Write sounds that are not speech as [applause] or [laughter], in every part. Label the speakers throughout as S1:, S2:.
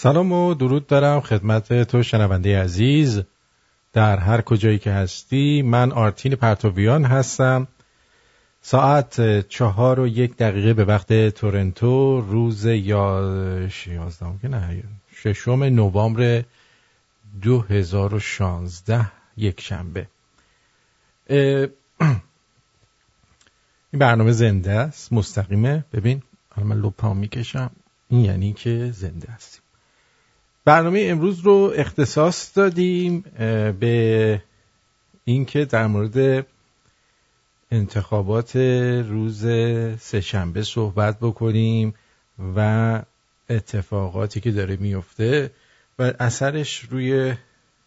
S1: سلام و درود دارم خدمت تو شنونده عزیز. در هر کجایی که هستی من آرتین پرتویان هستم. ساعت چهار و یک دقیقه به وقت تورنتو روز یا یازدهم که نه ششم نوامبر 2016 یک شنبه. این برنامه زنده است مستقیمه. ببین حالا من لپام می‌کشم. این یعنی که زنده هستیم. برنامه امروز رو اختصاص دادیم به اینکه در مورد انتخابات روز سهشنبه صحبت بکنیم و اتفاقاتی که داره میفته و اثرش روی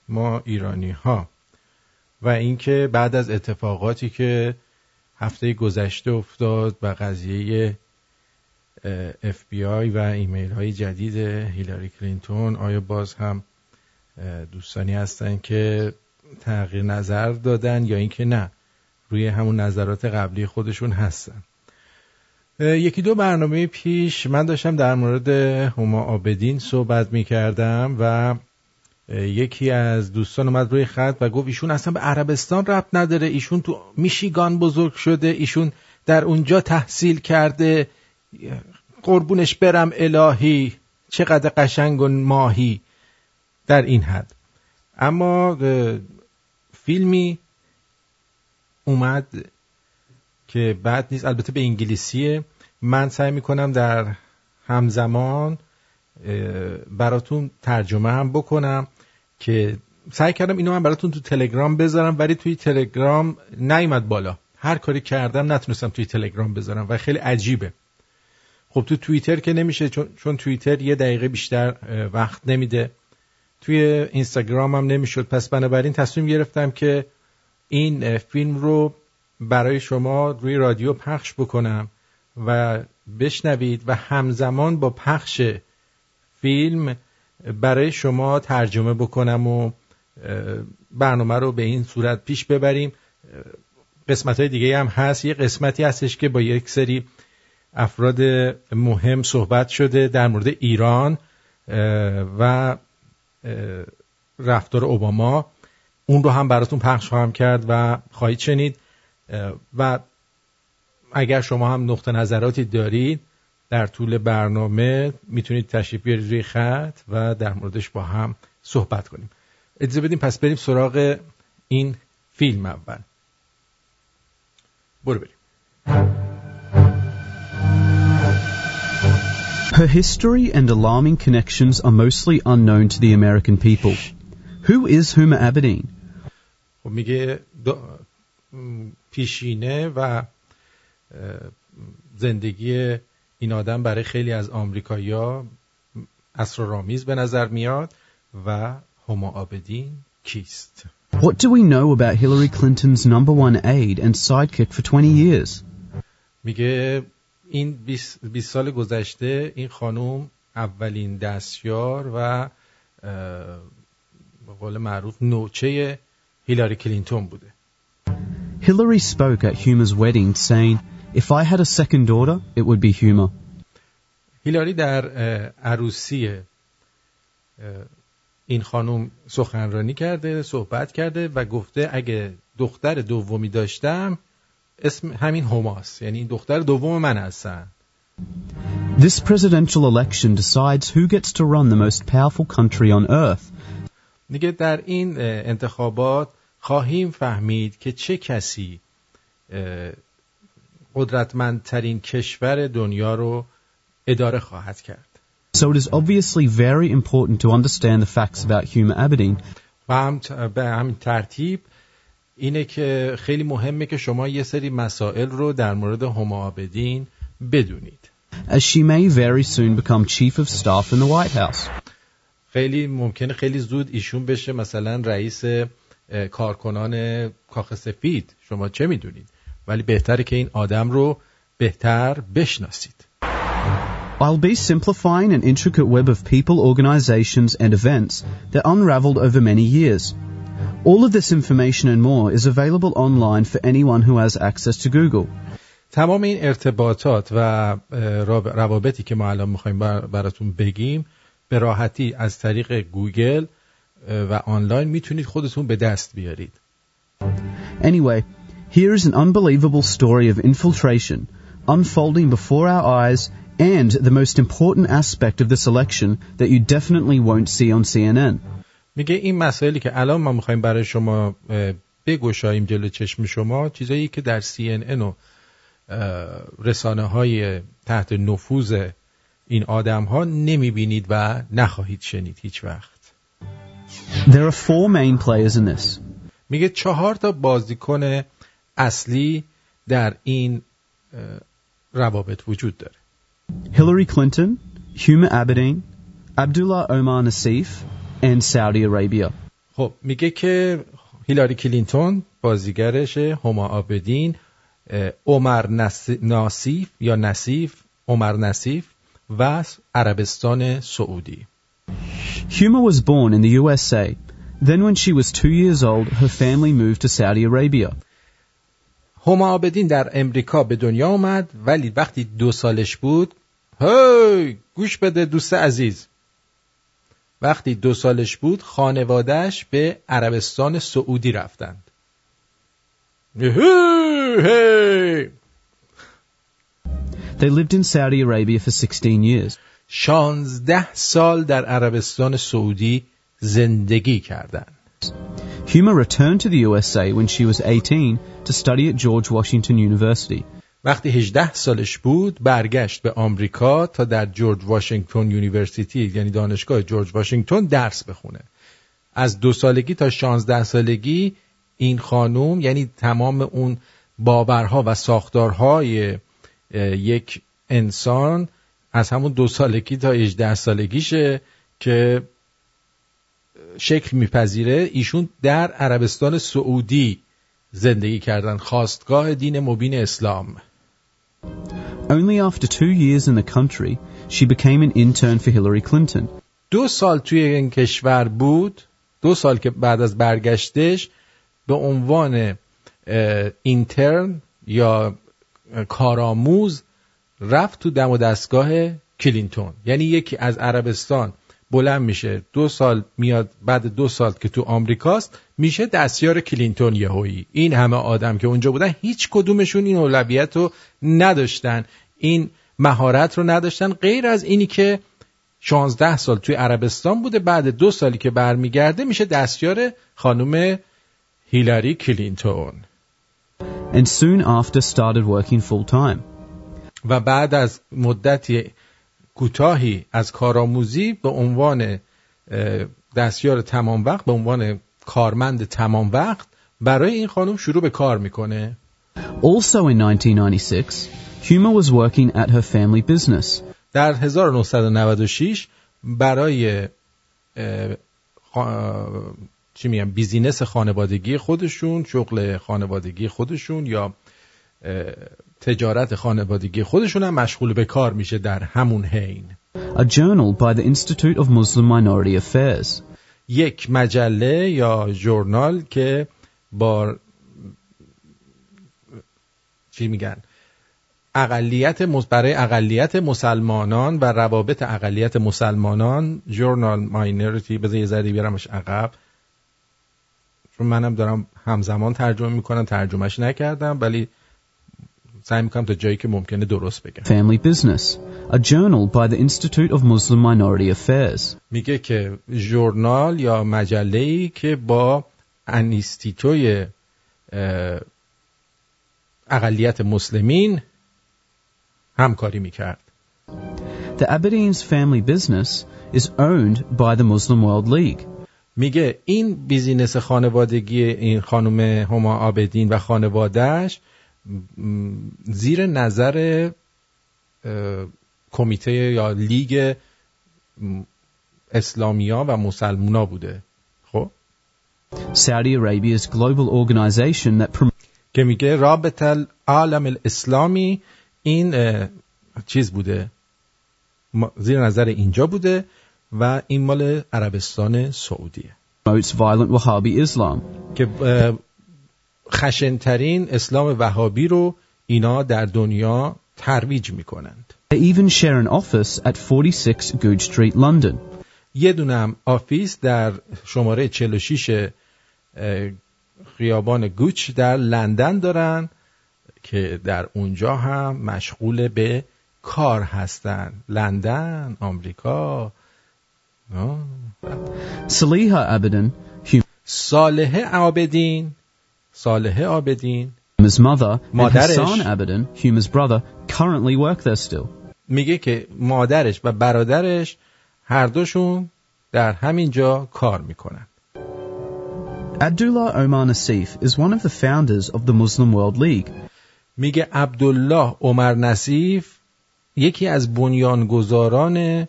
S1: ما ایرانی ها و اینکه بعد از اتفاقاتی که هفته گذشته افتاد و قضیه اف بی آی و ایمیل های جدید هیلاری کلینتون. آیا باز هم دوستانی هستن که تغییر نظر دادن یا اینکه نه روی همون نظرات قبلی خودشون هستن؟ یکی دو برنامه پیش من داشتم در مورد هما آبدین صحبت می کردم و یکی از دوستان اومد روی خط و گفت ایشون اصلا به عربستان ربط نداره ایشون تو میشیگان بزرگ شده ایشون در اونجا تحصیل کرده. قربونش برم الهی. چقدر قشنگ و ماهی در این حد. اما فیلمی اومد که بعد نیست البته به انگلیسیه. من سعی می‌کنم در همزمان براتون ترجمه هم بکنم که سعی کردم اینو من براتون تو تلگرام بذارم ولی توی تلگرام نیومد بالا. هر کاری کردم نتونستم توی تلگرام بذارم و خیلی عجیبه. خب تو توییتر که نمیشه چون, چون توییتر یه دقیقه بیشتر وقت نمیده. توی اینستاگرام هم نمی‌شد. پس بنابراین تصمیم گرفتم که این فیلم رو برای شما روی رادیو پخش بکنم و بشنوید و همزمان با پخش فیلم برای شما ترجمه بکنم و برنامه رو به این صورت پیش ببریم. قسمت های دیگه هم هست. یه قسمتی هستش که با یک سری افراد مهم صحبت شده در مورد ایران و رفتار اوباما. اون رو هم براتون پخش خواهم کرد و خواهید شنید. و اگر شما هم نقطه نظراتی دارید در طول برنامه می‌تونید تشریف بیارید روی خط و در موردش با هم صحبت کنیم. اجازه بدیم پس بریم سراغ این فیلم اول. برو بریم.
S2: Her history and alarming connections are mostly unknown to the American people. Who is Huma Abedin?
S1: خب میگه پیشینه و زندگی این آدم برای خیلی از آمریکایی‌ها اسرارآمیز به نظر میاد و هما آبدین کیست؟
S2: What do we know about Hillary Clinton's number one aide and sidekick for 20 years?
S1: میگه این 20 سال گذشته این خانم اولین دستیار و به قول معروف نوچه هیلاری کلینتون بوده
S2: Hillary spoke at Huma's wedding saying, If I had a second daughter, it would be Huma.
S1: هیلاری در عروسی این خانم سخنرانی کرده صحبت کرده و گفته اگه دختر دومی داشتم اسم همین هوماست یعنی این دختر دوم من هستن
S2: This presidential election decides who gets to run the most powerful country on earth.
S1: دیگه در این انتخابات خواهیم فهمید که چه کسی قدرتمندترین کشور دنیا رو اداره خواهد کرد.
S2: So it is obviously very important to understand the facts about Huma Abedin.
S1: و هم به همین ترتیب اینه که خیلی مهمه که شما یه سری مسائل رو در مورد هما آبدین بدونید.
S2: As she may very soon become chief of staff in the White House.
S1: خیلی ممکنه خیلی زود ایشون بشه مثلا رئیس کارکنان کاخ سفید شما چه می‌دونید ولی بهتره که این آدم رو بهتر بشناسید
S2: I'll be simplifying an intricate web of people, organizations, and events that unraveled over many years. All of this information and more is available online for anyone who has access to Google.
S1: تمام این ارتباطات و روابطی که ما الان میخوایم براتون بگیم به راحتی از طریق گوگل و آنلاین میتونید خودتون به دست بیارید
S2: Anyway, here is an unbelievable story of infiltration unfolding before our eyes and the most important aspect of this election that you definitely won't see on CNN.
S1: میگه این مسائلی که الان ما می‌خوایم برای شما بگشاییم جلو چشم شما چیزایی که در CNN و رسانه های تحت نفوذ این آدم ها نمی بینید و نخواهید شنید هیچ وقت
S2: There are four main players in this.
S1: میگه چهار تا بازیکن اصلی در این روابط وجود داره
S2: Hillary Clinton, Huma Abedin, Abdullah Omar Nassif and Saudi Arabia.
S1: خب میگه که هیلاری کلینتون بازیگرشه هما آبدین عمر ناسیف یا نصیف عمر نصیف و عربستان سعودی
S2: Huma was born in the USA. Then when she was two years old, her family moved to Saudi Arabia.
S1: هما آبدین در امریکا به دنیا آمد ولی وقتی دو سالش بود هی گوش بده دوست عزیز وقتی دو سالش بود خانوادهش به عربستان سعودی رفتند
S2: They lived in Saudi Arabia for 16 years.
S1: شانزده سال در عربستان سعودی زندگی کردند.
S2: Huma returned to the USA when she was 18 to study at George Washington University.
S1: وقتی 18 سالش بود برگشت به آمریکا تا در جورج واشنگتن یونیورسیتی یعنی دانشگاه جورج واشنگتن درس بخونه. از دو سالگی تا 16 سالگی این خانوم یعنی تمام اون باورها و ساختارهای یک انسان از همون دو سالگی تا 18 سالگیشه که شکل میپذیره. ایشون در عربستان سعودی زندگی کردن خواستگاه دین مبین اسلام.
S2: Only after two years in the country, she became an intern for Hillary Clinton.
S1: دو سال توی این کشور بود. دو سال که بعد از برگشتش به عنوان intern یا کارآموز رفت تو دم و دستگاه کلینتون. یعنی یکی از عربستان. بلند میشه. دو سال میاد بعد دو سال که تو آمریکاست میشه دستیار کلینتون یهویی. این همه آدم که اونجا بودن هیچ کدومشون این اولویت رو نداشتن. این مهارت رو نداشتن. غیر از اینی که 16 سال توی عربستان بوده بعد دو سالی که برمیگرده میشه دستیار خانم هیلاری کلینتون.
S2: And soon after started working full time.
S1: و بعد از مدتی کوتاهی از کارآموزی به عنوان دستیار تمام وقت به عنوان کارمند تمام وقت برای این خانم شروع به کار می‌کنه
S2: Also in 1996, Huma was working at her family business.
S1: در 1996 برای چی میگم بیزینس خانوادگی خودشون شغل خانوادگی خودشون یا تجارت خانوادگی خودشون هم مشغول به کار میشه در همون حین.
S2: A journal by the Institute of Muslim Minority Affairs.
S1: یک مجله یا ژورنال که با چی میگن؟ اقلیت برای اقلیت مسلمانان و روابط اقلیت مسلمانان ژورنال ماینورتی بذار یه ذره بیارمش عقب. چون منم دارم همزمان ترجمه می‌کنم ترجمهش نکردم ولی سعی می‌کنم تا جایی که ممکنه درست بگم
S2: Family Business, a journal by the Institute of Muslim Minority Affairs.
S1: میگه که ژورنال یا مجله که با انیستیتوی اقلیت مسلمین همکاری می‌کرد
S2: The Aberdeen's family business is owned by the Muslim World League.
S1: میگه این بیزینس خانوادگی این خانم هما آبدین و خانوادهش زیر نظر کمیته یا لیگ اسلامیا و مسلمونا بوده. خب؟
S2: Saudi Arabia's global organization that
S1: که میگه رابط العالم الاسلامی این چیز بوده. زیر نظر اینجا بوده و این مال عربستان سعودیه.
S2: Promotes violent Wahhabi Islam.
S1: که خشنترین اسلام وهابی رو اینا در دنیا ترویج می‌کنند.
S2: They even share an office at 46 Goode Street, London.
S1: یه دونم آفیس در شماره 46 خیابان گوچ در لندن دارن که در اونجا هم مشغول به کار هستن. لندن آمریکا
S2: Saliha Abedin,
S1: صالح عابدین صالح عابدین
S2: Huma's mother, and
S1: مادرش.
S2: Hassan Abedin, Huma's brother, currently work there still.
S1: میگه که مادرش و برادرش هر دوشون در همین جا کار می‌کنن
S2: Abdullah Omar Nassif is one of the founders of the Muslim World League.
S1: میگه عبدالله عمر نصیف یکی از بنیانگذاران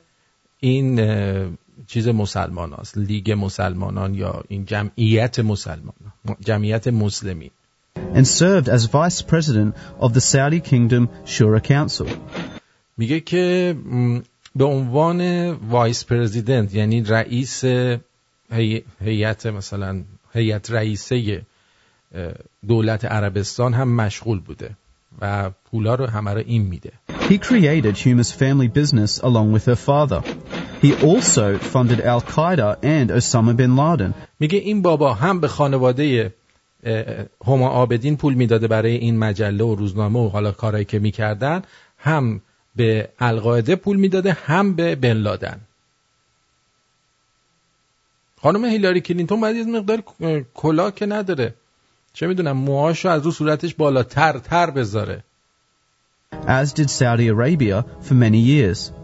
S1: این چیز مسلمان هست. لیگ مسلمانان یا این جمعیت مسلمانان جمعیت مسلمین
S2: and served as vice president of the Saudi Kingdom Shura Council.
S1: میگه که به عنوان وایس پرزیدنت یعنی رئیس هی- هیئت مثلا هیئت رئیسه دولت عربستان هم مشغول بوده و پولا رو همه رو این میده
S2: He created Huma's family business along with her father. He also funded Al Qaeda and Osama bin Laden.
S1: میگه این بابا هم به خانواده هما آبدین پول می‌داده برای این مجله و روزنامه و حالا کارهایی که می‌کردن هم به القاعده پول می‌داده هم به بن لادن خانم هیلاری کلینتون باید یه مقدار کلا که نداره چه می‌دونم موهاشو از رو صورتش بالاتر تر بذاره
S2: as did Saudi Arabia for many years.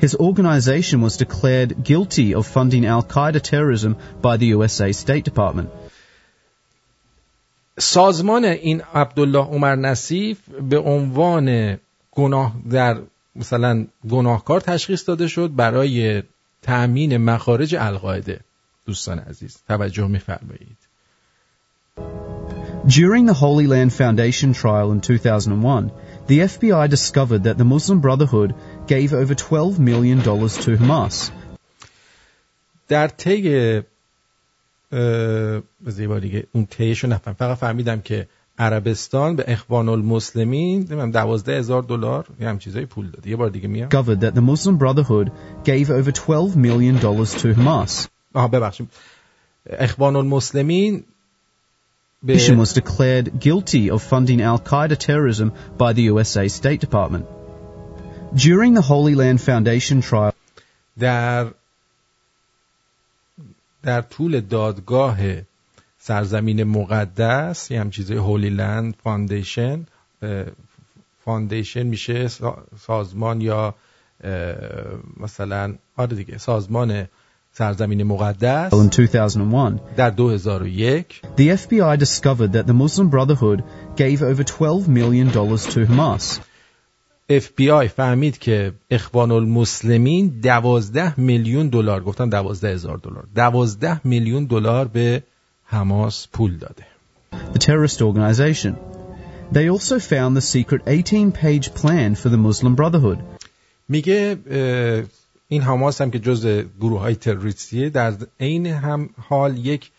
S2: His organization was declared guilty of funding Al Qaeda terrorism by the USA State Department.
S1: سازمان این عبدالله عمر نصیف به عنوان گناه در مثلا گناهکار تشخیص داده شد برای تأمین مخارج القاعده دوستان عزیز توجه میفرمایید
S2: During the Holy Land Foundation trial in 2001, the FBI discovered that the Muslim Brotherhood gave over $12 million to Hamas.
S1: در طی اه، بذار یه بار دیگه اون طیشو نفهم فقط فهمیدم که عربستان به اخوان المسلمین نمی‌دونم دوازده هزار دلار یه هم چیزایی پول داده یه بار دیگه میام
S2: discovered that the Muslim Brotherhood gave over $12 million to Hamas.
S1: آها ببخشید اخوان المسلمین
S2: Nation was declared guilty of funding Al Qaeda terrorism by the USA State Department. During the Holy Land Foundation trial,
S1: در در طول دادگاه سرزمین مقدس یه هم چیزای Holy Land Foundation foundation میشه سا- سازمان یا مثلا آره دیگه سازمان سرزمین مقدس
S2: in 2001,
S1: در 2001
S2: the FBI discovered that the Muslim Brotherhood gave over $12 million to Hamas.
S1: FBI فهمید که اخوان المسلمین دوازده میلیون دلار گفتم دوازده هزار دلار دوازده میلیون دلار به حماس پول داده
S2: the terrorist organization. They also found the secret 18 page plan for the Muslim Brotherhood.
S1: میگه اه، این حماس هم که جز گروه های تروریستیه در عین هم حال یک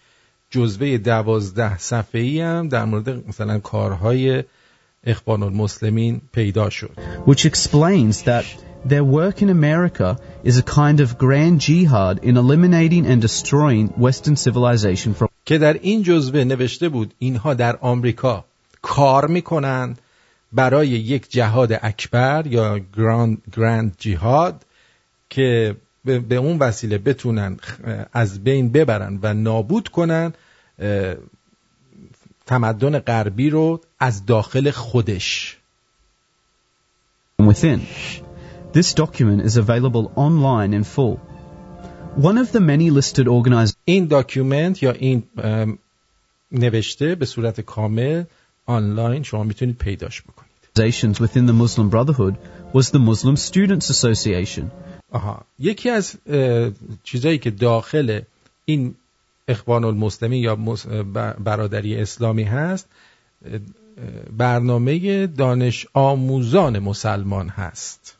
S1: جزوه دوازده صفحه‌ای هم در مورد مثلا کارهای اخوان المسلمین پیدا شد.
S2: Which explains that their work in America is a kind of grand jihad in eliminating and destroying Western civilization from
S1: که در این جزوه نوشته بود اینها در آمریکا کار می‌کنن برای یک جهاد اکبر یا grand, grand جهاد که به, اون وسیله بتونن از بین ببرن و نابود کنن تمدن غربی رو از داخل خودش
S2: within. This document is available online in full. One of the many listed organizations
S1: این document یا این نوشته به صورت کامل آنلاین شما می‌تونید پیداش بکنید
S2: within the Muslim Brotherhood was the Muslim Students Association,
S1: آها. یکی از چیزایی که داخل این اخوان المسلمین یا برادری اسلامی هست برنامه دانش آموزان مسلمان هست.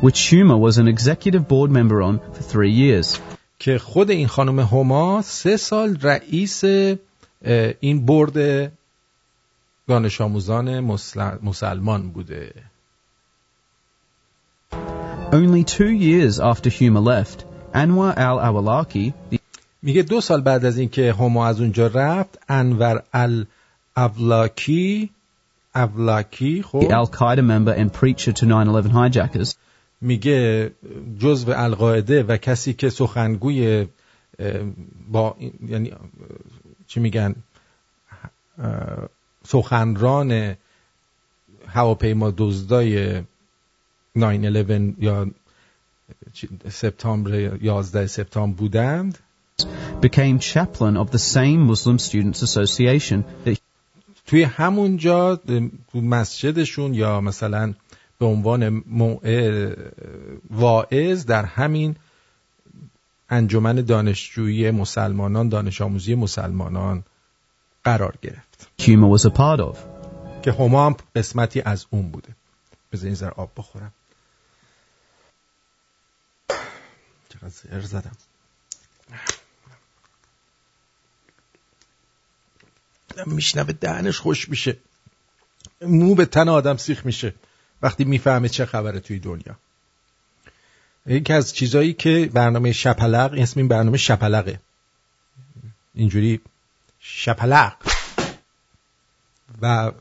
S2: Which Schumer was an executive board member on for three years.
S1: که خود این خانم هما سه سال رئیس این برد دانش آموزان مسل- مسلمان بوده.
S2: Only two years after Humer left, Anwar al-Awlaki, the
S1: میگه دو سال بعد از اینکه هما از اونجا رفت انور الاولاکی اولاکی خب؟
S2: al-Qaeda member and preacher to 9/11 hijackers,
S1: میگه جزو القاعده و کسی که سخنگوی با یعنی چی میگن سخنران هواپیما دزدای 9/11 یا سپتامبر 11 سپتامبر بودند.
S2: Became chaplain of the same Muslim Students Association. that
S1: توی همونجا تو مسجدشون یا مثلا به عنوان واعظ در همین انجمن دانشجویی مسلمانان دانش آموزی مسلمانان قرار گرفت.
S2: Was a part of.
S1: که هما هم قسمتی از اون بوده. بذار این ذره آب بخورم. چقدر زهر زدم. میشنوه دهنش خوش میشه. مو به تن آدم سیخ میشه. وقتی می‌فهمه چه خبره توی دنیا. یکی از چیزایی که برنامه شپلق اسم این برنامه شپلقه. اینجوری شپلق. و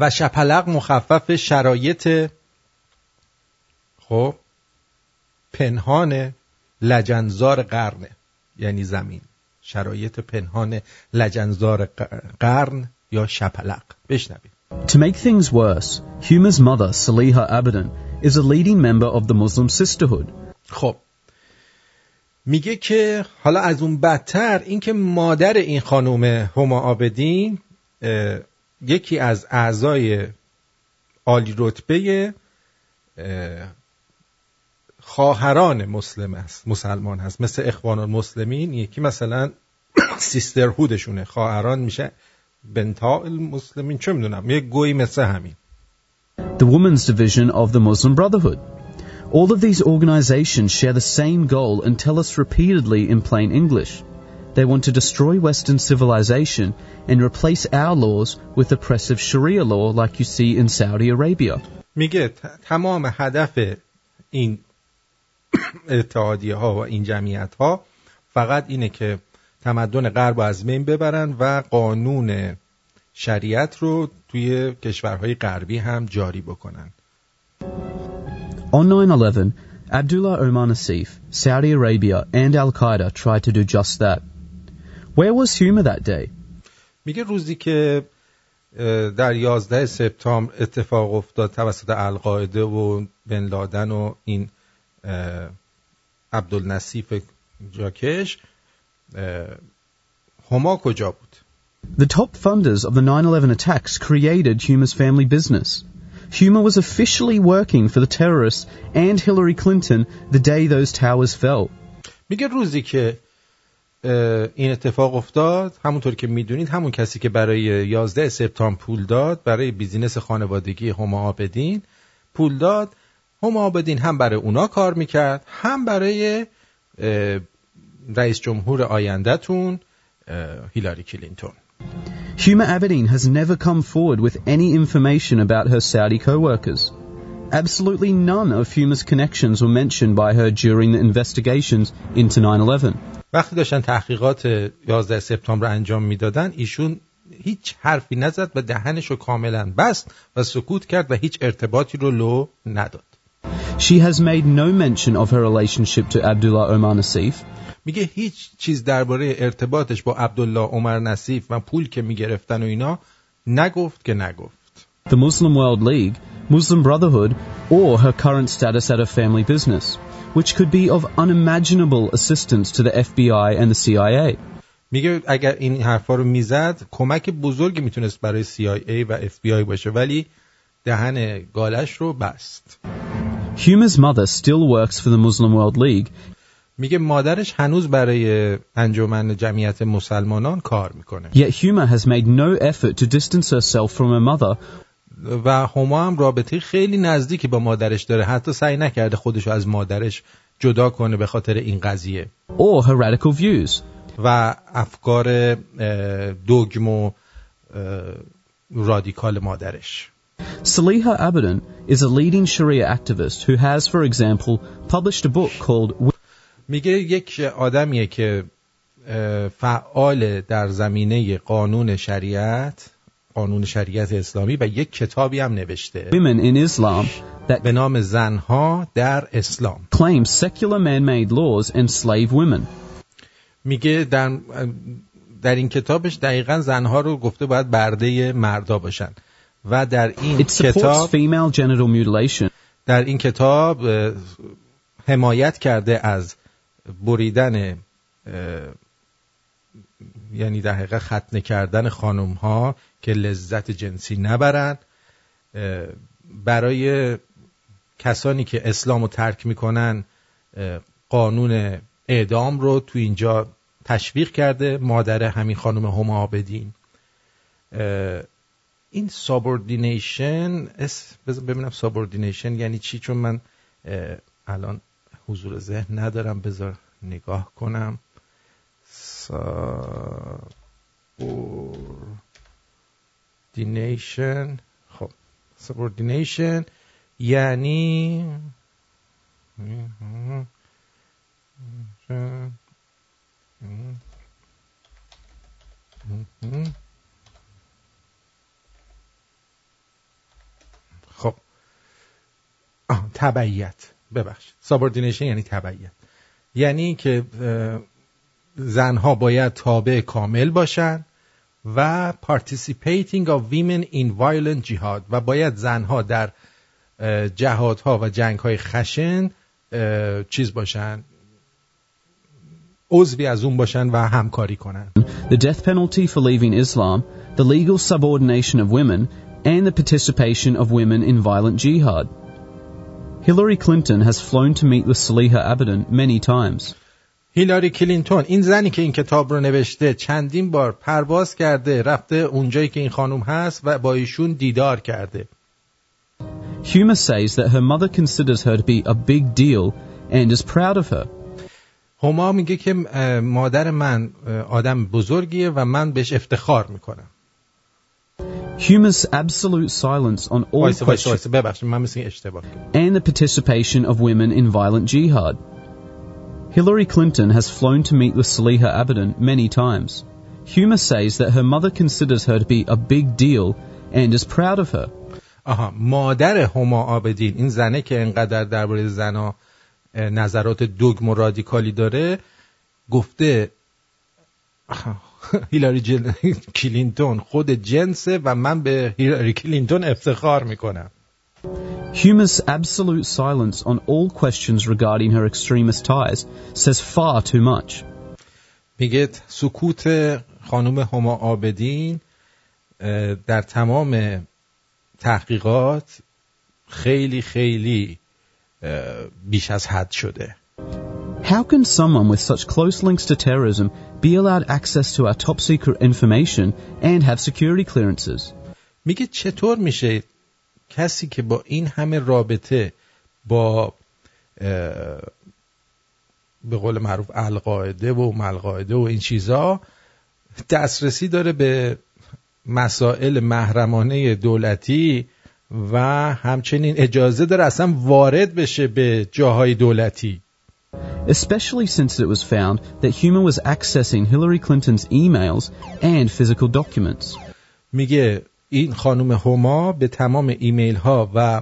S1: و شپلق مخفف شرایط خب پنهان لجنزار قرنه یعنی زمین. شرایط پنهان لجنزار قرن یا شپلق. بشنوید
S2: To make things worse, Huma's mother, Saliha Abadan, is a leading member of the Muslim Sisterhood.
S1: خب. میگه که حالا از اون بدتر اینکه مادر این خانم هما آبدین یکی از اعضای عالی رتبه خواهران مسلم است مسلمان هست مثل اخوان المسلمین یکی مثلا سیسترهودشونه خواهران میشه بنتا المسلمین چه می‌دونم یه گویی مثل همین
S2: the women's division of the Muslim Brotherhood. All of these organizations share the same goal and tell us repeatedly in plain English. They want to destroy Western civilization and replace our laws with oppressive Sharia law like you see in Saudi Arabia.
S1: میگه تمام هدف این اتحادیه ها و این جمعیت ها فقط اینه که تمدن غرب از بین ببرن و قانون شریعت رو توی کشورهای غربی هم جاری بکنن
S2: On 9-11, Abdullah Omar Nassif, Saudi Arabia and Al-Qaeda tried to do just that. Where was Huma that day?
S1: میگه روزی که در 11 سپتامبر اتفاق افتاد توسط القاعده و بن لادن و این عبدالنصیف جاکش هما کجا بود
S2: The top funders of the 9-11 attacks created Huma's family business. Huma was officially working for the terrorists and Hillary Clinton the day those towers fell.
S1: میگه روزی که این اتفاق افتاد همونطور که می‌دونید همون کسی که برای 11 سپتامبر پول داد برای business خانوادگی هما آبدین پول داد هما آبدین هم برای اونا کار می‌کرد هم برای رئیس جمهور آیندهتون هیلاری کلینتون
S2: Huma Abedin has never come forward with any information about her Saudi co-workers. Absolutely none of Huma's connections were mentioned by her during the investigations into 9-11.
S1: وقتی داشتن تحقیقات 11 سپتامبر انجام می‌دادن ایشون هیچ حرفی نزد و دهنش رو کاملا بست و سکوت کرد و هیچ ارتباطی رو لو نداد
S2: She has made no mention of her relationship to Abdullah Omar Nassif,
S1: میگه هیچ چیز درباره ارتباطش با عبدالله عمر نصیف و پول که میگرفتن و اینا نگفت که نگفت
S2: the Muslim World League, Muslim Brotherhood, or her current status at her family business, which could be of unimaginable assistance to the FBI and the CIA.
S1: میگه اگر این حرفا رو میزد کمک بزرگی میتونست برای CIA و FBI باشه ولی دهن گالش رو بست
S2: Huma's mother still works for the Muslim World League,
S1: میگه مادرش هنوز برای انجمن جمعیت مسلمانان کار می‌کنه.
S2: Yet Huma has made no effort to distance herself from her mother.
S1: و هما هم رابطه خیلی نزدیکی با مادرش داره. حتی سعی نکرده خودشو از مادرش جدا کنه به خاطر این قضیه.
S2: Or her radical views.
S1: و افکار دوگم و رادیکال مادرش.
S2: Saliha Abadan is a leading Sharia activist who has, for example, published a book called
S1: میگه یک آدمیه که فعال در زمینه قانون شریعت قانون شریعت اسلامی و یک کتابی هم نوشته.
S2: Women in Islam that
S1: به نام زنها در اسلام.
S2: claims secular man-made laws enslave women.
S1: میگه در در این کتابش دقیقا زنها رو گفته باید برده مردا باشن. و در این کتاب
S2: female genital mutilation.
S1: در این کتاب حمایت کرده از بریدن یعنی در حقیقت ختنه کردن خانم ها که لذت جنسی نبرند برای کسانی که اسلام رو ترک می‌کنن قانون اعدام رو تو اینجا تشویق کرده مادر همین خانم هما آبدین. اه، این subordination اس ببینم subordination یعنی چی؟ چون من الان حضور ذهن ندارم. بذار نگاه کنم. subordination خب subordination یعنی آه، تبعیت ببخش subordination یعنی تبعیت یعنی که زنها باید تابع کامل باشن و participating of women in violent jihad و باید زنها در جهادها و جنگهای خشن چیز باشن عضوی از اون باشن و همکاری کنن
S2: the death penalty for leaving Islam, the legal subordination of women, and the participation of women in violent jihad. Hillary Clinton has flown to meet with Saliha Abadan many times.
S1: هیلاری کلینتون این زنی که این کتاب رو نوشته چندین بار پرواز کرده رفته اونجایی که این خانم هست و با ایشون دیدار کرده
S2: Huma says that her mother considers her to be a big deal and is proud of her.
S1: هما میگه که اه، مادر من اه، آدم بزرگیه و من بهش افتخار می‌کنم
S2: Huma's absolute silence on all
S1: وایسه وایسه
S2: questions
S1: وایسه ببخشید من مثل این اشتباه کردم
S2: and the participation of women in violent jihad. Hillary Clinton has flown to meet with Saliha Abadan many times. Huma says that her mother considers her to be a big deal and is proud of her.
S1: آها مادر هما آبدین این زنه که انقدر درباره زنا اه، نظرات دوگم و رادیکالی داره گفته آها، [laughs] هیلاری جن... [laughs] کلینتون خود جنسه و من به هیلاری کلینتون افتخار می‌کنم
S2: Huma's absolute silence on all questions regarding her extremist ties says far too much.
S1: میگه سکوت خانم هما آبدین در تمام تحقیقات خیلی خیلی بیش از حد شده
S2: How can someone with such close links to terrorism be allowed access to our top secret information and have security clearances?
S1: میگه چطور میشه کسی که با این همه رابطه با به قول معروف القاعده و ملقاعده و این چیزا دسترسی داره به مسائل محرمانه دولتی و همچنین اجازه داره اصلا وارد بشه به جاهای دولتی
S2: Especially since it was found that Huma was accessing Hillary Clinton's emails and physical documents.
S1: میگه این خانم هما به تمام ایمیل ها و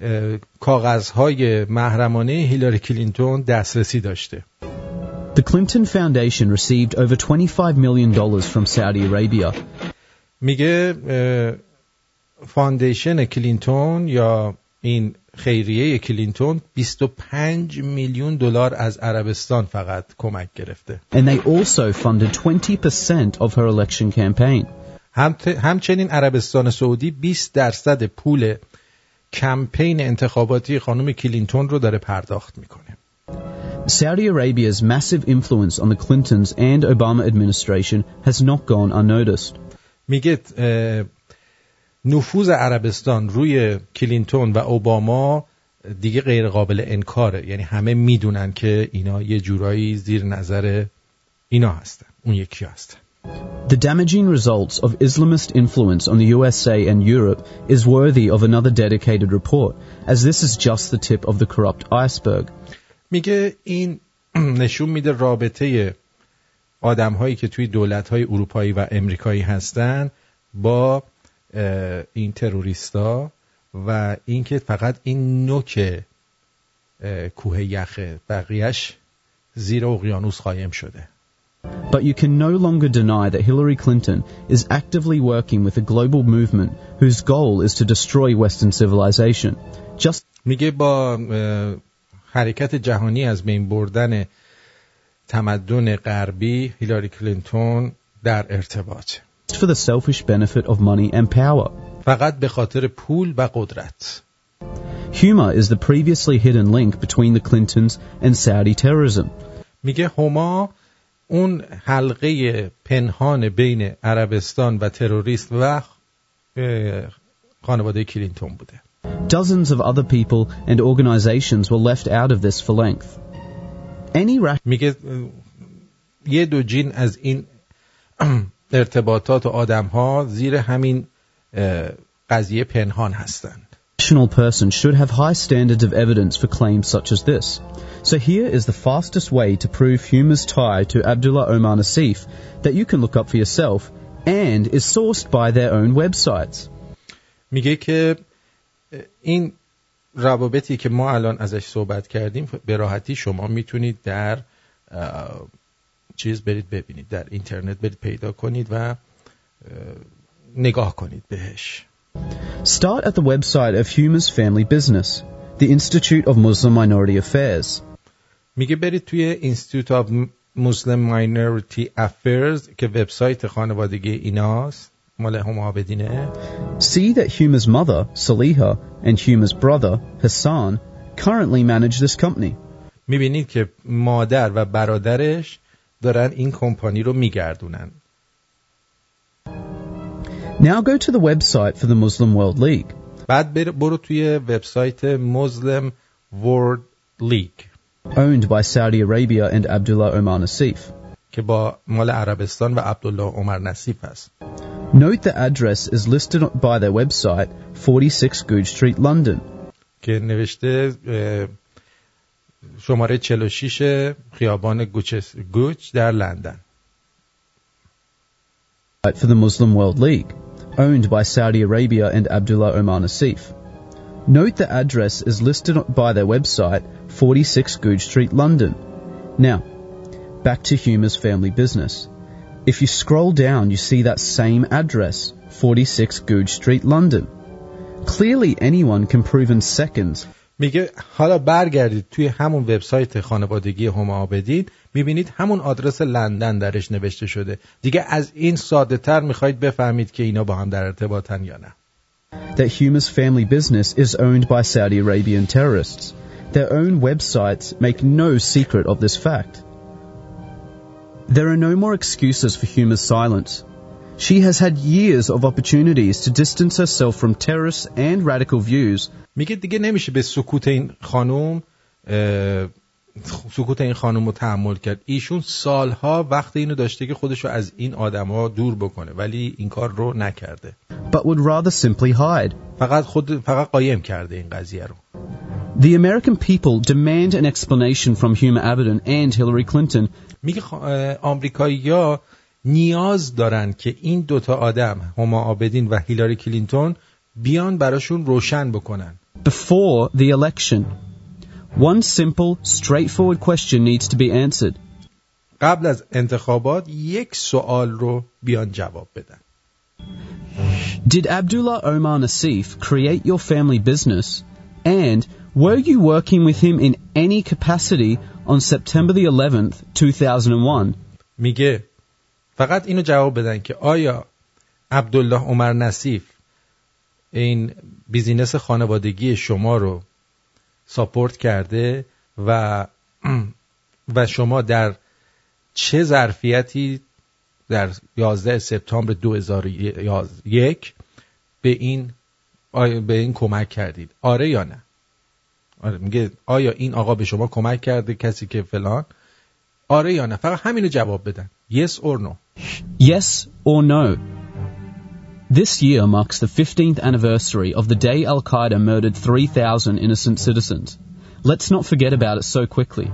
S1: اه، کاغذهای محرمانه هیلاری کلینتون دسترسی داشته
S2: The Clinton Foundation received over $25 million from Saudi Arabia.
S1: میگه اه، فاندیشن کلینتون یا این خیریه کلینتون 25 میلیون دلار از عربستان فقط کمک گرفته
S2: And they also funded 20% of her election campaign.
S1: هم همچنین عربستان سعودی 20 درصد پول کمپین انتخاباتی خانم کلینتون رو داره پرداخت می‌کنه
S2: Saudi Arabia's massive influence on the Clintons and Obama administration has not gone unnoticed.
S1: میگه نفوذ عربستان روی کلینتون و اوباما دیگه غیر قابل انکاره. یعنی همه می‌دونن که اینا یه جورایی زیر نظر اینا هستن. اون یکی هستن
S2: The damaging results of Islamist influence on the USA and Europe is worthy of another dedicated report, as this is just the tip of the corrupt iceberg.
S1: میگه این [clears throat] نشون میده رابطه آدم هایی که توی دولت های اروپایی و امریکایی هستن با این تروریستا و اینکه فقط این نوک کوه یخه بقیهش زیر اقیانوس قایم شده
S2: But you can no longer deny that Hillary Clinton is actively working with a global movement whose goal is to destroy Western civilization. Just
S1: میگه با حرکت جهانی از بین بردن تمدن غربی هیلاری کلینتون در ارتباط
S2: for the selfish benefit of money and power.
S1: فقط به خاطر پول و قدرت
S2: Humor is the previously hidden link between the Clintons and Saudi terrorism.
S1: میگه هما اون حلقه پنهان بین عربستان و تروریست و خانواده کلینتون بوده.
S2: Dozens of other people and organizations were left out of this for length. Any
S1: میگه یه دو جین از این ارتباطات و آدم ها زیر همین قضیه پنهان هستند.
S2: rational person should have high standards of evidence for claims such as this. So here is the fastest way to prove Huma's tie to Abdullah Omar Nassif that you can look up for yourself and is sourced by their own websites.
S1: میگه که این روابطی که ما الان ازش صحبت کردیم به راحتی شما می‌تونید در چیز برید ببینید در اینترنت برید پیدا کنید و نگاه کنید بهش
S2: Start at the website of Huma's Family Business, the Institute of Muslim Minority Affairs.
S1: میگه برید توی Institute of Muslim Minority Affairs که وبسایت خانوادگی ایناست مال هم عابدینه
S2: See that Huma's mother, Saliha, and Huma's brother, Hassan, currently manage this company.
S1: می‌بینید که مادر و برادرش دارن این کمپانی رو میگردونن
S2: Now go to the website for the Muslim World League.
S1: بعد برو توی وبسایت مسلم World League
S2: owned by Saudi Arabia and Abdullah Omar Nassif.
S1: که با مال عربستان و عبدالله عمر نصیف است.
S2: Note the address is listed by their website 46 Goodge Street, London.
S1: که نوشته شماره 46 خیابان گوچ در لندن.
S2: For the Muslim World League, owned by Saudi Arabia and Abdullah Omar Nassif. Note the address is listed by their website 46 Goodge Street, London. Now, back to Huma's family business. If you scroll down, you see that same address, 46 Goodge Street, London. Clearly anyone can prove in seconds
S1: میگه حالا برگردید توی همون وبسایت خانوادگی هم آبدین می‌بینید همون آدرس لندن درش نوشته شده دیگه از این ساده تر می‌خواید بفهمید که اینا با هم در ارتباطن یا نه
S2: That Huma's family business is owned by Saudi Arabian terrorists. Their own websites make no secret of this fact. There are no more excuses for Huma's silence. She has had years of opportunities to distance herself from terrorists and radical views.
S1: میگه دیگه نمیشه به سکوت این خانم سکوت این خانم رو تحمل کرد ایشون سالها وقت اینو داشته که خودش رو از این آدما دور بکنه ولی این کار رو نکرده
S2: but would rather simply hide.
S1: فقط خود فقط قایم کرده این قضیه رو
S2: The American people demand an explanation from Huma Abedin and Hillary Clinton.
S1: میگه آمریکایی‌ها نیاز دارن که این دوتا آدم هما آبدین و هیلاری کلینتون بیان براشون روشن بکنن
S2: Before the election, one simple, straightforward question needs to be answered.
S1: قبل از انتخابات یک سوال رو بیان جواب بدن
S2: Did Abdullah Omar Nassif create your family business? And were you working with him in any capacity on September the 11th, 2001?
S1: میگه فقط اینو جواب بدن که آیا عبدالله عمر نصیف این بیزینس خانوادگی شما رو ساپورت کرده و [clears throat] و شما در چه ظرفیتی در 11 سپتامبر 2001 به این به این کمک کردید؟ آره یا نه؟ آره میگه آیا این آقا به شما کمک کرده کسی که فلان؟ آره یا نه؟ فقط همینو جواب بدن. Yes or no.
S2: Yes or no? This year marks the 15th anniversary of the day Al Qaeda murdered 3,000 innocent citizens. Let's not forget about it so quickly.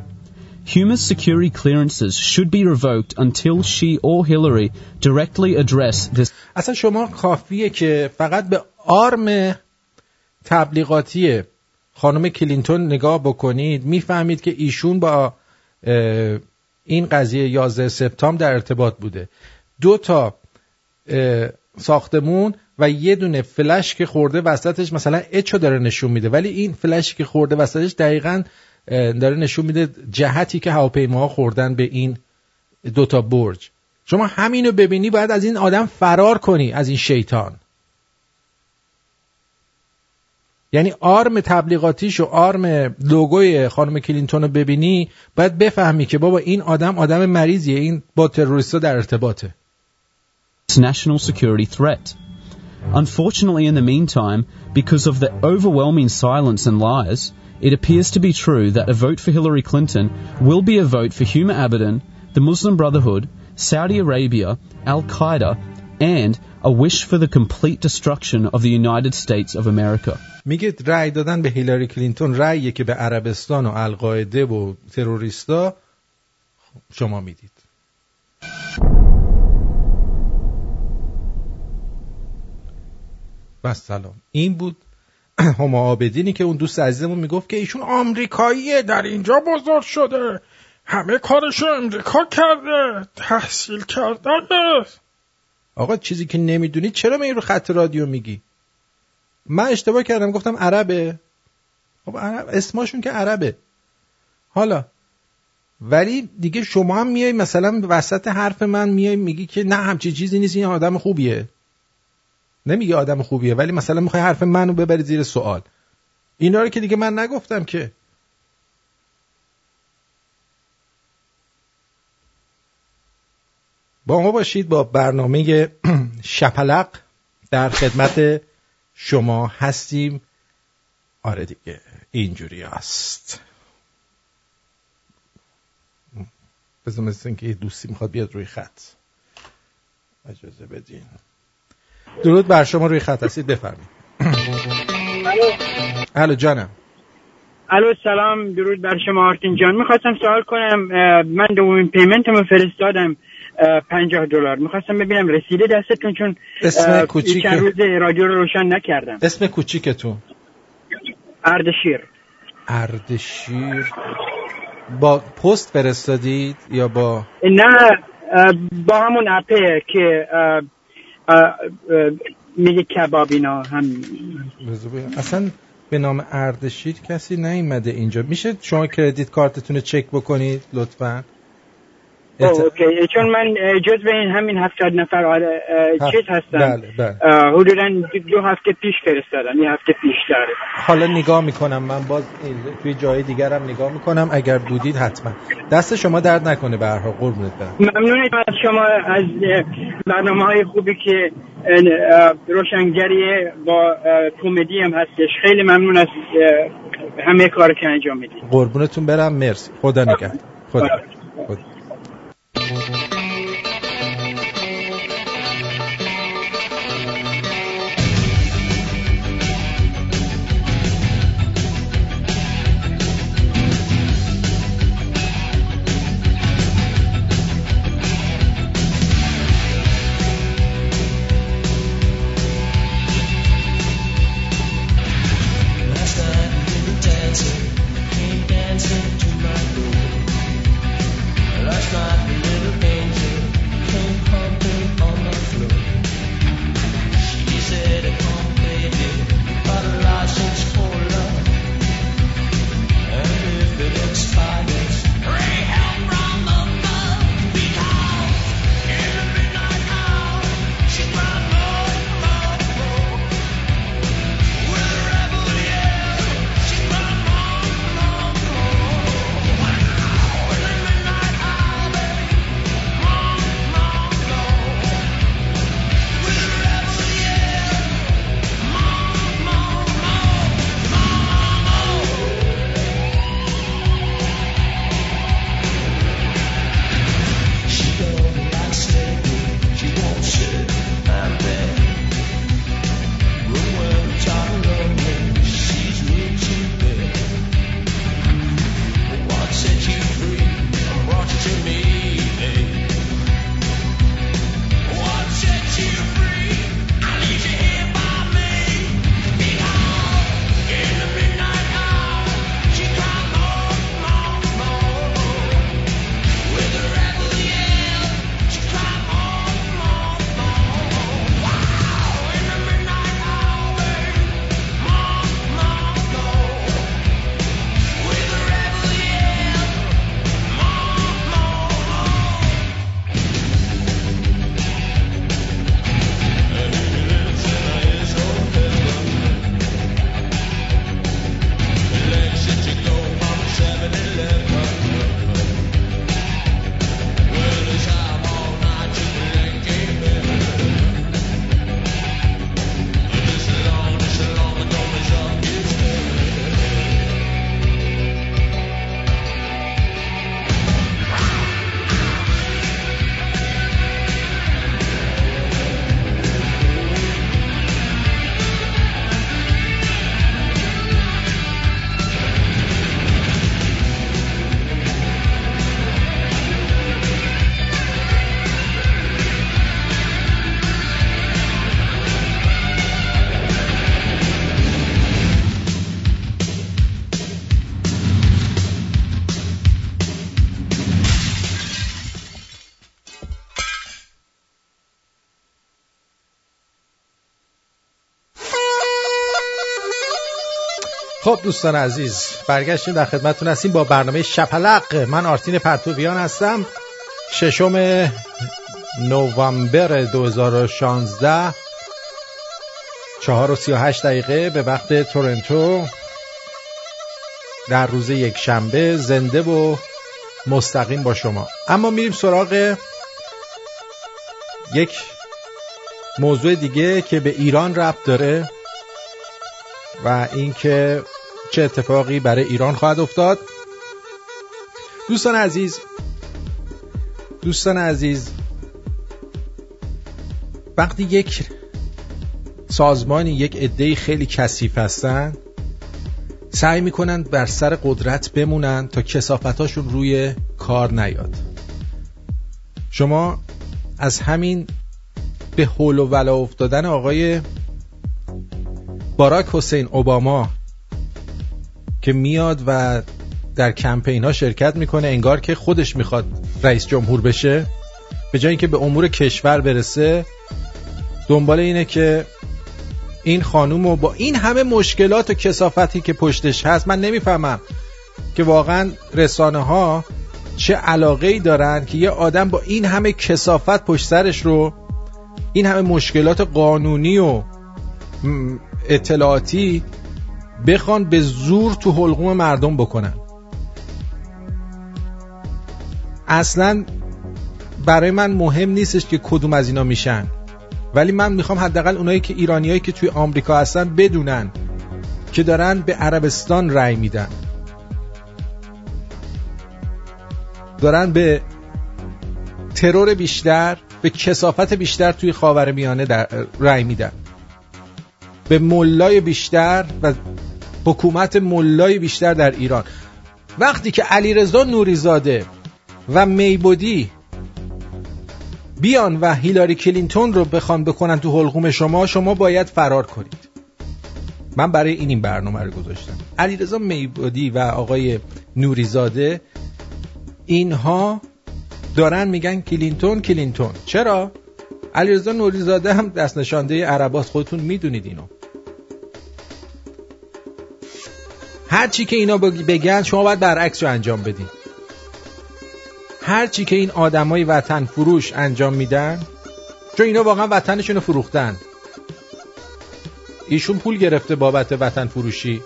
S2: Huma's security clearances should be revoked until she or Hillary directly address this.
S1: اصلا شما کافیه که فقط به آرم تبلیغاتی خانم کلینتون نگاه بکنید میفهمید که ایشون با این قضیه 11 سپتامبر در ارتباط بوده. دو تا ساختمون و یه دونه فلش که خورده وسطش مثلا اچو داره نشون میده. ولی این فلشی که خورده وسطش دقیقا داره نشون میده جهتی که هواپیماها خوردن به این دوتا برج. شما همینو ببینی باید از این آدم فرار کنی از این شیطان. یعنی آرم تبلیغاتیش و آرم لوگوی خانم کلینتون رو ببینی باید بفهمی که بابا این آدم آدم مریضیه این با تروریستا در ارتباطه
S2: national security threat. Unfortunately, in the meantime, because of the overwhelming silence and lies, it appears to be true that a vote for Hillary Clinton will be a vote for Huma Abedin, the Muslim Brotherhood, Saudi Arabia, Al Qaeda, and a wish for the complete destruction of the United States of America.
S1: میگه رأی دادن به هیلاری کلینتون رأیه که به عربستان و القاعده و تروریستا شما می‌دید. و سلام این بود [clears throat] هما آبدینی که اون دوست عزیزمون می‌گفت که ایشون آمریکاییه در اینجا بزرگ شده همه کارشو امریکا کرده تحصیل کردنه آقا چیزی که نمی‌دونی چرا می رو خط رادیو میگی؟ من اشتباه کردم گفتم عربه. خب عرب اسمشون که عربه. حالا ولی دیگه شما هم میای مثلا وسط حرف من میای میگی که نه همچی چیزی نیست این آدم خوبیه. نمیگه آدم خوبیه ولی مثلا می‌خوای حرف منو ببری زیر سوال. اینا رو که دیگه من نگفتم که. با ما باشید با برنامه [clears throat] شپلق در خدمت شما هستیم. آره دیگه اینجوری است بذار مثل که یه دوستی می‌خواد بیاد روی خط. اجازه بدین. درود بر شما روی خط هستید بفرمایید. [clears throat] الو جانم.
S3: الو سلام درود بر شما آرتین جان. می‌خواستم سوال کنم من دومین پیمنتمو فرستادم. پنجاه دلار. می‌خواستم ببینم رسیده دستتون چون
S1: اسم کوچیک
S3: چند روز رادیو رو روشن نکردم.
S1: اسم کوچیکتون؟
S3: اردشیر.
S1: اردشیر. با پست فرستادید یا با؟
S3: نه با همون اپه که میگه کباب اینا هم.
S1: اصلا به نام اردشیر کسی نیومده اینجا. میشه شما کردیت کارتتون رو چک بکنید لطفا؟
S3: اوکی. چون من جز به این همین هفتاد نفر آره چیز هستم
S1: بله بله.
S3: حدودا دو هفته پیش فرستادم یه هفته پیش داره.
S1: حالا نگاه می‌کنم. من باز توی جای دیگرم نگاه می‌کنم. اگر بودید حتما. دست شما درد نکنه به هر حال. قربونت برم.
S3: ممنونم از شما از برنامه های خوبی که روشنگری با کمدی هم هستش. خیلی ممنون از همه کار که انجام می‌دید.
S1: قربونتون برم. مرسی. خدا نگهدار. خدا, Thank you. خب دوستان عزیز برگشتیم در خدمتتون هستیم با برنامه شپلق. من آرتین پرتویان هستم. ششم نوامبر 2016 چهار و سی و هشت دقیقه به وقت تورنتو. در روز یک شنبه زنده و مستقیم با شما. اما میریم سراغ یک موضوع دیگه که به ایران ربط داره و اینکه چه اتفاقی برای ایران خواهد افتاد؟ دوستان عزیز دوستان عزیز وقتی یک سازمانی یک عده خیلی کثیف هستن سعی می‌کنن بر سر قدرت بمونن تا کسافتاشون روی کار نیاد. شما از همین به حول و ولا افتادن آقای باراک حسین اوباما که میاد و در کمپین ها شرکت می‌کنه انگار که خودش می‌خواد رئیس جمهور بشه. به جای اینکه به امور کشور برسه دنبال اینه که این خانوم و با این همه مشکلات و کسافتی که پشتش هست من نمی‌فهمم که واقعا رسانه ها چه علاقه ای دارن که یه آدم با این همه کسافت پشت سرش رو این همه مشکلات قانونی و اطلاعاتی بخوان به زور تو حلقوم مردم بکنن. اصلا برای من مهم نیستش که کدوم از اینا میشن. ولی من می‌خوام حداقل اونایی که ایرانیایی که توی آمریکا هستن بدونن که دارن به عربستان رأی میدن. دارن به ترور بیشتر به کسافت بیشتر توی خاور میانه رأی میدن. به ملای بیشتر و حکومت ملای بیشتر در ایران. وقتی که علیرضا نوریزاده و میبودی بیان و هیلاری کلینتون رو بخوان بکنن تو حلقوم شما شما باید فرار کنید. من برای این این برنامه رو گذاشتم. علیرضا میبودی و آقای نوریزاده اینها دارن میگن کلینتون کلینتون. چرا؟ علیرضا نوریزاده هم دست نشانده عرباس خودتون می‌دونید اینو. هر چی که اینا بگن شما باید برعکس رو انجام بدین. هر چی که این آدمای وطن فروش انجام میدن چون اینا واقعا وطنشون رو فروختن. ایشون پول گرفته بابت وطن فروشی.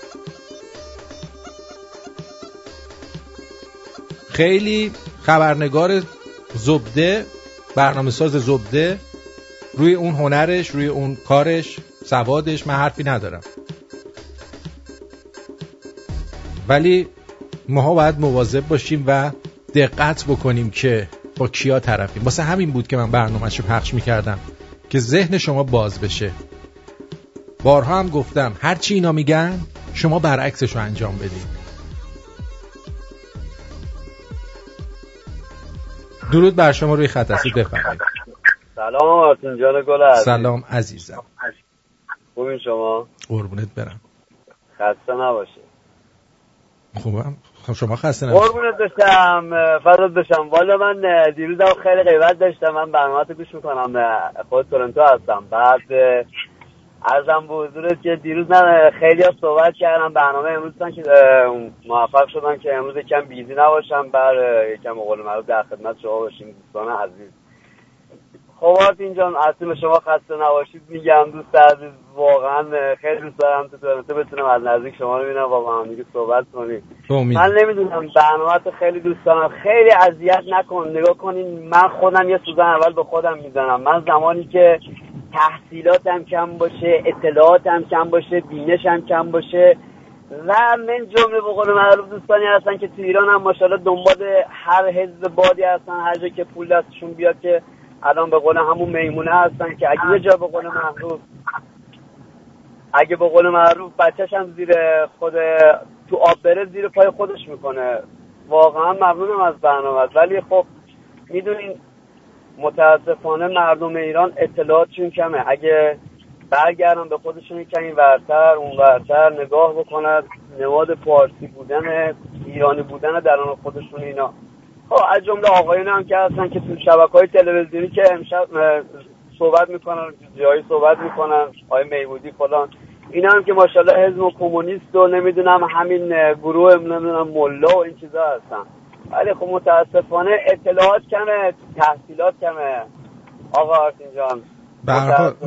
S1: خیلی خبرنگار زبده برنامه ساز زبده روی اون هنرش روی اون کارش سوادش من حرفی ندارم. ولی ماها باید مواظب باشیم و دقت بکنیم که با کیا طرفیم. واسه همین بود که من برنامهش رو پخش می‌کردم که ذهن شما باز بشه. بارها هم گفتم هرچی اینا میگن شما برعکسش رو انجام بدید درود بر شما روی خط هستید بفرمایید.
S4: سلام آرتین جان گل
S1: سلام عزیزم.
S4: خوبین شما؟
S1: قربونت برم.
S4: خسته نباشه
S1: خوبم. خب شما خسته نباشید.
S4: قربونت بشم فراد بشم والا من دیروز خیلی غیبت داشتم. من برنامه گوش می‌کنم خود تورنتو هستم. بعد ارزم به حضورت که دیروز نه خیلی ها صحبت کردم برنامه امروز که موفق شدن که امروز یکم بیزی نباشم. بر یکم قول معروف در خدمت شما باشیم دوستان عزیز. خب اینجا اصلا شما خسته نباشید. میگم دوست عزیز واقعا خیلی دوست دارم تو تورنتو بتونم از نزدیک شما رو ببینم و با هم دیگه صحبت کنیم. من نمی‌دونم برنامه تو خیلی دوست دارم. خیلی اذیت نکن نگاه کنین. من خودم یه سوزن اول به خودم می‌زنم. من زمانی که تحصیلاتم کم باشه اطلاعاتم کم باشه بینشم کم باشه و من جمله به قول معروف دوستانی هستن که تو ایران هم ماشاءالله دنبال هر حزب بادی هستن. هر جا که پول دستشون بیاد که الان به قول همون میمونه هستن که اگه یه جا به قول معروف اگه به قول معروف بچهش هم زیر خود تو آب بره زیر پای خودش می‌کنه. واقعا ممنونم از برنامه ولی خب می‌دونین متاسفانه مردم ایران اطلاعاتشون کمه. اگه برگردن به خودشون کمی ورتر اون ورتر نگاه بکنن نماد پارسی بودن ایرانی بودن درون خودشون اینا. خب از جمله آقایون هم که هستن که تو شبکه های تلویزیونی که امشب صحبت می‌کنن جایی صحبت می‌کنن آقای میبودی فلان. اینا هم که ماشاءالله حزب کمونیست و نمی‌دونم همین گروه نمی‌دونم ملا و این چیزا هستن. ولی خب متاسفانه اطلاعات کمه تحصیلات کمه. آقا آرتین جان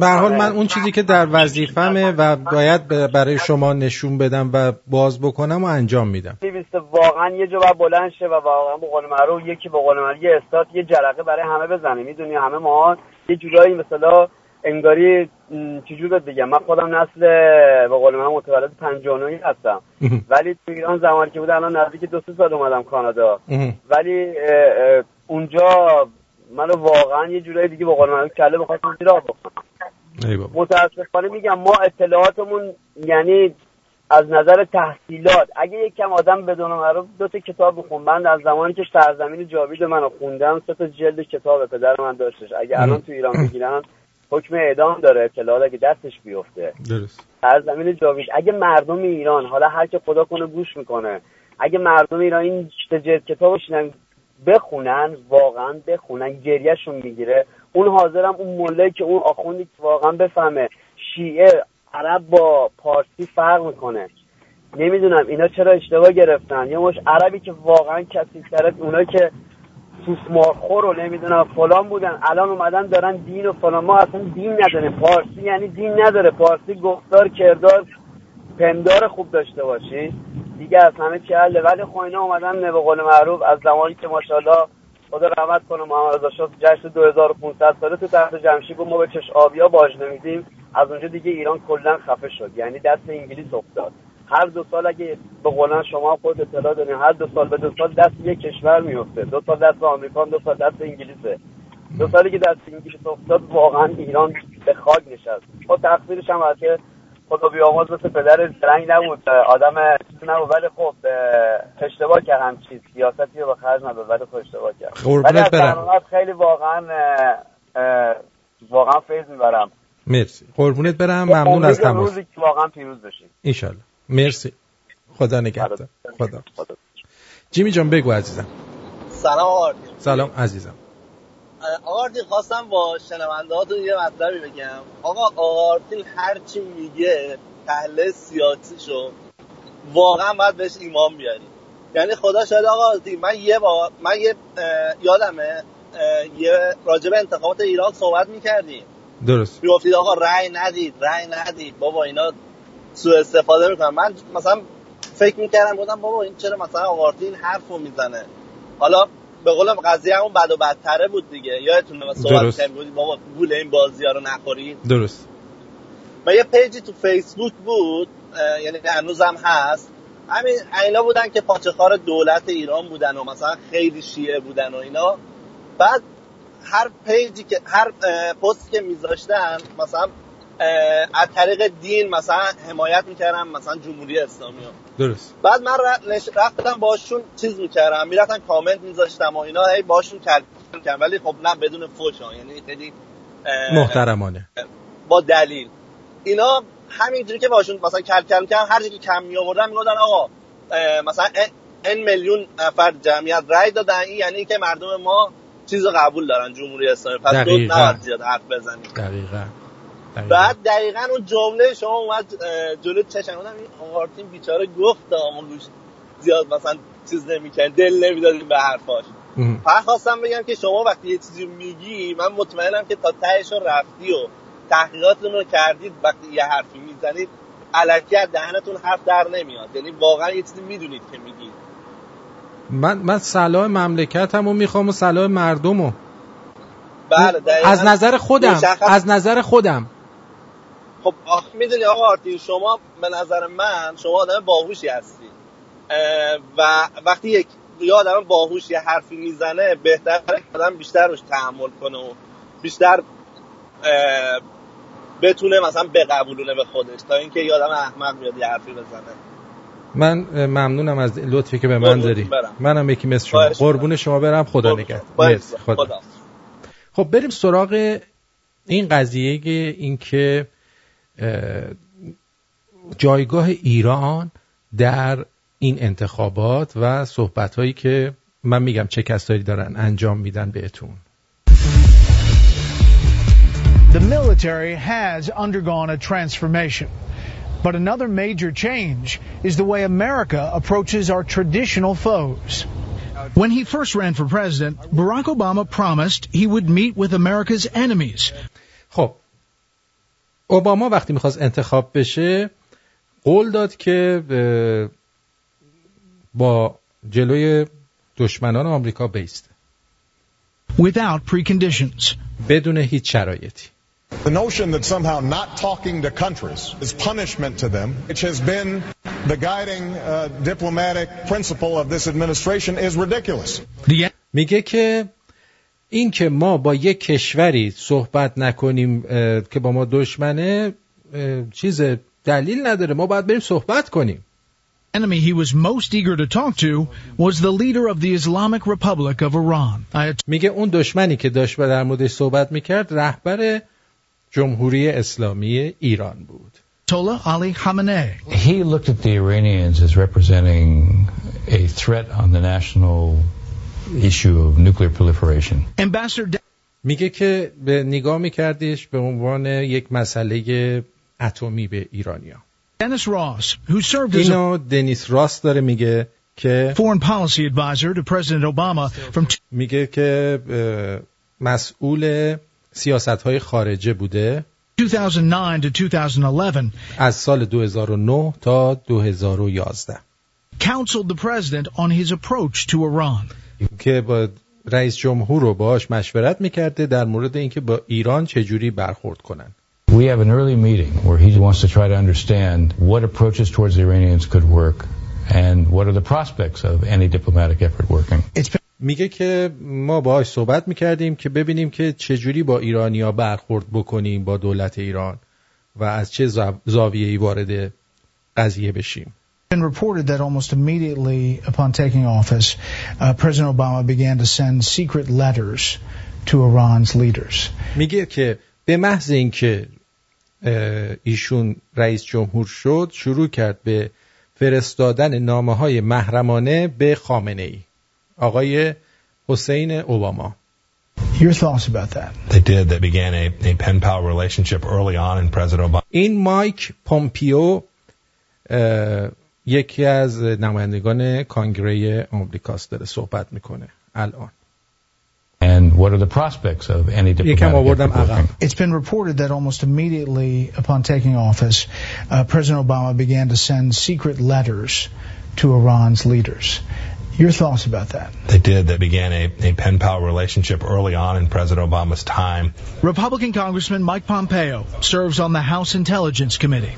S1: به حال من اون چیزی که در وظیفمه و باید برای شما نشون بدم و باز بکنم و انجام میدم.
S4: واقعا یه جا بلند شه و واقعا به قول معروف یکی به قول معروف یه استاد یه جرقه برای همه بزنه. می‌دونی همه ما یه جورایی مثلا انگاری چجور بگم. من خودم نسل به قول من متولد 59 هستم. ولی تو ایران زمانی که بود الان نزدیک دو سه سال اومدم کانادا. ولی اونجا منو واقعا یه جورایی دیگه به قول من کله بخواستم زیرا بکنم متاسفانه میگم ما اطلاعاتمون یعنی از نظر تحصیلات اگه یک کم آدم بدون معروف دو تا کتاب بخون من از زمانی که سرزمین جاوید منو خوندم سه تا جلد کتاب پدر من داشتش. اگه الان تو ایران بگیرن حکم اعدام داره اطلاعات اگه دستش بیفته.
S1: درست.
S4: زمین جاوید اگه مردم ایران حالا هر که خدا کنه گوش می‌کنه اگه مردم ایران این جلد کتاب بخونن واقعا بخونن گریهشون می‌گیره اون حاضرم اون ملایی که اون آخوندی که واقعا بفهمه شیعه عرب با پارسی فرق می‌کنه. نمی‌دونم اینا چرا اشتباه گرفتن. یه مش عربی که واقعا کسی سرت اونا که سوسمارخور رو نمی‌دونم فلان بودن الان اومدن دارن دین و فلان. ما اصلا دین نداریم. پارسی یعنی دین نداره. پارسی گفتار کردار پندار خوب داشته باشی دیگه از همه چی حله. ولی خب اینا اومدن به قول معروف از زمانی که ماشاءالله خدا رحمت کنه محمد رضا شاه جشن 2500 ساله تو تحت جمشید ما به چش آبیا باج نمیدیم. از اونجا دیگه ایران کلا خفه شد. یعنی دست انگلیس افتاد. هر دو سال اگه به قولن شما خود اطلاع دارین هر دو سال به دو سال دست یک کشور میفته دو سال دست آمریکا دو سال دست انگلیسه. دو سالی که دست انگلیس افتاد واقعا ایران به خاک نشست. خب تقصیرش هم که خدا بیامرز مثل پدر زرنگ نبود. آدم نبود. ولی خب اشتباه کرد هم چیز سیاستی رو به خرج نبود ولی خب اشتباه کرد. ولی از خیلی واقعا واقعا فیض می‌برم.
S1: مرسی. قربونت برم. ممنون از تماس.
S4: روزی که واقعا پیروز بشیم.
S1: انشالله. مرسی. خدا نگهدار. خدا. خدا جیمی جان بگو عزیزم.
S5: سلام آقا
S1: سلام عزیزم.
S5: آقا خواستم با شنونده هاتون یه مطلبی بگم. آقا آقارتین هرچی میگه تحلیل سیاسیشو واقعا باید بهش ایمان بیاری. یعنی خدا شاید آقا من یه با من یه یادمه یه راجب انتخابات ایران صحبت می‌کردیم.
S1: درست.
S5: می‌گفتید آقا رأی ندید رأی ندید. بابا اینا سوء استفاده می‌کنن. من مثلا فکر می‌کردم بودم بابا این چرا مثلا آقارتین حرفو می‌زنه؟ حالا به قولم قضیه همون بد و بدتره بود دیگه. یادتونه مثلا صحبت کردیم بابا گول این بازی ها رو نخورید
S1: درست.
S5: و یه پیجی تو فیسبوک بود یعنی هنوزم هست. همین اینا بودن که پاچخار دولت ایران بودن و مثلا خیلی شیعه بودن و اینا. بعد هر پیجی که هر پست که میذاشتن مثلا از طریق دین مثلا حمایت می‌کردم مثلا جمهوری اسلامی
S1: درست.
S5: بعد من رفتم باشون چیز می‌کردم می‌رفتم کامنت میذاشتم و اینا هی باشون کردم ولی خب نه بدون فوش یعنی خیلی
S1: محترمانه.
S5: با دلیل. اینا همینجوری که باشون مثلا کل کل کردم هر که کم می آوردن می‌گفتن آقا مثلا این میلیون نفر جمعیت رای دادن این یعنی که مردم ما چیز قبول دارن جمهوری اسلامی. پس دو نباید زیاد حرف بزنید
S1: دقیقا.
S5: بعد دقیقا اون جمله شما اومد جلو چشم بودم این آقارتین بیچاره گفت گوش زیاد مثلا چیز نمیکن دل نمی‌دادیم به حرفاش. فقط خواستم بگم که شما وقتی یه چیزی میگی من مطمئنم که تا تهش رفتی و تحقیقاتتون رو کردید وقتی یه حرفی می‌زنید علکی از دهنتون حرف در نمیاد. یعنی واقعا یه چیزی می‌دونید که میگید
S1: من من صلاح مملکتم و می‌خوام و صلاح مردم
S5: بله
S1: از نظر خودم از نظر خودم
S5: خب می‌دونی آقا آرتین شما به نظر من شما آدم باهوشی هستی. و وقتی یک یا آدم باهوش یه حرفی می‌زنه بهتره آدم بیشتر روش تحمل کنه و بیشتر بتونه مثلا بقبولونه به خودش تا اینکه یه آدم احمق بیاد یه حرفی بزنه.
S1: من ممنونم از لطفی که به من داری منم یکی مثل شما. قربون شما برم. خدا نگهد خدا. خب بریم سراغ این قضیه اینکه جایگاه ایران در این انتخابات و صحبت هایی که من میگم چه کسایی دارن انجام میدن بهتون
S6: The military has undergone a transformation. But another major change is the way America approaches our traditional foes. When he first ran for president, Barack Obama promised he would meet with America's enemies.
S1: خب اوباما وقتی می‌خواست انتخاب بشه قول داد که با جلوی دشمنان آمریکا بیسته
S6: without preconditions
S1: بدون هیچ شرایطی
S7: The notion that somehow not talking to countries is punishment to them, which has been the guiding uh, diplomatic principle of this administration, is ridiculous.
S1: میگه که این که ما با یک کشوری صحبت نکنیم که با ما دشمنه چیز دلیل نداره ما باید بریم صحبت کنیم
S6: enemy he was most eager to talk to was the leader of the Islamic Republic of Iran.
S1: میگه اون دشمنی که داشت در موردش صحبت می‌کرد رهبر جمهوری اسلامی ایران بود.
S6: Tola Ali Khamenei.
S8: He looked at the Iranians as representing a threat on the national issue of nuclear proliferation.
S6: Ambassador
S1: میگه که به نگاه میکردیش به عنوان یک مسئله اتمی به ایرانیا.
S6: Dennis Ross, who served as
S1: اینو دنیس راس داره میگه که
S6: foreign policy advisor to President Obama from
S1: میگه که مسئول سیاست های خارجه بوده
S6: 2009 to 2011
S1: از سال 2009 تا 2011
S6: counseled the president on his approach to Iran
S1: که با رئیس جمهور رو باش مشورت می‌کرده در مورد اینکه با ایران چجوری برخورد کنن
S8: We have an early meeting where he wants to try to understand what approaches towards the Iranians could work and what are the prospects of any diplomatic effort working.
S1: میگه که ما باهاش صحبت می‌کردیم که ببینیم که چجوری با ایرانیا برخورد بکنیم با دولت ایران و از چه زاویه‌ای وارد قضیه بشیم.
S6: been reported that almost immediately upon taking office, uh, President Obama began to send secret letters to Iran's leaders.
S1: میگه که به محض اینکه ایشون رئیس جمهور شد شروع کرد به فرستادن نامه های محرمانه به خامنه ای آقای حسین اوباما
S6: Your thoughts about that?
S9: They did. They began a, a pen pal relationship early on in President Obama.
S1: این مایک پومپیو یکی از نمایندگان کانگره آمریکاست داره صحبت میکنه الان
S8: And what are the prospects of any diplomatic
S6: It's been reported that almost immediately upon taking office, uh, President Obama began to send secret letters to Iran's leaders. Your thoughts about that?
S9: They did. They began a, a pen pal relationship early on in President Obama's time.
S6: Republican Congressman Mike Pompeo serves on the House Intelligence Committee.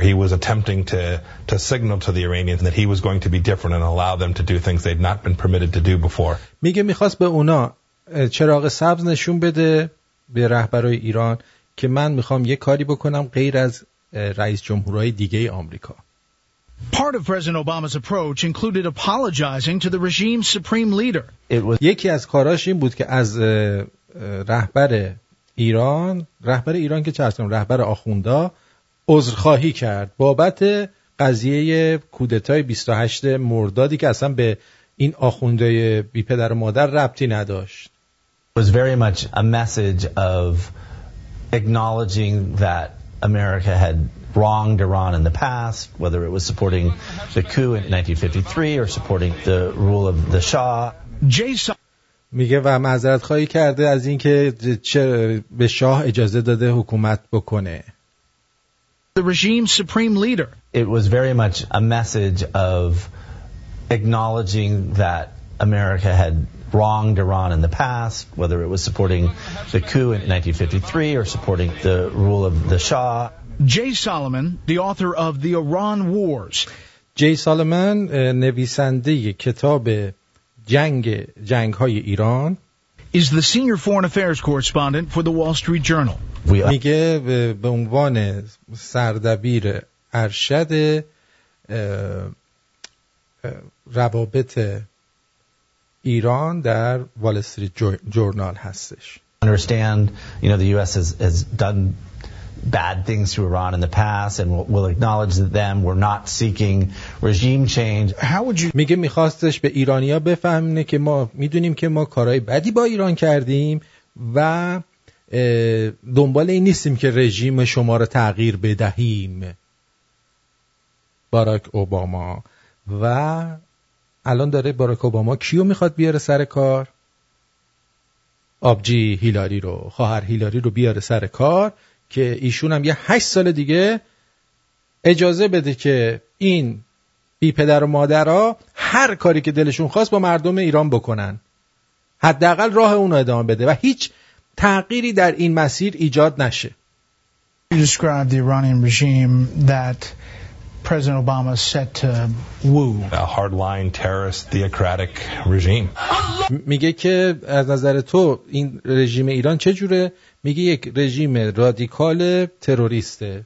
S9: He was attempting to, to signal to the Iranians that he was going to be different and allow them to do things they'd not been permitted to do before.
S1: میگه میخواست به اونا چراغ سبز نشون بده به رهبرای ایران که من میخوام یه کاری بکنم غیر از رئیس جمهورهای دیگه آمریکا.
S6: Part of President Obama's approach included apologizing to the regime's supreme leader.
S1: Was... یکی از کاراش این بود که از رهبر ایران رهبر ایران که چه رهبر آخوندا عذرخواهی کرد بابت قضیه کودتای 28 مردادی که اصلا به این آخونده بی پدر و مادر ربطی نداشت.
S10: was very much a message of acknowledging that America had wronged Iran in the past, whether it was supporting the coup in 1953 or supporting the rule of the Shah.
S1: میگه و معذرت خواهی کرده از اینکه چه به شاه اجازه داده حکومت بکنه.
S6: The regime's supreme leader.
S10: It was very much a message of acknowledging that America had wronged Iran in the past, whether it was supporting the coup in 1953 or supporting the rule of the Shah.
S6: Jay Solomon, the author of The Iran Wars.
S1: جی سالمن نویسنده کتاب جنگ جنگ های ایران
S6: is the senior foreign affairs correspondent for the Wall Street Journal.
S1: میگه به عنوان سردبیر ارشد روابط ایران در وال استریت جورنال هستش.
S10: Understand, you know, the U.S. has, has done bad things to Iran in the past and we'll, we'll acknowledge that them. We're not seeking regime change.
S6: How would you...
S1: میگه میخواستش به ایرانیا بفهمونه که ما می‌دونیم که ما کارهای بدی با ایران کردیم و دنبال این نیستیم که رژیم شما رو تغییر بدهیم. باراک اوباما و الان داره باراک اوباما کیو می‌خواد بیاره سر کار آبجی هیلاری رو خواهر هیلاری رو بیاره سر کار که ایشون هم یه هشت سال دیگه اجازه بده که این بی پدر و مادرها هر کاری که دلشون خواست با مردم ایران بکنن حداقل راه اون رو ادامه بده و هیچ تغییری در این مسیر ایجاد نشه
S6: You described the Iranian regime that President Obama set to woo.
S9: A hardline terrorist theocratic regime.
S1: میگه که از نظر تو این رژیم ایران چه جوره؟ میگه یک رژیم رادیکال تروریسته.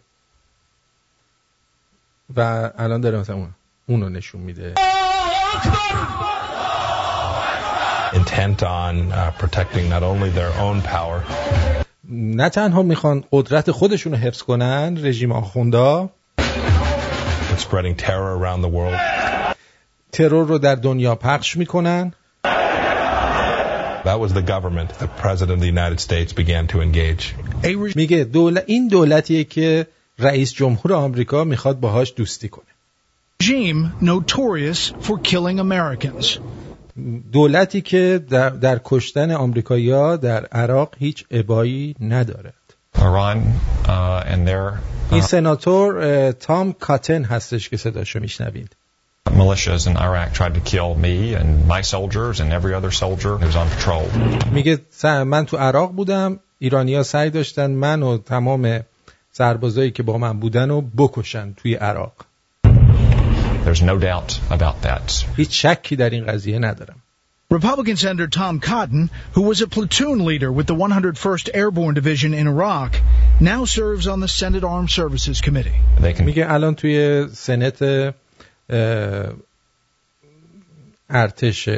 S1: و الان داره مثلا اون اونو نشون میده.
S9: Intent on uh, protecting not only their own power.
S1: نه تنها می‌خوان قدرت خودشون رو حفظ کنن رژیم آخوندا.
S9: Spreading terror around the world.
S1: ترور رو در دنیا پخش می‌کنن.
S9: That was the government the president of the United States began to engage.
S1: میگه دول... این دولتیه که رئیس جمهور آمریکا می‌خواد باهاش دوستی کنه.
S6: Regime notorious for killing Americans.
S1: دولتی که در, در کشتن آمریکایی‌ها در عراق هیچ ابایی ندارد.
S11: Iran uh, and their uh,
S1: این سناتور تام کاتن هستش که صداشو میشنوید.
S11: militias in Iraq tried to kill me and my soldiers and every other soldier who was on patrol.
S1: میگه من تو عراق بودم ایرانیا سعی داشتن من و تمام سربازایی که با من بودن رو بکشن توی عراق.
S11: There's no doubt about that.
S1: هیچ شکی در این قضیه ندارم.
S6: Republican Senator Tom Cotton, who was a platoon leader with the 101st Airborne Division in Iraq, now serves on the Senate Armed Services Committee.
S11: They can
S1: میگه الان توی سنت ارتش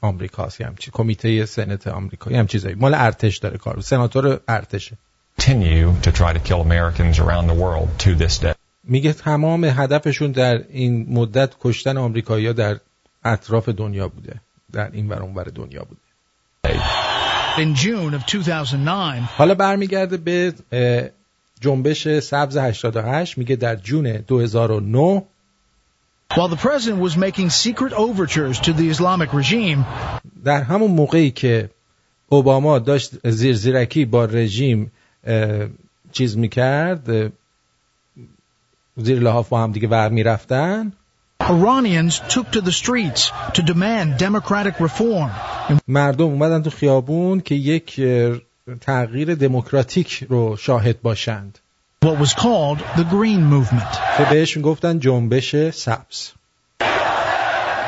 S1: آمریکاست یه همچی کمیته سنت آمریکا یه هم چیزایی. مال ارتش داره کار. سناتور ارتشه.
S11: Continue to try to kill Americans around the world to this day.
S1: میگه تمام هدفشون در این مدت کشتن آمریکایی‌ها در اطراف دنیا بوده. در این ور اونور دنیا بوده.
S6: In June of 2009,
S1: حالا برمیگرده به جنبش سبز 88 میگه در جون 2009
S6: while the president was making secret overtures to the Islamic regime,
S1: در همون موقعی که اوباما داشت زیر زیرکی با رژیم چیز می‌کرد زیر لحاف با هم دیگه ور می‌رفتن
S6: Iranians took to the streets to demand democratic reform.
S1: مردم اومدن تو خیابون که یک تغییر دموکراتیک رو شاهد باشند
S6: What was called the Green Movement.
S1: که بهش گفتن جنبش سبز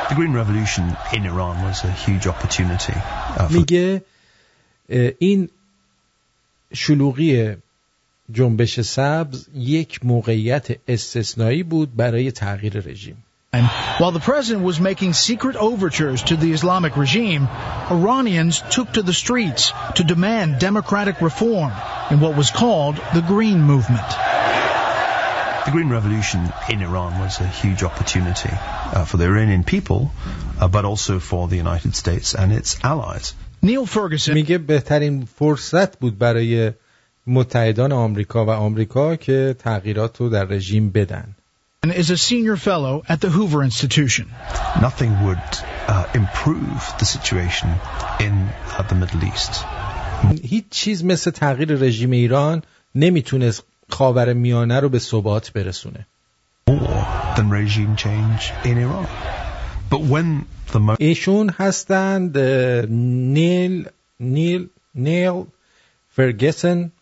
S12: The Green Revolution in Iran was a huge opportunity. Uh,
S1: میگه این شلوغی جنبش سبز یک موقعیت استثنایی بود برای تغییر رژیم
S6: While the president was making secret overtures to the Islamic regime, Iranians took to the streets to demand democratic reform in what was called the Green Movement.
S12: The Green Revolution in Iran was a huge opportunity uh, for the Iranian people, uh, but also for the United States and its allies.
S6: Neil Ferguson
S1: میگه بهترین فرصت بود برای متحدان آمریکا و آمریکا که تغییرات رو در رژیم بدن
S6: is a senior fellow at the Hoover Institution.
S12: Nothing would uh, improve the situation in uh, the Middle East.
S1: هیچ چیز مثل تغییر رژیم ایران نمیتونست خاور میانه رو به ثبات برسونه.
S12: More than regime change in Iran. But when the mo-
S1: ایشون هستند نیل نیل نیل فرگسن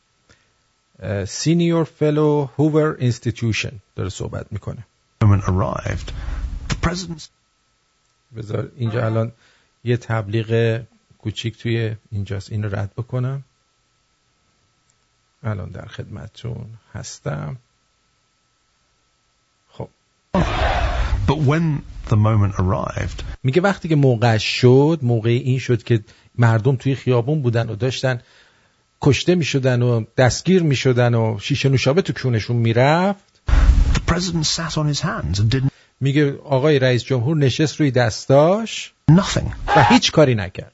S1: senior fellow Hoover Institution داره صحبت می‌کنه. بذار اینجا الان یه تبلیغ کوچیک توی اینجاست. اینو رد بکنم. الان در خدمتتون هستم. خب.
S12: But when the moment arrived,
S1: میگه وقتی که موقع شد موقع این شد که مردم توی خیابون بودن و داشتن کشته می شدن و دستگیر می شدن و شیشه نوشابه تو کونشون
S12: می رفت
S1: میگه آقای رئیس جمهور نشست روی دستاش
S12: Nothing.
S1: و هیچ کاری نکرد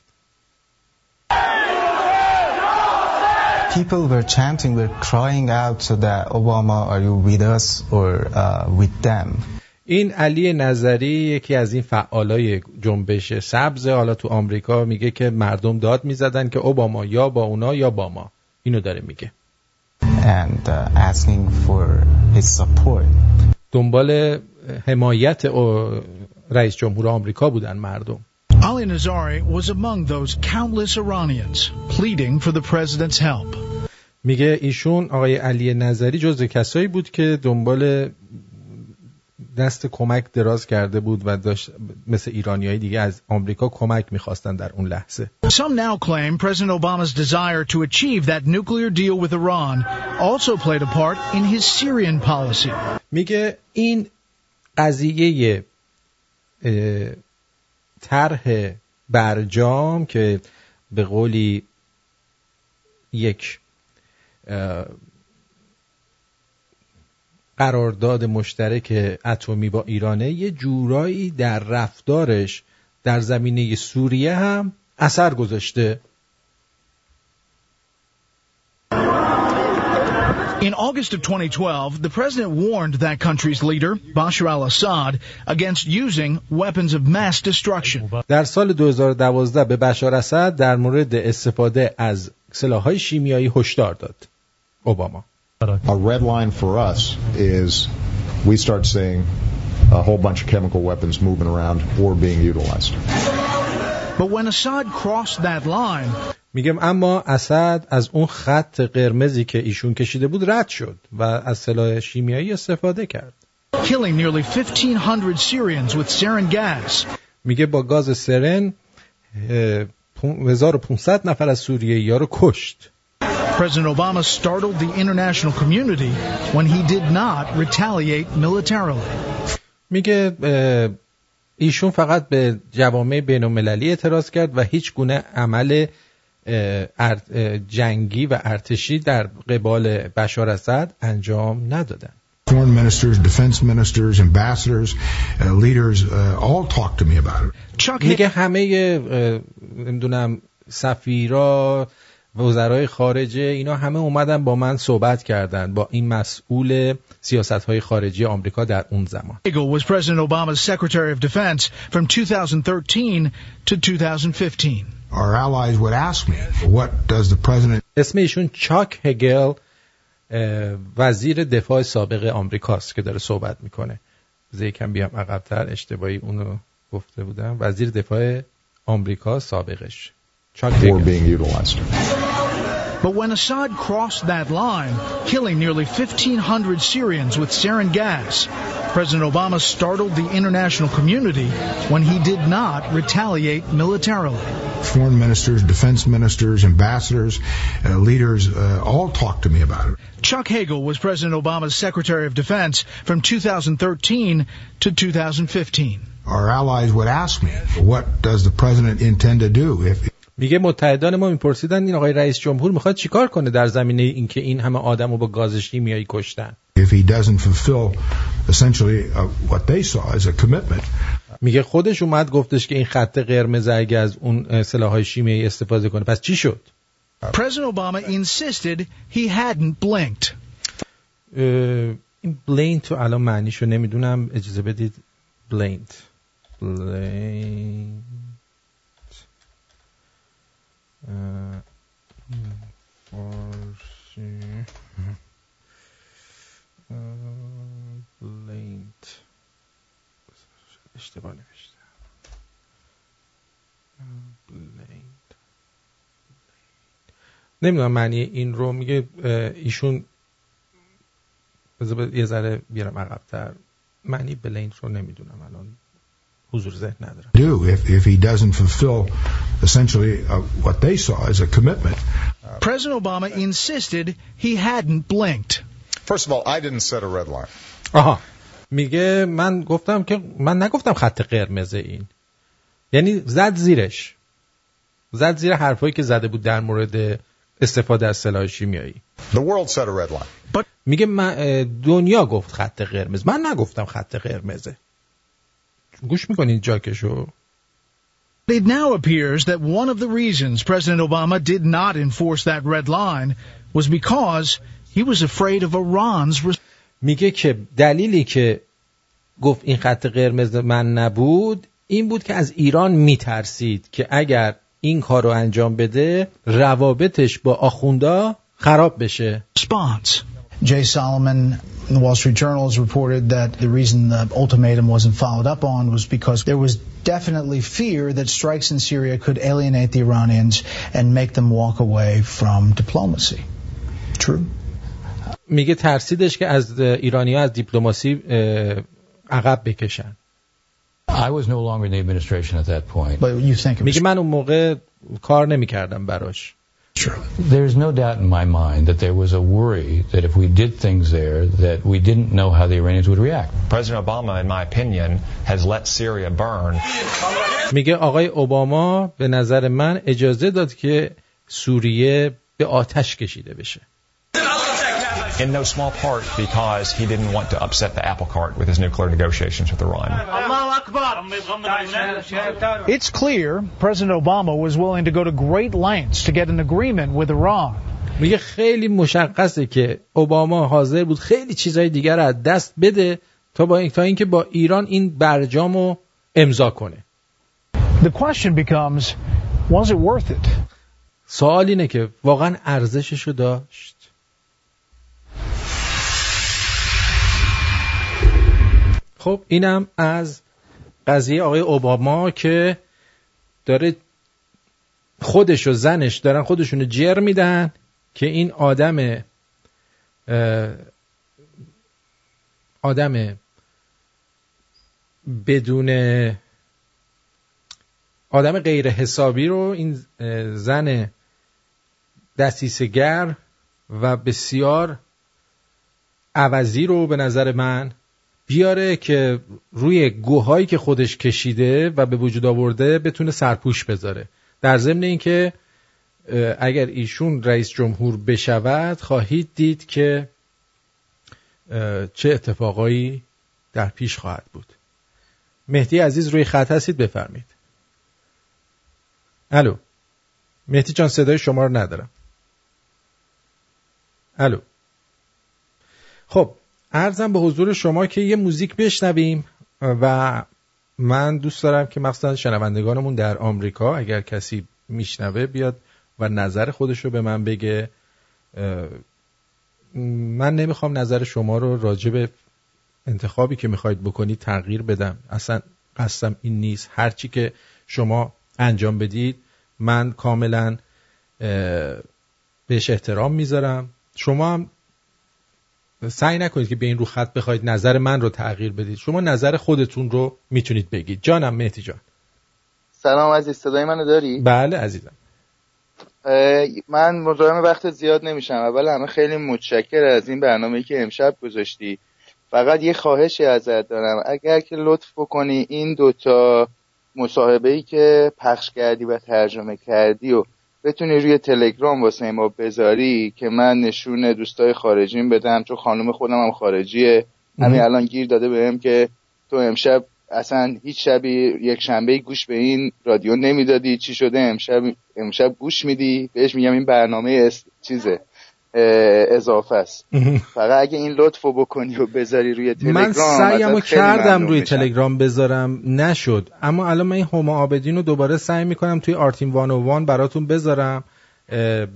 S13: People were chanting, were crying out that Obama, are you with us or uh, with them?
S1: این علی نظری یکی از این فعالای جنبش سبز حالا تو آمریکا میگه که مردم داد می‌زدن که اوباما یا با اونا یا با ما اینو داره میگه
S13: and uh, asking for his support.
S1: دنبال حمایت رئیس جمهور آمریکا بودن مردم
S6: Ali Nazari was among those countless Iranians pleading for the president's help.
S1: میگه ایشون آقای علی نظری جزو کسایی بود که دنبال دست کمک دراز کرده بود و داشت مثل ایرانی دیگه از آمریکا کمک می‌خواستن در اون لحظه
S6: Some now claim President Obama's desire to achieve that nuclear deal with Iran also played a part in his Syrian policy.
S1: میگه این قضیه طرح برجام که به قولی یک قرارداد مشترک اتمی با ایرانه یه جورایی در رفتارش در زمینه سوریه هم اثر گذاشته
S6: In August of 2012, the president warned that country's leader, Bashar al-Assad, against using weapons of mass destruction.
S1: در سال 2012 به بشار اسد در مورد استفاده از سلاح‌های شیمیایی هشدار داد. اوباما.
S7: A red line for us is we start seeing a whole bunch of chemical weapons moving around or being utilized.
S6: But when Assad crossed that line,
S1: میگم اما اسد از اون خط قرمزی که ایشون کشیده بود رد شد و از سلاح شیمیایی استفاده کرد.
S6: Killing nearly 1500 Syrians with sarin gas.
S1: میگه با گاز سرن 1500 نفر از سوریه یا رو کشت.
S6: President Obama startled the international community when he did not retaliate militarily.
S1: میگه ایشون فقط به جوامع بین المللی اعتراض کرد و هیچ گونه عمل جنگی و ارتشی در قبال بشار اسد انجام ندادن
S14: Foreign ministers, defense ministers, ambassadors, uh, leaders, uh, all talk to me about it.
S1: میگه همه نمی‌دونم سفیرا وزرای خارجه اینا همه اومدن با من صحبت کردن با این مسئول سیاست های خارجی آمریکا در اون زمان.
S6: was President Obama's Secretary of Defense from 2013 to 2015.
S14: Our allies would ask me, what does the president...
S1: اسم ایشون چاک هگل وزیر دفاع سابق آمریکاست که داره صحبت می‌کنه. بذار یکم بیام عقبتر اشتباهی اونو گفته بودم. وزیر دفاع آمریکا سابقش.
S7: Chuck were being utilized.
S6: But when Assad crossed that line, killing nearly 1,500 Syrians with sarin gas, President Obama startled the international community when he did not retaliate militarily.
S14: Foreign ministers, defense ministers, ambassadors, uh, leaders uh, all talked to me about it.
S6: Chuck Hagel was President Obama's Secretary of Defense from 2013 to 2015.
S14: Our allies would ask me, what does the president intend to do if
S1: میگه متحدان ما میپرسیدن این آقای رئیس جمهور می‌خواد چیکار کنه در زمینه اینکه این همه آدم رو با گاز شیمیایی کشتن؟
S14: If he doesn't fulfill essentially uh, what they saw as a commitment.
S1: میگه خودش اومد گفتش که این خط قرمز اگه از اون سلاح‌های شیمیایی استفاده کنه. پس چی شد؟
S6: President Obama insisted he hadn't blinked.
S1: این بلین تو الان معنیشو نمی‌دونم اجازه بدید. بلیند بلین فارسی بلیند اشتباه نوشتم نمی‌دونم معنی این رو میگه ایشون یه ذره بیارم عقبتر. معنی بلیند رو نمی‌دونم الان. حضور ذهن ندارم
S14: do if, if he doesn't fulfill essentially uh, what they saw as a commitment.
S6: President Obama insisted he hadn't blinked.
S7: First of all, I didn't set a red line.
S1: آها میگه من گفتم که من نگفتم خط قرمز این یعنی زد زیرش زد زیر حرفایی که زده بود در مورد استفاده از سلاح شیمیایی
S7: The world set a red line.
S1: But میگه من دنیا گفت خط قرمز من نگفتم خط قرمزه گوش می‌کنید جاکشو
S6: It now appears that one of the reasons President Obama did not enforce that red line was because he was afraid of Iran's
S1: میگه که دلیلی که گفت این خط قرمز من نبود این بود که از ایران میترسید که اگر این کار رو انجام بده روابطش با آخوندا خراب بشه
S6: Response. Jay Solomon the Wall Street Journal has reported that the reason the ultimatum wasn't followed up on was because there was definitely fear that strikes in Syria could alienate the Iranians and make them walk away from diplomacy. True?
S1: میگه ترسیدش که از ایرانی از دیپلماسی عقب بکشن
S8: I was no longer in the administration at that point.
S6: But you think it was
S1: میگه من اون موقع کار نمیکردم براش
S8: There's no doubt in my mind that there was a worry that if we did things there, that we didn't know how the Iranians would react.
S11: President Obama, in my opinion, has let Syria burn.
S1: میگه آقای اوباما به نظر من اجازه داد که سوریه به آتش کشیده بشه
S11: In no small part because he didn't want to upset the apple cart with his nuclear negotiations with Iran.
S6: It's clear President Obama was willing to go to great lengths to get an agreement with Iran.
S1: میگه خیلی مشخصه که اوباما حاضر بود خیلی چیزهای دیگر رو از دست بده تا با این تا اینکه با ایران این برجام رو امضا کنه
S6: The question becomes, was it worth it?
S1: سوال اینه که واقعا ارزشش رو داشت خب اینم از قضیه آقای اوباما که داره خودش و زنش دارن خودشونو جر میدن که این آدم آدم بدون آدم غیر حسابی رو این زن دستیسگر و بسیار عوضی رو به نظر من بیاره که روی گوهایی که خودش کشیده و به وجود آورده بتونه سرپوش بذاره. در ضمن اینکه اگر ایشون رئیس جمهور بشود خواهید دید که چه اتفاقایی در پیش خواهد بود. مهدی عزیز روی خط هستید؟ بفرمید الو. مهدی جان صدای شما رو ندارم. الو. خب ارزم به حضور شما که یه موزیک بشنویم و من دوست دارم که مخصوصا شنوندگانمون در آمریکا اگر کسی میشنوه بیاد و نظر خودش رو به من بگه من نمی‌خوام نظر شما رو راجع به انتخابی که می‌خواید بکنید تغییر بدم. اصلا قصدم این نیست. هرچی که شما انجام بدید من کاملا بهش احترام می‌ذارم. شما هم سعی نکنید که به این رو خط بخواید نظر من رو تغییر بدید. شما نظر خودتون رو می‌تونید بگید. جانم مهدی جان.
S15: سلام عزیز صدای منو داری؟
S1: بله عزیزم.
S15: من مزاحم وقت زیاد نمیشم. اول همه خیلی متشکر از این برنامه که امشب گذاشتی. فقط یه خواهشی ازت دارم. اگر که لطف بکنی این دوتا مصاحبه ای که پخش کردی و ترجمه کردی و بتونی روی تلگرام واسه ما بذاری که من نشون دوستای خارجیم بدم چون خانم خودم هم خارجیه. همین الان گیر داده بهم که تو امشب اصلا هیچ شبی یک شنبه گوش به این رادیو نمی‌دادی. چی شده؟ امشب امشب گوش میدی؟ بهش میگم این برنامه چیزه. اضافه است. فقط اگه این لطفو بکنی و بذاری روی تلگرام
S1: من سعیمو کردم روی. تلگرام بذارم نشد. اما الان من این هما آبدین رو دوباره سعی می‌کنم توی آرتین وان و وان براتون بذارم.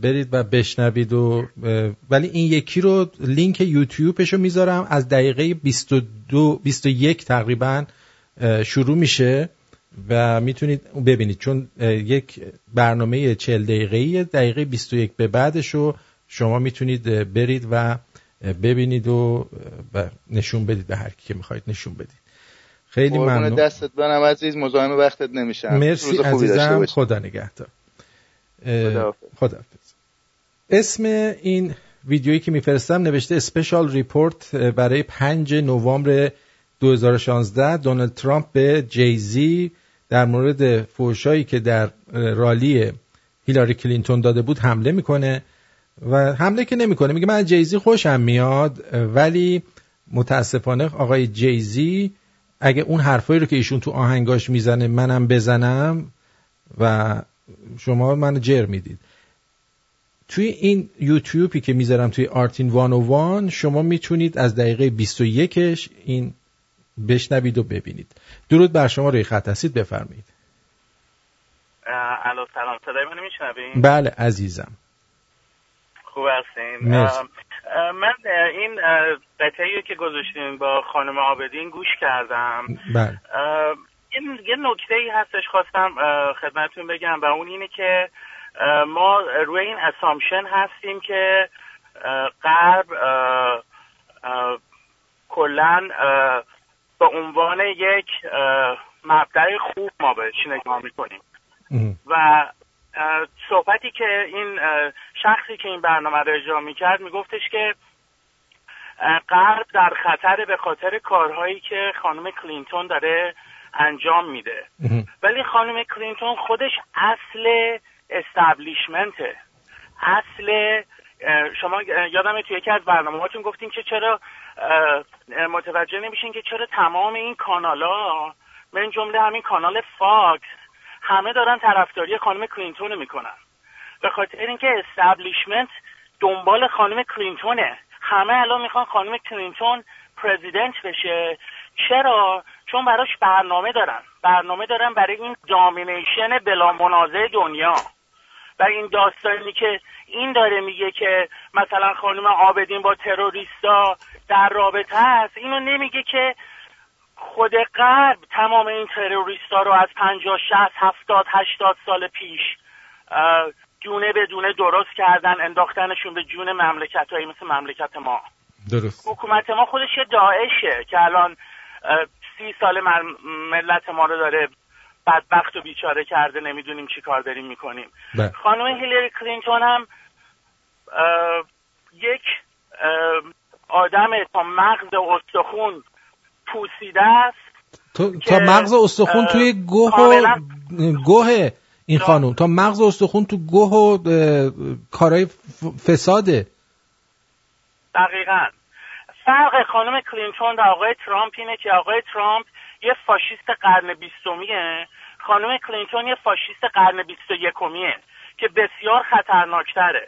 S1: برید و بشنوید و ولی این یکی رو لینک یوتیوبش رو می‌ذارم. از دقیقه 22 21 تقریبا شروع میشه و می‌تونید ببینید. چون یک برنامه 40 دقیقه‌ای دقیقه 21 به بعدش رو شما می‌تونید برید و ببینید و نشون بدید به هر کی که می‌خواید نشون بدید. خیلی ممنون.
S15: فدات برم عزیز مزاحم وقتت نمیشم.
S1: مرسی عزیزم. خدا نگهدار. خدا اسم این ویدیویی که میفرستم نوشته special report برای 5 نوامبر 2016 دونالد ترامپ به جیزی در مورد فوشایی که در rally هیلاری کلینتون داده بود حمله می‌کنه. و حمله که نمی‌کنه. میگه من جیزی خوشم میاد ولی متاسفانه آقای جیزی اگه اون حرفایی رو که ایشون تو آهنگاش می‌زنه منم بزنم و شما منو جر می‌دید. توی این یوتیوبی که می‌ذارم توی آرتین وان و وان شما می‌تونید از دقیقه 21ش این بشنوید و ببینید. درود بر شما روی خط هستید بفرمایید.
S16: الو سلام صدای منو میشنوین
S1: بله عزیزم.
S16: خوب هستین. من این قطعی که گذاشتین با خانم آبدین گوش کردم.
S1: بله.
S16: یه نکته ای هستش خواستم خدمتتون بگم و اون اینه که ما روی این اسامشن هستیم که غرب کلا به عنوان یک مبدع خوب ما بهش نگاه می‌کنیم. و صحبتی که این شخصی که این برنامه رو اجرا می‌کرد میگفتش که غرب در خطر به خاطر کارهایی که خانم کلینتون داره انجام میده. ولی خانم کلینتون خودش اصل استبلیشمنته اصل شما یادم توی یکی از برنامه هاتون گفتیم که چرا متوجه نمیشین که چرا تمام این کانالا من جمله همین کانال فاکس همه دارن طرفداری خانم کلینتون می‌کنن. به خاطر اینکه establishment دنبال خانم کلینتونه. همه الان می‌خوان خانم کلینتون president بشه. چرا؟ چون براش برنامه دارن. برنامه دارن برای این domination بلا منازع دنیا. و این داستانی که این داره میگه که مثلا خانم آبدین با تروریستا در رابطه است اینو نمیگه که خود غرب تمام این تروریستا رو از پنجاه شهست هفتاد هشتاد سال پیش دونه به دونه درست کردن انداختنشون به جون مملکت هایی مثل مملکت ما.
S1: درست.
S16: حکومت ما خودش یه داعشه که الان سی سال ملت ما رو داره بدبخت و بیچاره کرده نمی‌دونیم چی کار داریم می‌کنیم.
S1: بله.
S16: خانم هیلری کلینتون هم یک آدم تا مغز استخون پوسیده است
S1: تو تا مغز استخون توی گوه و گوه این خانم. تا مغز استخون تو گوه و کارهای فساده.
S16: دقیقا. فرق خانم کلینتون و آقای ترامپ اینه که آقای ترامپ یه فاشیست قرن بیستمیه. خانم کلینتون یه فاشیست قرن بیست و یکمیه که بسیار خطرناکتره.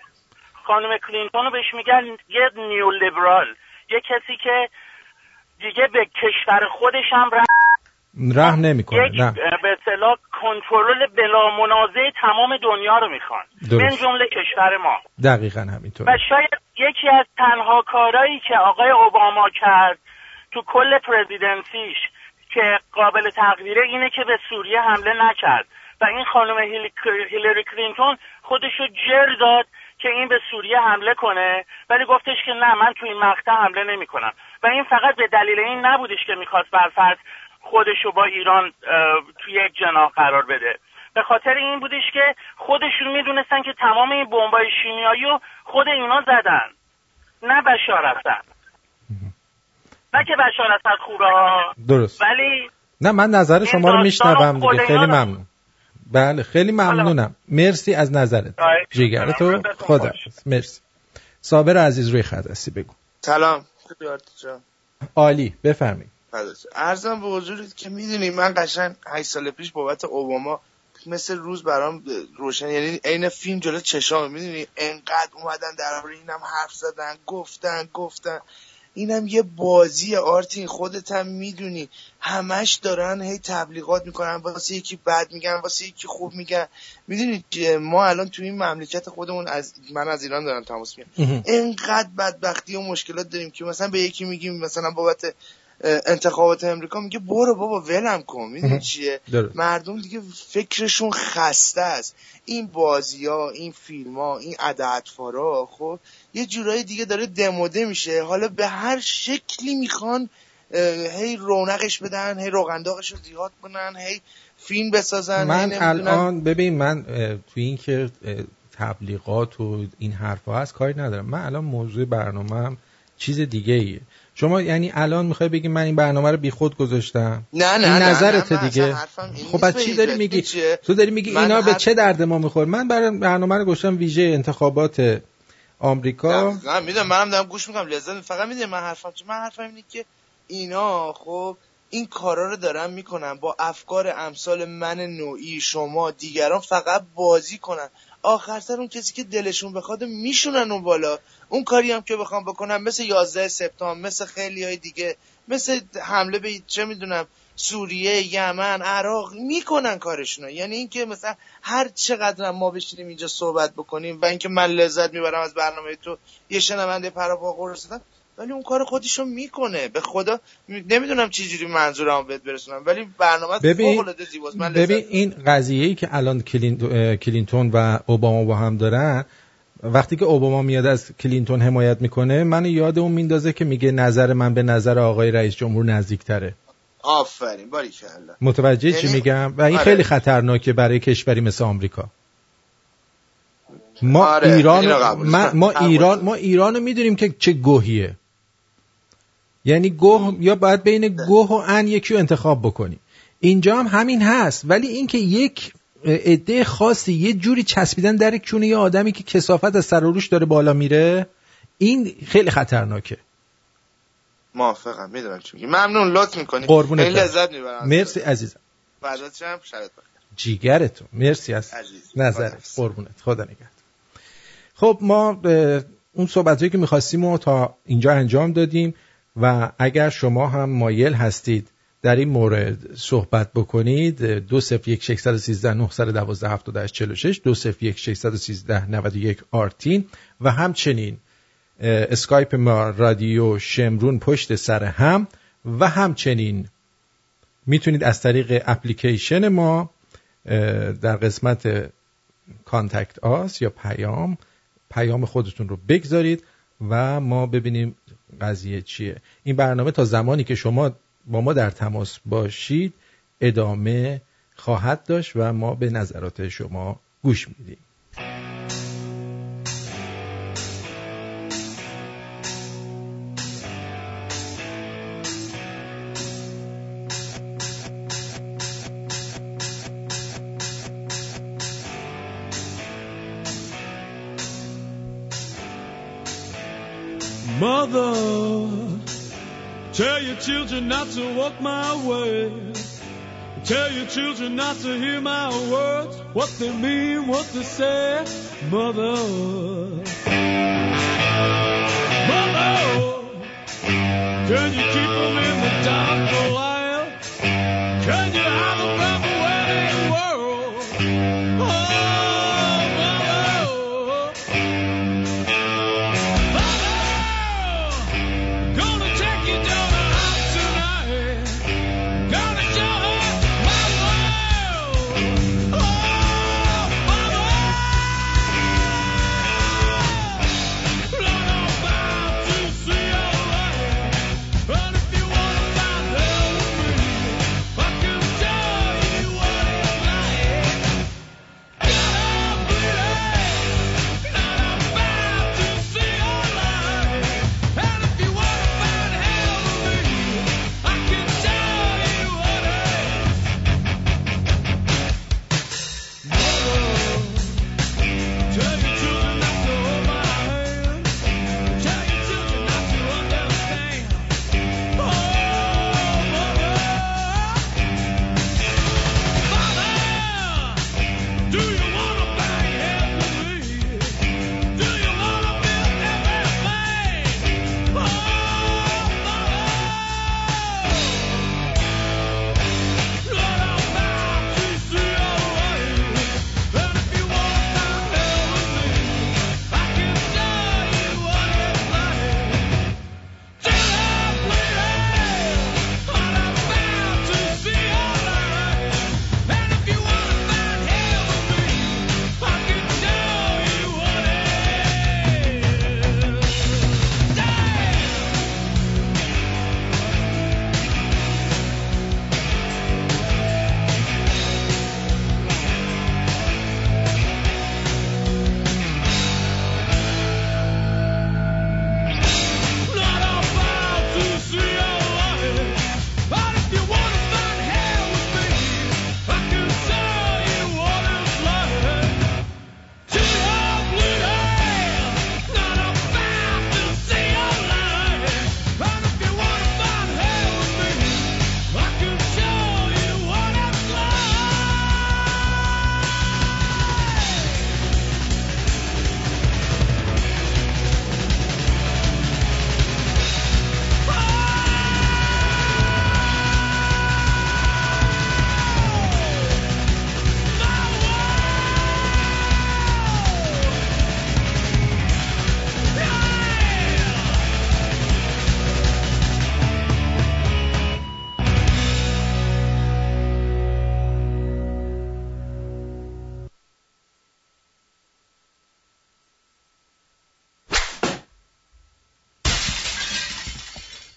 S16: خانم کلینتون رو بهش میگن یه نیو لیبرال یه کسی که دیگه به کشور خودش هم
S1: رحم نمی‌کنه
S16: یک به اصطلاح کنترل بلا منازع تمام دنیا رو می‌خوان. من جمله کشور ما.
S1: دقیقا همینطور
S16: و شاید یکی از تنها کارهایی که آقای اوباما کرد تو کل پرزیدنسیش که قابل تقدیره اینه که به سوریه حمله نکرد. و این خانم هیلری کلینتون خودشو جر داد که این به سوریه حمله کنه ولی گفتش که نه من تو این مقطع حمله نمی کنم و این فقط به دلیل این نبودش که می‌خواست برفرض خودشو با ایران توی یک جناح قرار بده. به خاطر این بودش که خودشون می‌دونستن که تمام این بمبای شیمیایی رو خود اینا زدن. نه بشار اسد نه که بشار اسد خوبه. ها
S1: درست.
S16: ولی
S1: نه من نظر شما رو میشنوم دیگه. خیلی ممنون. بله خیلی ممنونم. مرسی از نظرت. جیگر تو خدا مرسی. صابر عزیز روی خط هستی بگو.
S17: سلام.
S1: عالی بفرمایید.
S17: ارزم به حضورت که می‌دونی من قشنگ 8 سال پیش بابت اوباما مثل روز برام روشن یعنی عین فیلم جلو چشام می‌دونی؟ انقدر اومدن در اینم حرف زدن گفتن گفتن. اینم یه بازی آرتین خودت هم می‌دونی. همش دارن هی تبلیغات می‌کنن. واسه یکی بد میگن واسه یکی خوب میگن. می‌دونی ما الان تو این مملکت خودمون از من از ایران دارم تماس میگم انقدر بدبختی و مشکلات داریم که مثلا به یکی میگیم مثلا بابت انتخابات امریکا میگه برو بابا ولم کن. می‌دونی چیه؟ مردم دیگه فکرشون خسته است. این بازی ها این فیلم ها این عددفارا خب یه جورایی دیگه داره دموده میشه. حالا به هر شکلی می‌خوان هی رونقش بدن هی روغنداغش رو زیاد کنن هی فیلم بسازن
S1: من الان ببین من تو این که تبلیغات و این حرفا هست کاری ندارم. من الان موضوع برنامه هم چیز دیگه ایه شما یعنی الان می‌خوای بگی من این برنامه رو بیخود گذاشتم؟
S17: نه نه
S1: این
S17: نه
S1: نظرت
S17: نه
S1: دیگه؟ خب بعد چی داری میگی؟ تو داری میگی اینا به چه درد ما میخور من برای برنامه رو گذاشتم ویژه انتخابات آمریکا؟
S17: نه می‌دونم منم دارم گوش می‌کنم. لذت فقط می‌دونم من حرفم. چه من حرفم اینه که اینا خب این کارا رو دارن می‌کنن. با افکار امثال من نوعی شما دیگران فقط بازی کنن. آخر سر اون کسی که دلشون بخواد میشونن اون بالا. اون کاری هم که بخوام بکنم مثل 11 سپتامبر مثل خیلی های دیگه مثل حمله به چه می‌دونم سوریه یمن عراق می‌کنن کارشونو. یعنی اینکه مثلا هر چقدر ما بشینیم اینجا صحبت بکنیم و اینکه من لذت می‌برم از برنامه تو یه شنونده پراپا رسیدم ولی اون کار خودشو می‌کنه. به خدا نمی‌دونم چه جوری منظورمو بهت برسونم ولی برنامه
S1: ببین من ببین این قضیه ای که الان کلینتون و اوباما با هم دارن وقتی که اوباما میاد از کلینتون حمایت می‌کنه من یاد اون میندازه که میگه نظر من به نظر آقای رئیس جمهور نزدیکتره.
S17: آفرین باری
S1: متوجه چی یعنی میگم؟ و این آره. خیلی خطرناکه برای کشوری مثل آمریکا. ما آره. ایران ما, ما ایران ما ایرانو می‌دونیم که چه گوهیه. یعنی گوه یا باید بین گوه و ان یکی رو انتخاب بکنی. اینجا هم همین هست. ولی اینکه یک عده خاصی یه جوری چسبیدن در کونه یه آدمی که کسافت از سر روش داره بالا میره این خیلی خطرناکه.
S17: موافقم می‌دونم چی ممنون لطف می‌کنی.
S1: خیلی
S17: لذت می‌برم.
S1: مرسی عزیزم.
S17: فردات شب شرط
S1: جیگرتون. مرسی از نظرت. قربونت. خدا نگهد خب ما اون صحبت که می‌خواستیم و تا اینجا انجام دادیم و اگر شما هم مایل هستید در این مورد صحبت بکنید دو سف یک شکستر سیزده نه سر دوازده هفت و چلو شش دو سف یک شکستر سیزده نود یک آرتین و همچنین اسکایپ ما رادیو شمرون پشت سر هم و همچنین می‌تونید از طریق اپلیکیشن ما در قسمت Contact Us یا پیام پیام خودتون رو بگذارید و ما ببینیم قضیه چیه. این برنامه تا زمانی که شما با ما در تماس باشید ادامه خواهد داشت و ما به نظرات شما گوش میدیم. Mother, tell your children not to walk my way. Tell your children not to hear my words, what they mean, what they say. Mother, Mother, can you keep them in the dark for a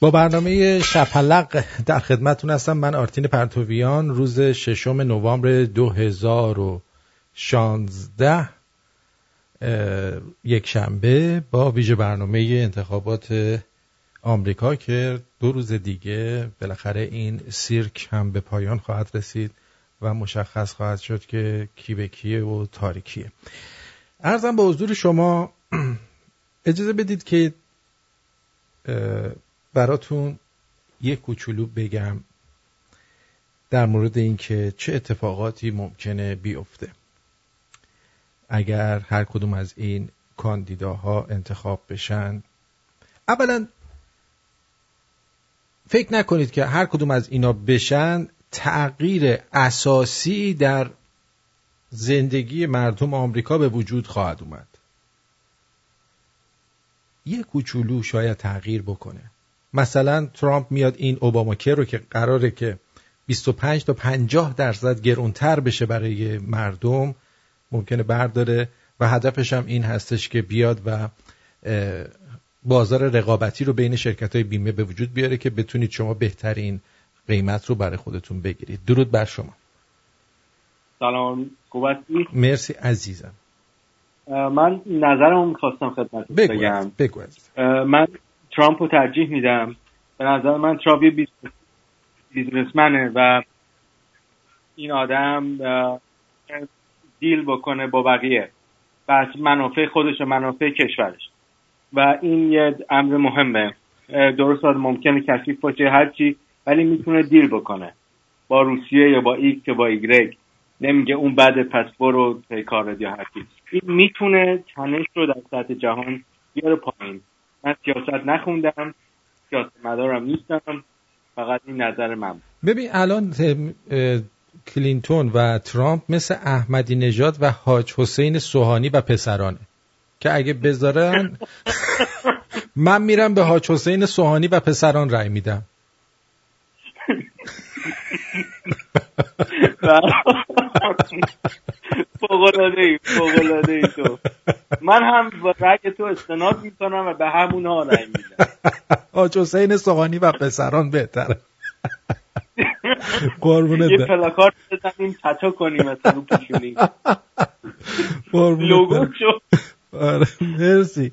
S1: با برنامه شپلق در خدمتون هستم. من آرتین پرتویان. روز ششم نوامبر 2016 یک شنبه با ویژه برنامه انتخابات آمریکا که دو روز دیگه بالاخره این سیرک هم به پایان خواهد رسید و مشخص خواهد شد که کی به کیه و تاریکیه. ارزم به حضور شما [clears throat] اجازه بدید که براتون یک کوچولو بگم در مورد اینکه چه اتفاقاتی ممکنه بیفته. اگر هر کدوم از این کاندیداها انتخاب بشن اولا فکر نکنید که هر کدوم از اینا بشن تغییر اساسی در زندگی مردم آمریکا به وجود خواهد اومد. یه کوچولو شاید تغییر بکنه. مثلا ترامپ میاد این اوباماکر رو که قراره که 25 تا 50 درصد گرونتر بشه برای مردم ممکنه برداره و هدفش هم این هستش که بیاد و بازار رقابتی رو بین شرکت های بیمه به وجود بیاره که بتونید شما بهترین قیمت رو برای خودتون بگیرید. درود بر شما.
S18: سلام. خوب
S1: مرسی عزیزم.
S18: من نظرمو می‌خواستم خدمت بگم.
S1: بگو
S18: من ترامپ رو ترجیح میدم. به نظر من ترامپ یه بیزنسمنه و این آدم دیل بکنه با بقیه. بس منافع خودش و منافع کشورش. و این یه امر مهمه. درست ممکنه کثیف باشه هرچی ولی می‌تونه deal بکنه. با روسیه یا با ایکس یا با ایگرگ. نمیگه اون بعد پس برو پی کارت یا هرچی. این می‌تونه تنش رو در سطح جهان بیاره پایین. من سیاست نخوندم سیاست مدارم نیستم فقط این نظر من
S1: ببین الان کلینتون و ترامپ مثل احمدی نژاد و حاج حسین سوهانی و پسرانه که اگه بذارن [laughs] من میرم به حاج حسین سوهانی و پسران رأی میدم. [laughs] [laughs]
S18: فوقلاده ای فوقلاده ای تو. من هم با رأی تو استناد می‌کنم و به همون ها رأی میدم.
S1: حاج حسین سوهانی و پسران بهتره. قربونت
S18: یه پلاکارت بزنیم تتا کنیم مثلا رو پیشونی. لوگو شو.
S1: آره مرسی.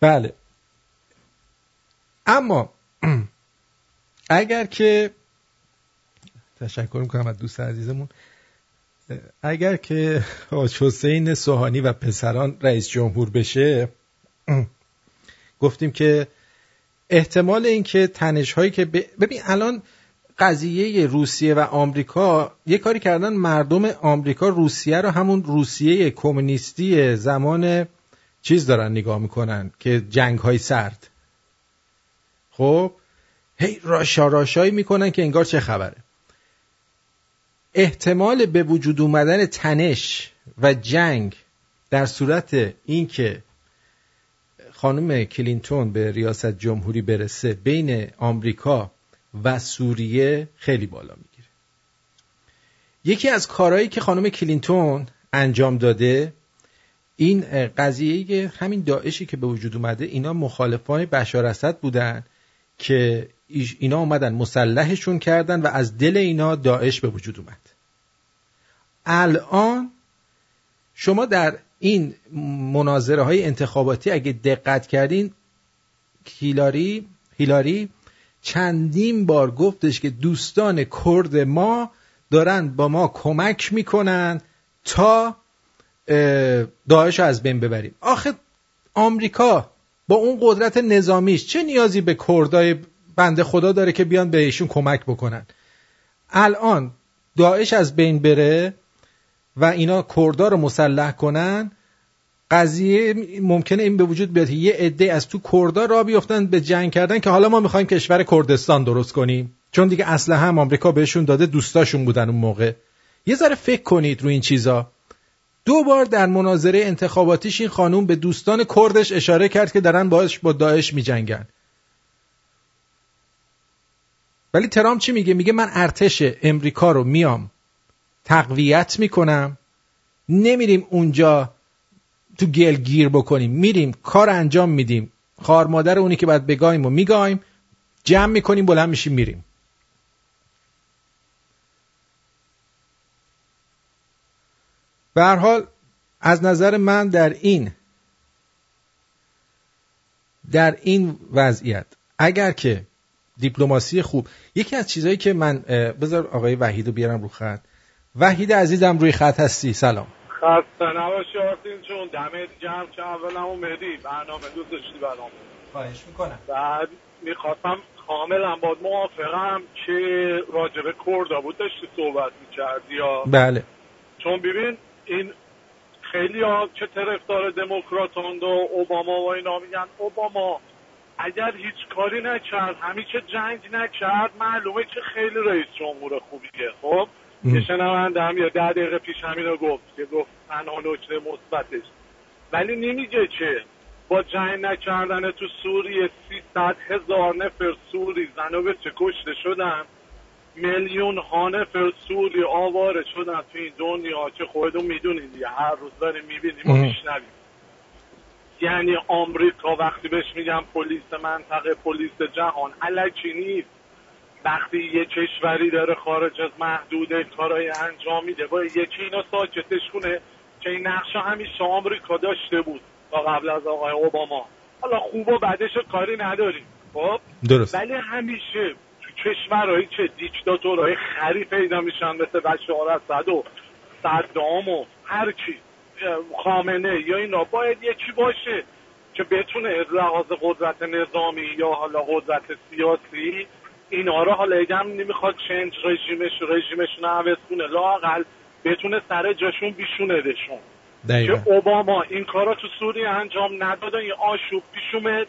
S1: بله. اما [clears throat] اگر که تشکر می‌کنم از دوست عزیزمون. اگر که حاج حسین سوهانی و پسران رئیس جمهور بشه گفتیم که احتمال اینکه تنش هایی که ببین الان قضیه روسیه و آمریکا یه کاری کردن مردم آمریکا روسیه رو همون روسیه کمونیستی زمان چیز دارن نگاه می‌کنن که جنگ های سرد. خب؟ هی راشا راشایی می‌کنن که انگار چه خبره. احتمال به وجود اومدن تنش و جنگ در صورت اینکه خانم کلینتون به ریاست جمهوری برسه بین آمریکا و سوریه خیلی بالا می‌گیره. یکی از کارهایی که خانم کلینتون انجام داده این قضیه همین داعشی که به وجود اومده اینا مخالفان بشار اسد بودن که اینا اومدن مسلحشون کردن و از دل اینا داعش به وجود اومد. الان شما در این مناظره های انتخاباتی اگه دقت کردین هیلاری هیلاری چندین بار گفتش که دوستان کرد ما دارن با ما کمک می‌کنن تا داعش از بین ببریم. آخه آمریکا با اون قدرت نظامیش چه نیازی به کردای بنده خدا داره که بیان بهشون کمک بکنن. الان داعش از بین بره و اینا کردا رو مسلح کنن قضیه ممکنه این به وجود بیاد یه عده از تو کردا را بیفتن به جنگ کردن که حالا ما می‌خوایم کشور کردستان درست کنیم. چون دیگه اصلا هم آمریکا بهشون داده دوستاشون بودن اون موقع. یه ذره فکر کنید رو این چیزا. دو بار در مناظره انتخاباتیش این خانوم به دوستان کردش اشاره کرد که دارن باش با داعش میجنگن. ولی ترامپ چی میگه؟ میگه من ارتش امریکا رو میام تقویت می‌کنم. نمیریم اونجا تو گل گیر بکنیم. میریم کار انجام میدیم. خار مادر اونی که باید بگایم و میگایم جمع می‌کنیم بلند میشیم میریم. به هر حال از نظر من در این در این وضعیت اگر که دیپلماسی خوب. یکی از چیزهایی که من بذار آقای وحید رو بیارم رو خط. وحید عزیزم روی خط هستی. سلام.
S19: خسته نباشی آرتین چون دمت جمع که اولا اومدی. برنامه دوست داشتی برنامه
S1: خواهش می‌کنم.
S19: بعد می‌خواستم کاملا با موافقم که راجب کردا بود داشتی صحبت می‌کردی یا؟
S1: بله.
S19: چون ببین این خیلی ها که طرفدار دموکراتان و اوباما و اینا میگن اوباما اگر هیچ کاری نکرد همیشه جنگ نکرد معلومه که خیلی رئیس جمهور خوبیه. خب؟ یه شنونده هم یا ده دقیقه پیش همین رو گفت که گفت تنها نکته مثبتش. ولی نمیگه که با جنگ نکردن تو سوریه 300 هزار نفر سوری زن و بچه کشته شدن. میلیون ها نفر سوری آواره شدن تو این دنیا که خودتون می‌دونید دیگه. هر روز داریم می‌بینیم و میشنویم. یعنی آمریکا وقتی بهش میگم پلیس منطقه پلیس جهان علکی نیست. وقتی یه کشوری داره خارج از محدود کارای انجام میده با یکی اینا ساکتش کنه که این نقشه همیشه آمریکا داشته بود تا قبل از آقای اوباما. حالا خوب و بعدش کاری نداریم. خب؟
S1: درست.
S19: ولی همیشه تو کشورهایی که دیکتاتورهای خری پیدا میشن مثل بشار اسد و صدام و هر کی خامنه یا اینا. باید یکی باشه که بتونه از لحاظ قدرت نظامی یا حالا قدرت سیاسی اینا رو حالا اگه نمی‌خواد چنج رژیمش رژیمشون عوض کنه. لاقل بتونه سر جاشون بیشوندشون که اوباما این کارا تو سوریه انجام نداده این آشوب پیش اومد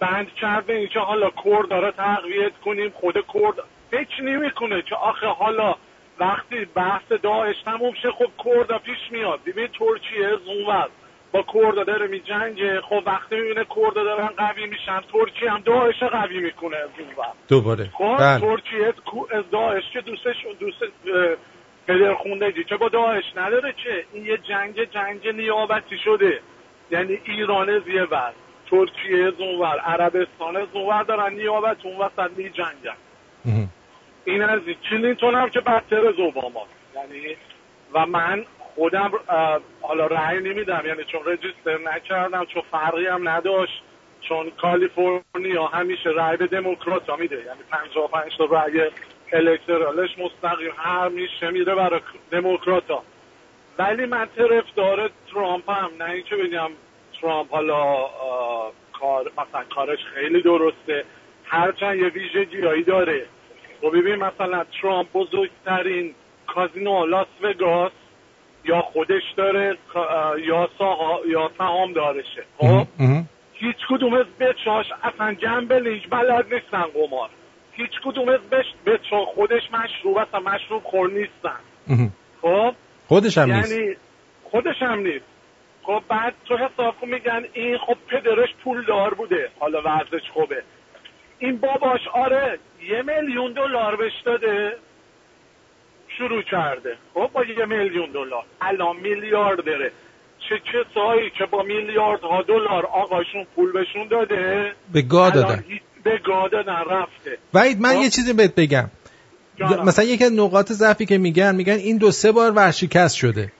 S19: بند کرده اینجا حالا کرد داره تقویت کنیم خود کرد فکر نمی‌کنه که آخه حالا وقتی بحث داعش تموم شه خب کرد پیش میاد. ببین ترکیه زونور با کرد داره می جنگه. خب وقتی می‌بینه کرد دارن قوی میشن ترکیه هم داعش قوی می‌کنه از
S1: دوباره.
S19: خب
S1: بله.
S19: ترکیه از داعش که دوستش دوست پدر خوندگی که با داعش نداره که این یه جنگ جنگ نیابتی شده. یعنی ایران از یه ور. ترکیه زونور عربستان زونور دارن نیابت اون وسط می جنگن این از کلینتون هم که بدتر از اوباما یعنی و من خودم حالا رأی نمیدم یعنی چون رجیستر نکردم چون فرقی هم نداشت چون کالیفرنیا همیشه رأی به دموکرات ها میده. یعنی 55 تا رأی الکترالش مستقیم هر میشه میره برای دموکرات ها ولی من طرفدار ترامپ هم نه اینکه بگم ترامپ حالا کار مثلا کارش خیلی درسته. هرچند یه ویژگیهایی داره. و ببین مثلا ترامپ بزرگترین کازینو لاس وگاس یا خودش داره یا ساها یا سهام دارشه. خب؟ هیچ کدوم از بچاش اصلا گمبلینگ بلد نیستن قمار. هیچ کدوم از بچا خودش مشروب اصلا مشروب خور نیستن. خب؟
S1: خودش هم نیست.
S19: یعنی خودش هم نیست. خب بعد تو حساب میگن این خب پدرش پول دار بوده. حالا ورزش خوبه. این باباش آره یه میلیون دلار بهش داده. شروع کرده. خب با یه میلیون دلار. الان میلیارد داره. چه کسایی که با میلیاردها دلار آقاشون پول بهشون داده
S1: به گاه دادن.
S19: به گاه دادن رفته.
S1: وحید من یه چیزی بهت بگم.
S19: جانم.
S1: مثلا یکی از نقاط ضعفی که میگن میگن این دو سه بار ورشکست شده.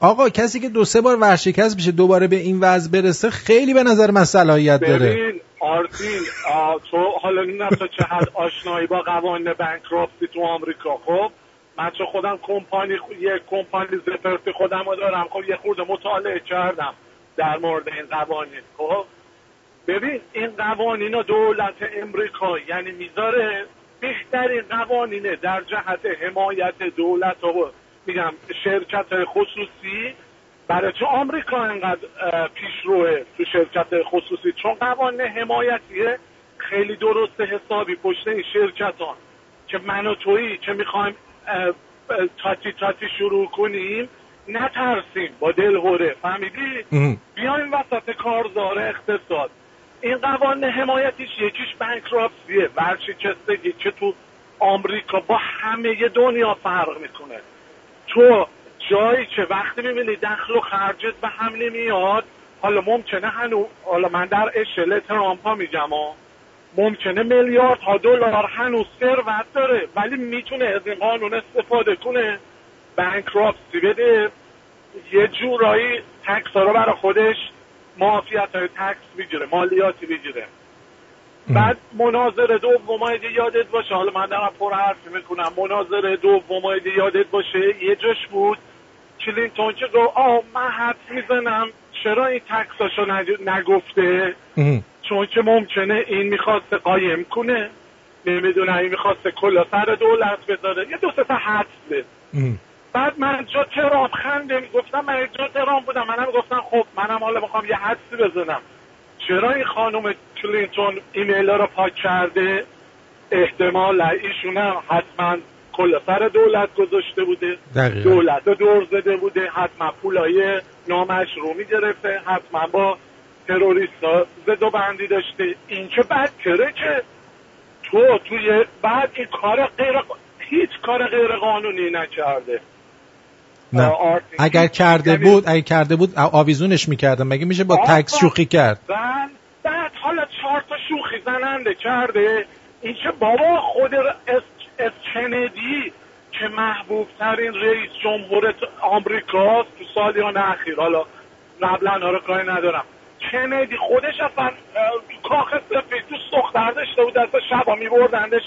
S1: آقا کسی که دو سه بار ورشکست بشه دوباره به این وضع برسه خیلی به نظر من صلاحیت داره.
S19: آرتین تو حالا نمی‌دونم تو حد آشنایی با قوانین بانکراپسی تو آمریکا. خب من چه خودم کمپانی یه کمپانی زفرتی خودم رو دارم. خب یه خورده مطالعه کردم در مورد این قوانین. خب ببین این قوانین دولت امریکا یعنی می‌ذاره بهترین قوانینه در جهت حمایت دولت و میگم شرکت خصوصی برای چه آمریکا انقدر پیشروه تو شرکت خصوصی؟ چون قوانین حمایتیه. خیلی درست حسابی پشت این شرکتان که من و تویی که می‌خوایم تاتی تاتی شروع کنیم نترسیم. با دلهوره فهمیدی؟ بیایم وسط کارزار اقتصاد. این قوانین حمایتیش یکیش بانکراپسیه ورشکستگی که تو آمریکا با همه دنیا فرق می‌کنه. تو جایی که وقتی می‌بینی دخل و خرجت به هم نمیاد حالا ممکنه هنو حالا من در اشل ترامپ ها میگم ممکنه میلیارد ها دلار هنوز ثروت داره ولی می‌تونه از این قانون استفاده کنه. بانکراپسی بده. یه جورایی تکس رو برای خودش معافیت های تکس بگیره مالیاتی بگیره بعد مناظر دوم یادت باشه. حالا من دارم پر حرفی می‌کنم. مناظر دوم یادت باشه. یه جاش بود. کلینتون که گفت آه من حد می‌زنم. چرا این تکساشو نگفته؟ چون که ممکنه این می‌خواسته قایم کنه؟ نمی‌دونه این می‌خواسته کلا سر دولت بذاره. یه دو تا حدس به بعد من جا ترام خنده گفتم من جا ترام بودم. منم گفتم خب منم حالا می‌خوام یه حدسی بزنم. چرا این خانم کلینتون ایمیل رو پاک کرده؟ احتمال ایشون هم حتما کل سر دولت گذاشته بوده.
S1: دقیقا.
S19: دولت رو دور زده بوده. حتما پولای نامشروعی گرفته. حتما با تروریست ها زد و بندی داشته. این که بعد کره که تو توی بعد این کار غیر هیچ کار غیر قانونی نکرده.
S1: نه. اگر کرده بود اگر کرده بود آویزونش می‌کردم مگه میشه با تکس شوخی کرد؟
S19: بعد بعد حالا چهار تا شوخی زننده کرده. این که بابا خود کندی که محبوب ترین رئیس جمهور آمریکاست تو سالیان اخیر. حالا قبلا رو کاری ندارم. کندی خودش اصلا تو کاخ سفید تو سختر داشته بود دست شبا میبردندش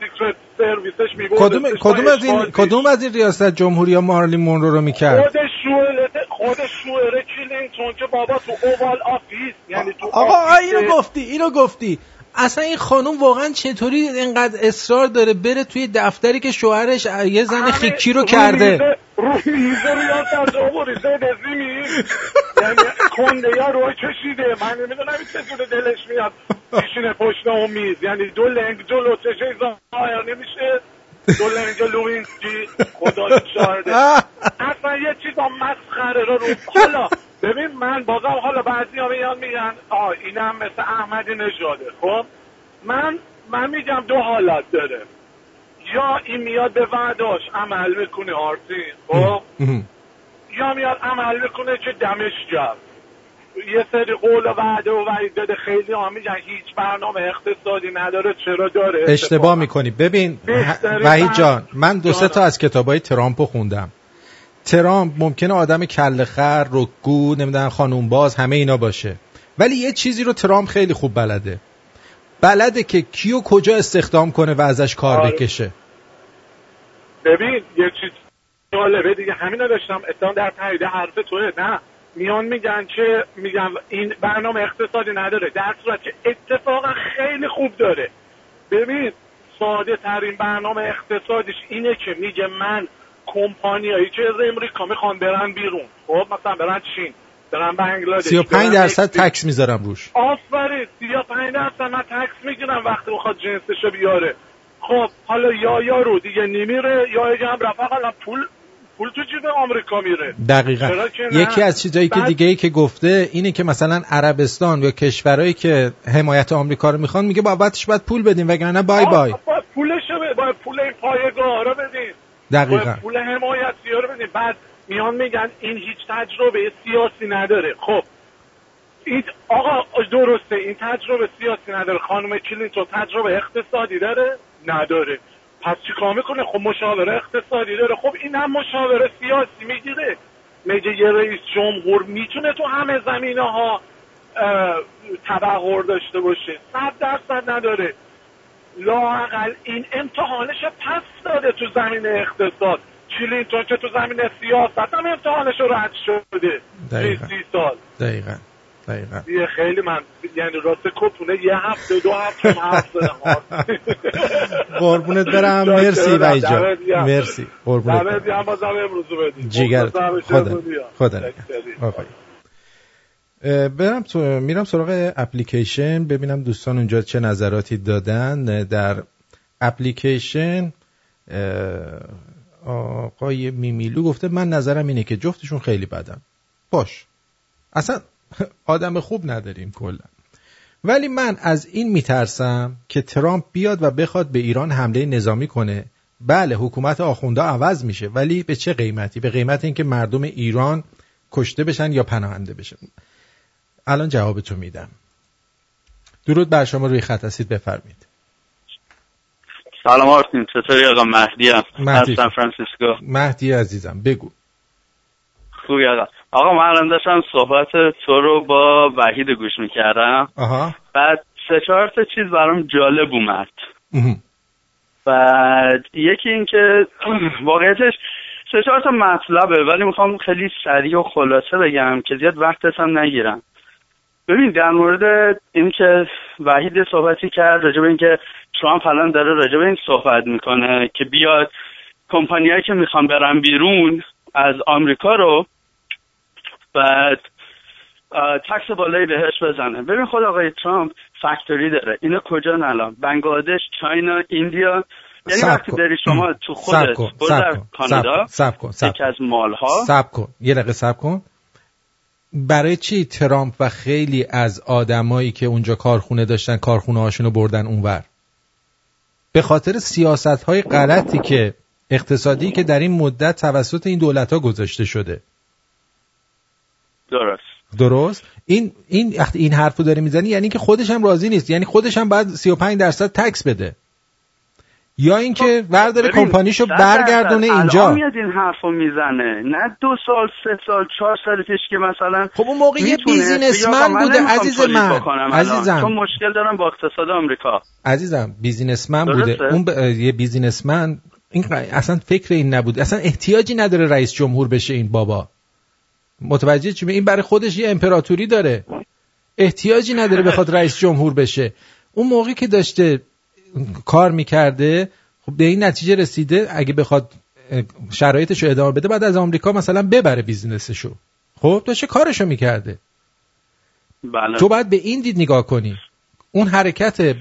S19: سیکرت سرویسش
S1: کدوم کدوم از این کدوم از این ریاست جمهوری مارلی مونرو رو می‌کرد؟
S19: خود شوئر خود کلینتون که بابا تو اووال آفیس یعنی تو
S1: آقا اینو گفتی اینو گفتی. اصلا این خانم واقعا چطوری اینقدر اصرار داره بره توی دفتری که شوهرش یه زن خیکی رو کرده؟
S19: رو میزه ریاست جمهوری زد یعنی کنده یا روی کشیده. من نمی‌دونم چجوری دلش میاد. پیشین پشت اون میز. یعنی دو لنگ جلو چشه ظاهر نمیشه؟ دو لنگ لوینسکی. خدا شاهده. اصلا یه چیز مسخره رو رو حالا ببین من بازم حالا بعضی ها میان میگن آه اینم مثل احمدی نژاده خب؟ من من میگم دو حالت داره. یا این میاد به وعداش عمل می‌کنه آرتین خب؟ یا میاد عمل می‌کنه که دمش گرم یه سری قول و وعده و وعید داده خیلی ها میگن هیچ برنامه اقتصادی نداره چرا داره؟
S1: اشتباه می‌کنی. ببین وحید جان من دو سه تا از کتابای ترامپو خوندم. ترامپ ممکنه آدم کل خر رکگو نمی‌دونم خانوم باز همه اینا باشه. ولی یه چیزی رو ترامپ خیلی خوب بلده. بلده که کیو کجا استخدام کنه و ازش کار آره. بکشه.
S19: ببین یه چیز جالبه دیگه همین داشتم اتهام در تایید حرف توه نه. میان میگن که میگن این برنامه اقتصادی نداره در صورت که اتفاقا خیلی خوب داره. ببین ساده ترین برنامه اقتصادیش اینه که میگه من کمپانیایی که از امریکا می‌خوان برن بیرون. خب مثلا برن چین برن بنگلادش
S1: 35 درصد تکس می‌ذارم روش.
S19: آفرین 35 درصد من تکس می‌گیرم وقتی می‌خواد جنسشو بیاره. خب حالا یا یا رو دیگه نمیره یا هم رفت حالا پول پول تو جیب آمریکا میره.
S1: دقیقا. یکی از چیزایی که دیگه ای که گفته اینه که مثلا عربستان یا کشورهایی که حمایت آمریکا رو می‌خوان میگه بابتش باید پول بدیم وگرنه بای بای.
S19: باید پولش باید پول این پایگاه رو
S1: دقیقا.
S19: پول حمایتی رو بدیم بعد میان میگن این هیچ تجربه سیاسی نداره. خب این آقا درسته این تجربه سیاسی نداره. خانم کلینتون تجربه اقتصادی داره؟ نداره. پس چیکار می‌کنه؟ خب مشاوره اقتصادی داره. خب این هم مشاوره سیاسی می‌گیره. میگه یه رئیس جمهور می‌تونه تو همه زمینه ها تبهر داشته باشه. صد درصد نداره. لاقل این امتحانش پس داده تو زمین اقتصاد. کلینتون که تو زمین سیاست هم امتحانش رد شده.
S1: دقیقا.
S19: سی سال.
S1: دقیقا. دقیقا.
S19: یه خیلی من یعنی راست کپونه یه هفته دو هفته زدم [laughs]
S1: قربونت برم. مرسی وای جان. مرسی. قربونت
S19: برم.
S1: جیگر. خدا. خدا برم تو میرم سراغ اپلیکیشن ببینم دوستان اونجا چه نظراتی دادن. در اپلیکیشن آقای میمیلو گفته من نظرم اینه که جفتشون خیلی بدن. باش. اصلا [laughs] آدم خوب نداریم کلا. ولی من از این میترسم که ترامپ بیاد و بخواد به ایران حمله نظامی کنه. بله حکومت آخونده عوض میشه ولی به چه قیمتی؟ به قیمت اینکه مردم ایران کشته بشن یا پناهنده بشن. الان جوابتو میدم. درود بر شما روی خط هستید بفرمید
S20: سلام آرتین چطوری آقا؟ مهدی هم
S1: مهدی.
S20: سان فرانسیسکو.
S1: مهدی عزیزم بگو.
S20: خوبی آقا. آقا من الان داشتم صحبت تو رو با وحید گوش می‌کردم.
S1: آها.
S20: بعد سه چهار تا چیز برام جالب اومد. بعد یکی این که واقعیتش سه چهار تا مطلبه ولی می‌خوام خیلی سریع و خلاصه بگم که زیاد وقتت هم نگیرم. ببین در مورد اینکه وحید صحبتی کرد راجع به اینکه ترامپ الان داره راجع به این صحبت می‌کنه که بیاد کمپانیایی که می‌خوان برن بیرون از آمریکا رو بعد تکس بالایی بهش بزنه. ببین خود آقای ترامپ فکتوری داره. اینا کجا الان؟ بنگلادش چاینا ایندیا یعنی وقتی بری شما تو خودت در کانادا یکی از مالها.
S1: سب کن. یه دقیقه سب کن. برای چی ترامپ و خیلی از آدمایی که اونجا کارخونه داشتن کارخونه هاشونو بردن اونور؟ به خاطر سیاست های غلطی که اقتصادی که در این مدت توسط این دولت ها گذاشته شده.
S20: درست.
S1: درست؟ این این این حرفو داره می‌زنی یعنی که خودش هم راضی نیست. یعنی خودش هم باید 35 درصد تکس بده. یا اینکه ورداره کمپانیشو برگردونه اینجا.
S20: الان میاد این حرفو می‌زنه. نه دو سال سه سال چهار سال پیش که مثلا
S1: خب اون موقع یه بیزینسمن بوده عزیز من عزیزم.
S20: چون مشکل دارم با اقتصاد آمریکا.
S1: عزیزم بیزینسمن بوده. اون ب... یه بیزینسمن این اصلا فکر این نبود. اصلا احتیاجی نداره رئیس جمهور بشه این بابا. متوجه چی؟ این برای خودش یه امپراتوری داره. احتیاجی نداره بخواد رئیس جمهور بشه. اون موقعی که داشته کار می‌کرده خب به این نتیجه رسیده اگه بخواد شرایطش رو ادامه بده بعد از آمریکا مثلا ببره business شو. خب داشته کارشو می‌کرده.
S20: بله.
S1: تو باید به این دید نگاه کنی. اون حرکت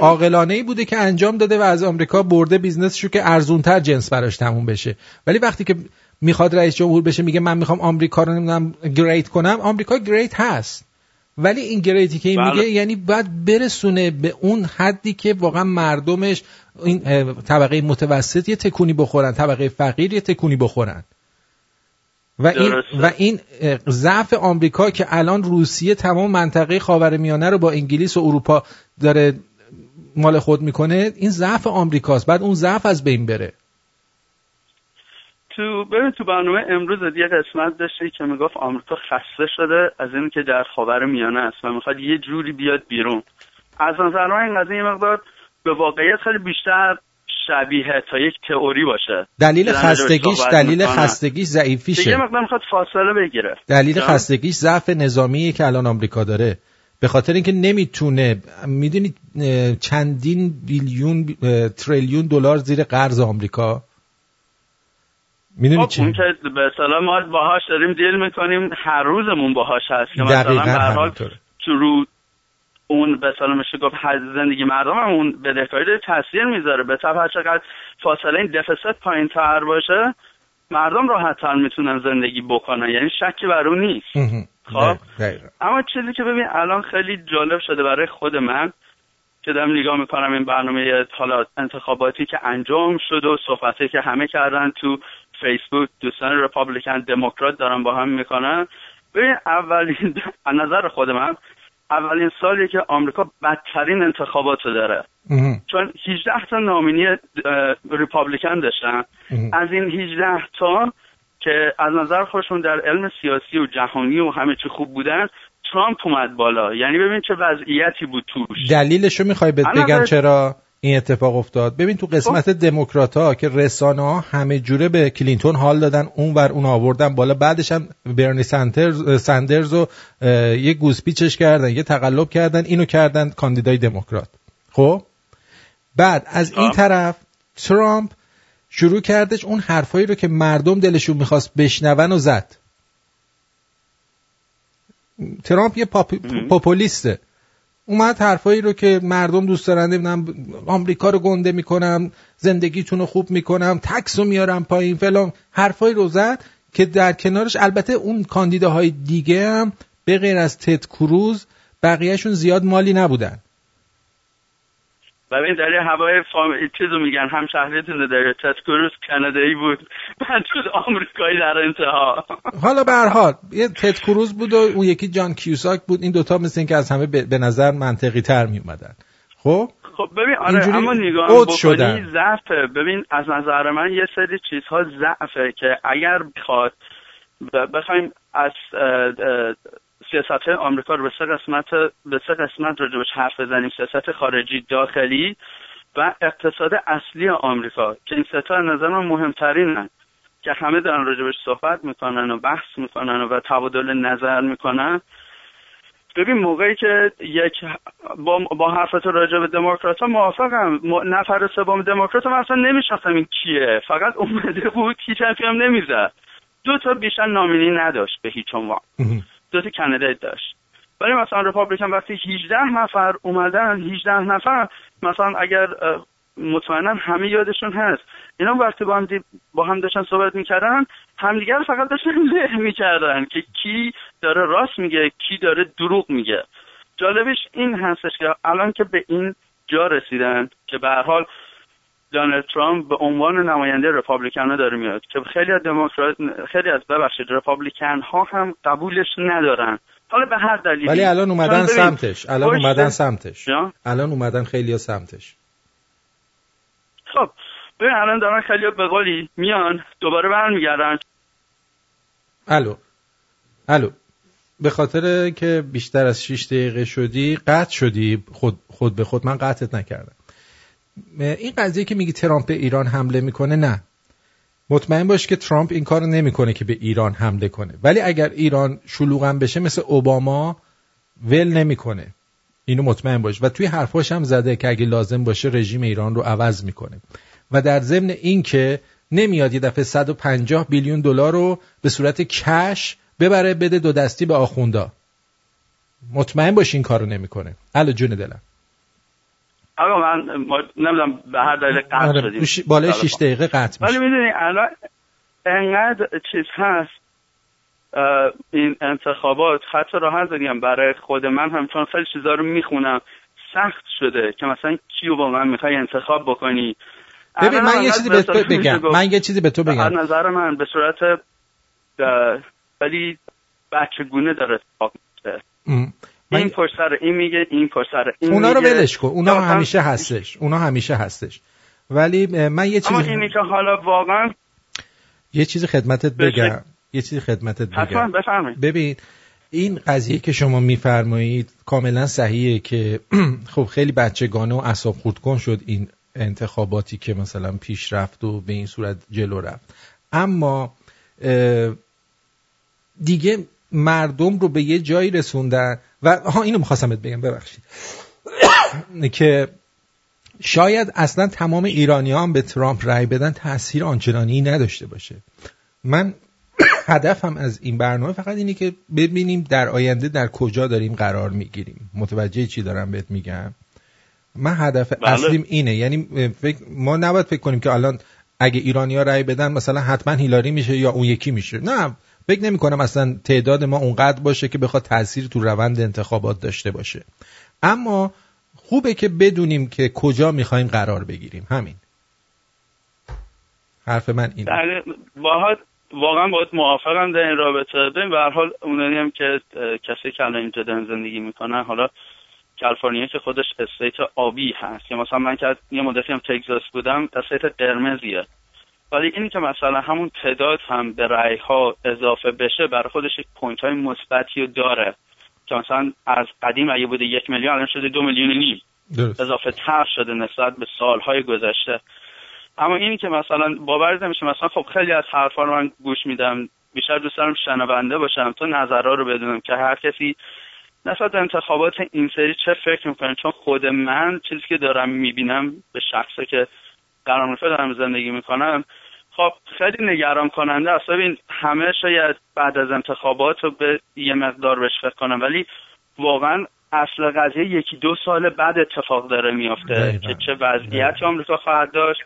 S1: عاقلانه ای بوده که انجام داده و از آمریکا برده بیزنسشو که ارزونتر جنس براش تموم بشه. ولی وقتی که می‌خواد رئیس جمهور بشه میگه من می‌خوام آمریکا رو نمی‌دونم گریت کنم آمریکا گریت هست. ولی این گریتی که این بله. میگه یعنی باید برسونه به اون حدی که واقعا مردمش این طبقه متوسط یه تکونی بخورن طبقه فقیر یه تکونی بخورن. و این و این ضعف آمریکا که الان روسیه تمام منطقه خاورمیانه رو با انگلیس و اروپا داره مال خود می‌کنه این ضعف آمریکاست. بعد اون ضعف از بین بره.
S20: تو ببین تو برنامه امروز یه قسمت داشتی که می‌گفت آمریکا خسته شده از این که در خاور میانه است و می‌خواد یه جوری بیاد بیرون. از نظر من این قضیه مقدار به واقعیت خیلی بیشتر شبیه تا یک تئوری باشه.
S1: دلیل خستگیش دلیل خستگیش ضعیفیشه.
S20: یه مقدار می‌خواد فاصله بگیره.
S1: دلیل خستگیش ضعف نظامی که الان آمریکا داره. به خاطر اینکه نمی‌تونه می‌دونید چندین بیلیون تریلیون دلار زیر قرض آمریکا. می‌دونی
S20: خب چی؟ اون که به اصطلاح ما باهاش داریم دیل می‌کنیم هر روزمون باهاش هست. که مثلا به حال تو رو اون به اصطلاح میشه گفت زندگی مردم هم اون بدهکاری داره تاثیر می‌ذاره. به طب چقدر فاصله این دفست پایین تر باشه مردم راحت تر می‌تونن زندگی بکنن. یعنی شکی بر اون نیست. خب؟ اما چیزی که ببین الان خیلی جالب شده برای خود من که دارم نگاه می‌کنم این برنامه حالا انتخاباتی که انجام شد و صحبتی که همه کردن تو فیسبوک دوستان رپابلیکن دموکرات دارن با هم می‌کنن. ببین اولین [laughs] از نظر خود من اولین سالی که آمریکا بدترین انتخابات رو داره چون 18 تا نامینی ریپابلیکن داشتن. از این 18 تا که از نظر خودشون در علم سیاسی و جهانی و همه چی خوب بودن ترامپ اومد بالا. یعنی ببین چه وضعیتی بود توش.
S1: دلیلشو می‌خوای بگم چرا؟ این اتفاق افتاد. ببین تو قسمت. دموکرات ها که رسانه ها همه جوره به کلینتون حال دادن اون ور اون آوردن بالا. بعدش هم برنی سندرز, سندرز رو یه گوزپیچش کردن یه تقلب کردن اینو کردن کاندیدای دموکرات. خب؟ بعد از این. طرف ترامپ شروع کردش اون حرفایی رو که مردم دلشون می‌خواست بشنون و زد. ترامپ یه پاپ... پاپولیسته اومد حرفایی رو که مردم دوست دارن نمی‌دونم آمریکا رو گنده می‌کنم زندگیتون رو خوب می‌کنم تکس رو میارم پایین فلان حرفایی رو زد که در کنارش البته اون کاندیداهای دیگه هم به غیر از تد کروز بقیهشون زیاد مالی نبودن.
S20: ببین در هوای فام... چیزو میگن. هم شهریتون داره. تد کروز کانادایی بود. من شد آمریکایی در انتها.
S1: حالا به هر حال یه تد کروز بود و اون یکی جان کیوساک بود. این دوتا مثل که از همه به نظر منطقی تر می اومدن خب؟
S20: خب ببین آره اما نگاه بکنی ضعفه. ببین از نظر من یه سری چیزها ضعفه که اگر بخواد بخوایم از سیاست آمریکا رو به سه قسمت به سه قسمت راجبش حرف بزنیم. سیاست خارجی داخلی و اقتصاد اصلی آمریکا که این ستا نظر من مهمترینن که همه دارن راجبش صحبت می‌کنن و بحث می‌کنن و تبادل نظر می‌کنن. ببین موقعی که یک با, با حرفت راجع به دموکرات ها موافقم نفر سوم دموکرات اصلا نمیشناختم این کیه. فقط اومده بود هیچ هم نمی‌زد. دو تا بیشتر نامینی نداشت به هیچ عنوان. دو تا کندیت داشت. ولی مثلا رپابلیکن وقتی 18 نفر اومدن 18 نفر مثلا اگر مطمئنا همه یادشون هست. اینا وقتی با هم, با هم داشتن صحبت می‌کردن همدیگر فقط داشتن [laughs] له می‌کردن که کی داره راست میگه کی داره دروغ میگه. جالبش این هستش که الان که به این جا رسیدن که به هر حال دونالد ترامپ به عنوان نماینده رپابلیکن ها داره میاد که خیلی از دموکرات خیلی از ببخشید رپابلیکن ها هم قبولش ندارن. حالا به هر دلیلی
S1: ولی الان اومدن سمتش. الان اومدن سمتش. الان اومدن خیلی سمتش.
S20: خب ببین الان دارن خیلی به قولی میان دوباره برمیگردن.
S1: الو. الو. به خاطر که بیشتر از 6 دقیقه شدی قطع شدی خود, خود به خود. من قطعت نکردم. این قضیه که میگی ترامپ به ایران حمله می‌کنه نه. مطمئن باش که ترامپ این کار نمی‌کنه که به ایران حمله کنه. ولی اگر ایران شلوغم بشه مثل اوباما ول نمی‌کنه. اینو مطمئن باش. و توی حرفاش هم زده که اگه لازم باشه رژیم ایران رو عوض می‌کنه. و در ضمن این که نمیاد یه دفعه 150 بیلیون دلار رو به صورت کش ببره بده دو دستی به آخوندا. مطمئن باش این کارو نمی‌کنه. الو جون دلم.
S20: آقا من نمی‌دونم به هر دلیل قطع آره، شدیم.
S1: بالای 6 دقیقه قطع
S20: ولی می‌دونی الان انقدر چیز هست این انتخابات خط راحت بگم برای خود من هم چون خیلی چیزا رو می‌خونم سخت شده که مثلا کیو با من می‌خوای انتخاب بکنی؟
S1: ببین من یه چیزی به تو بگم. من یه چیزی به تو بگم.
S20: نظر من به صورت ولی بچه گونه داره اتفاق این پرسر این میگه این پرسر این
S1: اونا رو ولش کن. اونا همیشه هستش. اونا همیشه هستش. ولی من یه چیزی
S20: اما اینی که حالا واقعا
S1: یه چیزی خدمتت بگم. یه چیزی خدمتت بگم. ببین این قضیه که شما میفرمایید کاملا صحیحه که [clears throat] خب خیلی بچگانه و اصاب خودکن شد این انتخاباتی که مثلا پیش رفت و به این صورت جلو رفت. اما دیگه مردم رو به یه جایی رسوندن و ها اینو می‌خواستم بگم ببخشید. [coughs] که شاید اصلا تمام ایرانی هم به ترامپ رای بدن تاثیر آنچنانی نداشته باشه. من [coughs] هدفم از این برنامه فقط اینه که ببینیم در آینده در کجا داریم قرار می‌گیریم. متوجه چی دارم بهت میگم؟ من هدف بله. اصلیم اینه. یعنی فکر ما نباید فکر کنیم که الان اگه ایرانیا رای بدن مثلا حتما هیلاری میشه یا اون یکی میشه. نه. فکر نمی کنم اصلا تعداد ما اونقدر باشه که بخواد تاثیر تو روند انتخابات داشته باشه. اما خوبه که بدونیم که کجا می‌خوایم قرار بگیریم. همین. حرف من اینه.
S20: بله واقعا باید موافقم در این رابطه. ببین به هر حال اونایی هم که کسی که الان اینجا زندگی می‌کنن حالا کالیفرنیا که خودش state آبی هست. یا مثلا من که یه مدتی هم تگزاس بودم state قرمزیه. ولی اینی که مثلا همون تعداد هم به رأی ها اضافه بشه برای خودش یک point های مثبتی رو داره. که مثلا از قدیم اگه بوده یک میلیون الان شده دو میلیون نیم. اضافه تر شده نسبت به سالهای گذشته. اما اینی که مثلا باور نمیشه مثلا خب خیلی از حرفا رو من گوش میدم. بیشتر دوست دارم شنونده باشم تو نظرها رو بدونم که هر کسی نسبت انتخابات این سری چه فکر می‌کنه. چون خود من چیزی که دارم می‌بینم به شخصه که قرار دارم زندگی می‌کنم خب خیلی نگران کننده است. ببین همه شاید بعد از انتخابات رو به یه مقدار بهش فکر کنم ولی واقعا اصل قضیه یکی دو سال بعد اتفاق داره میافته. که چه وضعیتی آمریکا خواهد داشت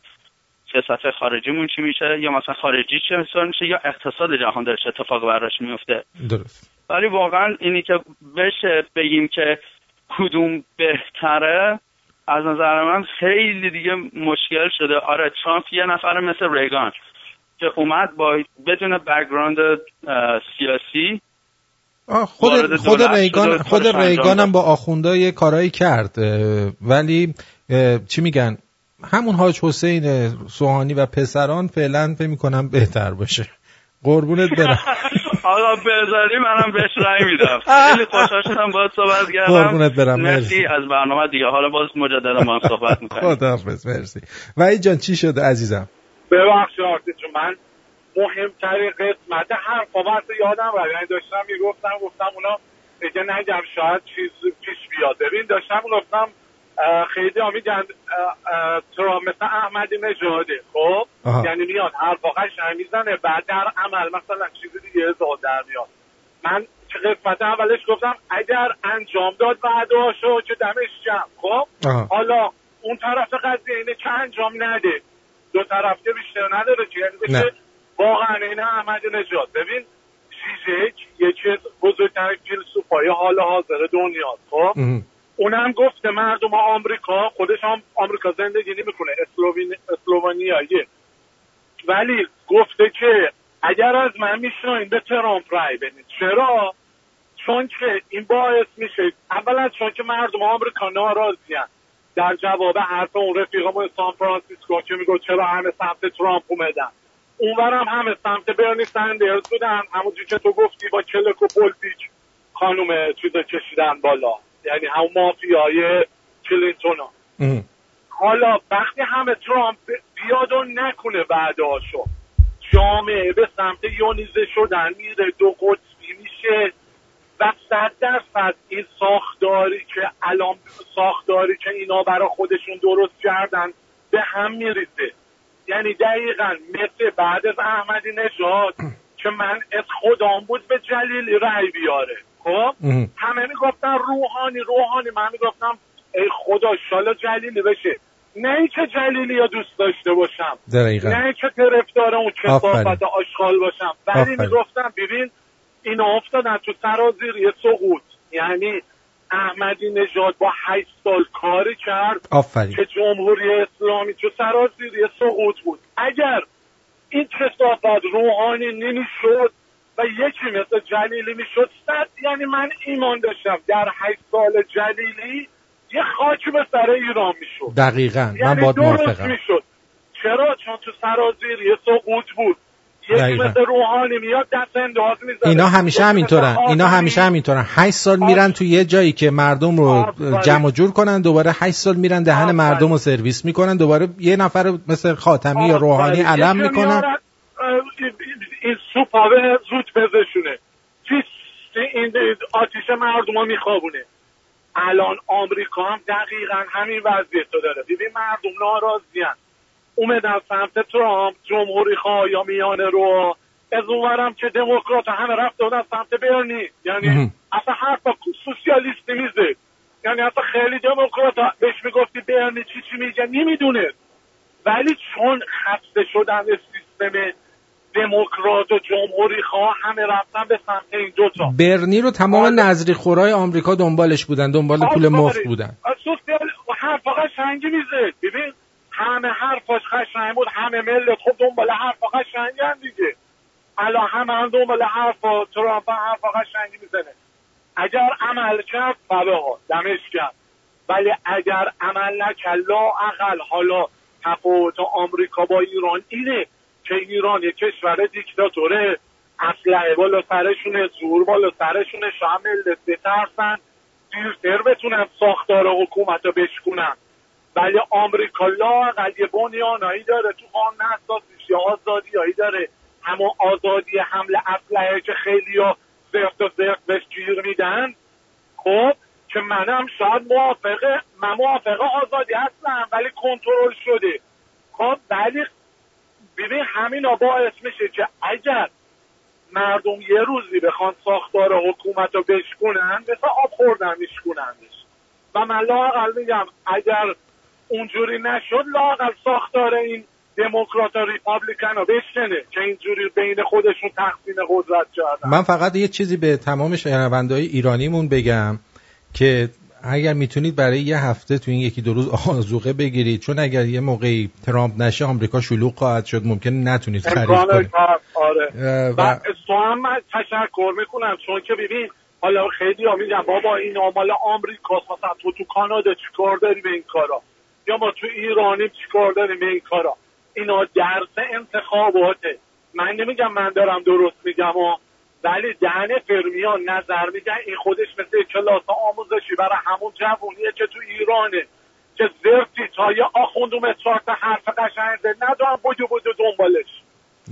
S20: سیاست خارجیمون چی میشه یا مثلا خارجی چه مثال میشه یا اقتصاد جهان داره چه اتفاق براش میفته
S1: درست.
S20: ولی واقعا اینی که بشه بگیم که کدوم بهتره از نظر من خیلی دیگه مشکل شده. آره ترامپ یه نفر مثل ریگان که اومد با بدون background سیاسی
S1: خود خود ریگان خود ریگان هم با آخونده کارایی کرد ولی چی میگن؟ همون حاج حسین سوهانی و پسران فعلا فکر می‌کنم بهتر باشه. قربونت برم. [laughs]
S20: آقا بذاری منم بهش رای میدم. خیلی خوشحال شدم باید صحبت کردم.
S1: قربونت برم مرسی
S20: از برنامه دیگه. حالا باز مجددا ما هم صحبت می‌کنیم.
S1: خداحافظ مرسی. وحید جان چی شده عزیزم؟
S19: ببخشید چون من مهمترین قسمت حرفا یادم رفت. یعنی داشتم می‌گفتم گفتم اونا دیگه نگم شاید چیز پیش بیاد. ببین داشتم گفتم خیلی ها میگن مثل احمدی نژاده خب؟ یعنی میاد حرفا قشنگ می‌زنه بعد در عمل مثلا چیزی دیگه زاد در میاد. من چه قسمت اولش گفتم اگر انجام داد وعدهاشو که دمش جمع خب؟ حالا اون طرف قضیه اینه که انجام نده. دو طرف که بیشتر نداره که یعنی بشه واقعا این احمد نجات ببین شیشک یکی بزرگترین فیلسوفای حال حاضر دنیا خب؟ اونم گفته مردم آمریکا خودش هم آمریکا زندگی نمی‌کنه اسلوونیاییه ولی گفته که اگر از من میشنوین به ترامپ رای بدید چرا؟ چون که این باعث میشه اولا چون که مردم آمریکا ناراضیان در جواب حرف اون رفیقمون سان فرانسیسکو که میگو چرا همه سمت ترامپ اومدن. اونورم همه سمت برنی سندرز بودن. همونجور که تو گفتی با کلک و پولپیچ خانوم چیزا کشیدن بالا. یعنی همون مافیای کلینتون ها. حالا وقتی همه ترامپ بیاد و نکنه بعداشو جامعه به سمت یونیزه شدن میره دو قطبی میشه. و صد درصد این ساختاری که الان ساختاری که اینا برای خودشون درست کردن به هم میریزه. یعنی دقیقا مثل بعد از احمدی نژاد که من از خودم بود به جلیلی رأی بیاره. خب؟ همه می‌گفتن روحانی روحانی. من می‌گفتم ای خدا شالا جلیلی بشه. نه که جلیلی یا دوست داشته باشم.
S1: دقیقا.
S19: نه که طرفدار اون کسافت آشغال باشم. ولی می‌گفتم ببین اینا افتادن تو سرازیری سقوط. یعنی احمدی نژاد با هشت سال کاری کرد
S1: آفرین.
S19: که جمهوری اسلامی تو سرازیری سقوط بود. اگر این کسافت روحانی نمی‌شد و یکی مثل جلیلی می‌شد. صد یعنی من ایمان داشتم. در هشت سال جلیلی یه خاک به سر ایران می‌شد.
S1: دقیقا.
S19: یعنی
S1: من باد موافقم.
S19: می‌شد. چرا؟ چون تو سرازیری سقوط بود. روحانی میاد دست انداز می‌زنه.
S1: اینا همیشه همینطورن. اینا همیشه همینطورن. 8 سال میرن تو یه جایی که مردم رو جمع جور کنن دوباره 8 سال میرن دهن مردم رو سرویس می‌کنن دوباره یه نفر مثل خاتمی یا روحانی علم می‌کنن.
S19: این سوپاوه زود بزشونه این آتیش مردم ها میخوابونه. الان آمریکا هم دقیقا همین وضعیت داره. ببین مردم ناراضیان اومدن سمت ترامپ جمهوری خواه یا میانه رو از اونورم که دموکرات همه رفته بودن سمت برنی. یعنی اصلا حرف سوسیالیستی میزه. یعنی اصلا خیلی دموکرات بهش می‌گفتی برنی چی چی میگه؟ نمی‌دونه. ولی چون خسته شدن سیستم دموکرات و جمهوری خواه همه رفتن به سمت این دوتا
S1: برنی رو تمام نظری خورای آمریکا دنبالش بودن دنبال پول مفت بودن.
S19: سوسیال حرف شنگی میزه. ببین همه حرفاش قشنگ بود همه ملت خب دنبال حرف قشنگی دیگه. الان همه هم دنبال حرف ترامپ حرف قشنگی می‌زنه. اگر عمل کرد فبه ها دمش کرد ولی اگر عمل نکرد لا اقل حالا تفاوت آمریکا با ایران اینه. که ایران یک کشور دیکتاتوره. اسلحه بالا سرشونه زور بالا سرشونه شاید ملت بترسن دیرتر بتونن ساختار حکومت رو بشکنن ولی آمریکا لاقل یه بنیانایی داره. تو قانون اساسیش یا آزادیایی داره. همون آزادی حمل اسلحه که خیلی ها زرت و زرت بهش گیر میدن. خب که منم شاید موافقه من موافقه آزادی هستم ولی کنترل شده. خب ولی ببین همین باعث میشه که اگر مردم یه روزی بخوان ساختار حکومت رو بشکنن مثل آب خوردن میشکنندش و من لاقل میگم اگر اونجوری نشد لاقل ساختار این دموکرات و ریپابلیکن رو بشنه که اینجوری بین خودشون تقسیم قدرت کردن.
S1: من فقط یه چیزی به تمام شنوندهای ایرانیمون بگم که اگر می‌تونید برای یه هفته تو این یکی دو روز آزوقه بگیرید چون اگر یه موقعی ترامپ نشه آمریکا شلوغ خواهد شد ممکن نتونید خرید کنید.
S19: آره. و هم من تشکر می‌کنم چون که ببین حالا خیلی ها میگن بابا این مال آمریکا مثلا تو تو کانادا چیکار داری به این کارا؟ یا ما تو ایرانی چیکار داریم به این کارا؟ اینا درس انتخاباته. من نمیگم من دارم درست میگم و ولی دهن فرمیان نظر میگن این خودش مثل کلاس آموزشی برای همون جوونیه که تو ایرانه. که زرتی تا یه آخوند و مترات حرف قشنگ ندارم بودو بودو دنبالش.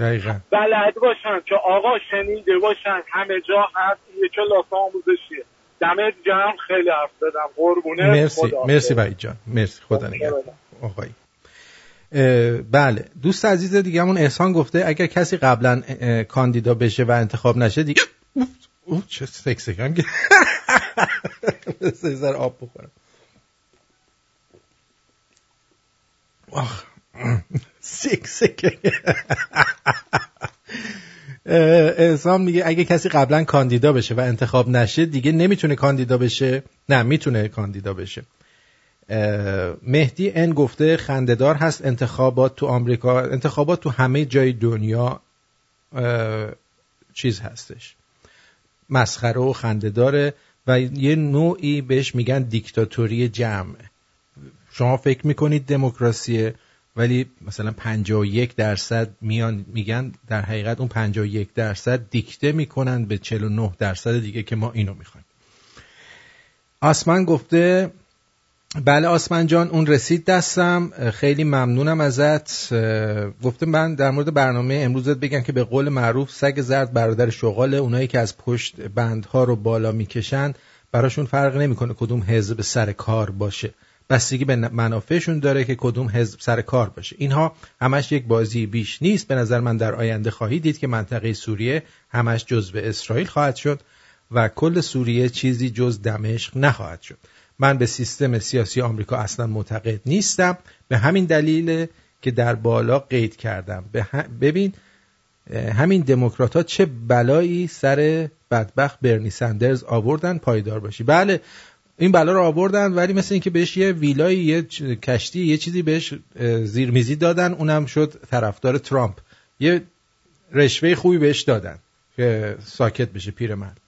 S1: دقیقا.
S19: بلد باشن که آقا شنیده باشن همه جا هست. یه کلاس آموزشیه. دمت جمع خیلی حرف دادم قربونه
S1: مرسی. مرسی بایی جان. مرسی. خدا نگهدار. آقایی. بله. دوست عزیز دیگهمون احسان گفته اگر کسی قبلا کاندیدا بشه و انتخاب نشه دیگه اوه چه سکسکم [laughs] سه آب بخورم. سکسک احسان میگه اگه کسی قبلا کاندیدا بشه و انتخاب نشه دیگه نمی‌تونه کاندیدا بشه. نه می‌تونه کاندیدا بشه. مهدی ان گفته خندهدار هست انتخابات تو آمریکا انتخابات تو همه جای دنیا چیز هستش. مسخره و خندهداره و یه نوعی بهش میگن دیکتاتوری جمع. شما فکر می‌کنید دموکراسیه ولی مثلا 51 درصد میان میگن در حقیقت اون 51 درصد دیکته می‌کنن به 49 درصد دیگه که ما اینو می‌خوایم. آسمان گفته بله آسمان جان اون رسید دستم. خیلی ممنونم ازت. گفته من در مورد برنامه امروزت بگم که به قول معروف سگ زرد برادر شغال اونایی که از پشت بندها رو بالا می‌کشن براشون فرق نمی‌کنه کدوم حزب سر کار باشه. بستگی به منافعشون داره که کدوم حزب سر کار باشه. اینها همش یک بازی بیش نیست. به نظر من در آینده خواهید دید که منطقه سوریه همش جزء اسرائیل خواهد شد و کل سوریه چیزی جز دمشق نخواهد شد. من به سیستم سیاسی آمریکا اصلا معتقد نیستم. به همین دلیل که در بالا قید کردم. ببین همین دموکرات ها چه بلایی سر بدبخت برنی سندرز آوردن پایدار باشی. بله این بلا رو آوردن ولی مثل اینکه بهش یه ویلای یه کشتی یه چیزی بهش زیرمیزی دادن اونم شد طرفدار ترامپ. یه رشوه خوبی بهش دادن که ساکت بشه پیرمرد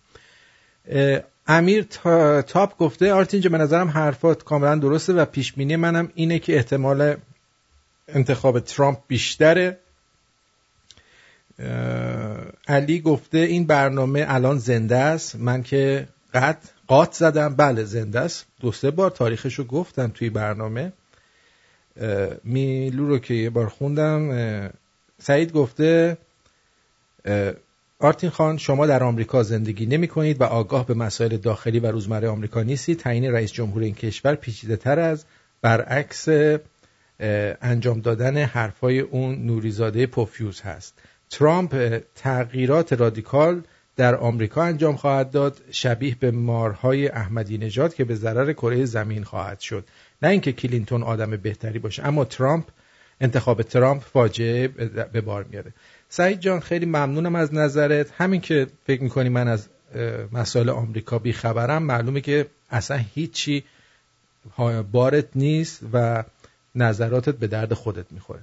S1: امیر تاپ گفته آرتین به نظرم حرفات کاملا درسته و پیش منم اینه که احتمال انتخاب ترامپ بیشتره. علی گفته این برنامه الان زنده است. من که قد قاط زدم. بله زنده است. دو سه بار تاریخشو گفتم توی برنامه. میلو رو که یه بار خوندم. سعید گفته آرتین خان شما در آمریکا زندگی نمی کنید و آگاه به مسائل داخلی و روزمره آمریکا نیستید تعیین رئیس جمهور این کشور پیچیده تر از برعکس انجام دادن حرفای اون نوریزاده پوفیوز هست. ترامپ تغییرات رادیکال در آمریکا انجام خواهد داد شبیه به مارهای احمدی نژاد که به ضرر کره زمین خواهد شد. نه اینکه کلینتون آدم بهتری باشه اما ترامپ انتخاب ترامپ فاجعه به بار میاره. سعید جان خیلی ممنونم از نظرت. همین که فکر می‌کنی من از مسائل آمریکا بی خبرم معلومه که اصلا هیچی بارت نیست و نظراتت به درد خودت می‌خوره.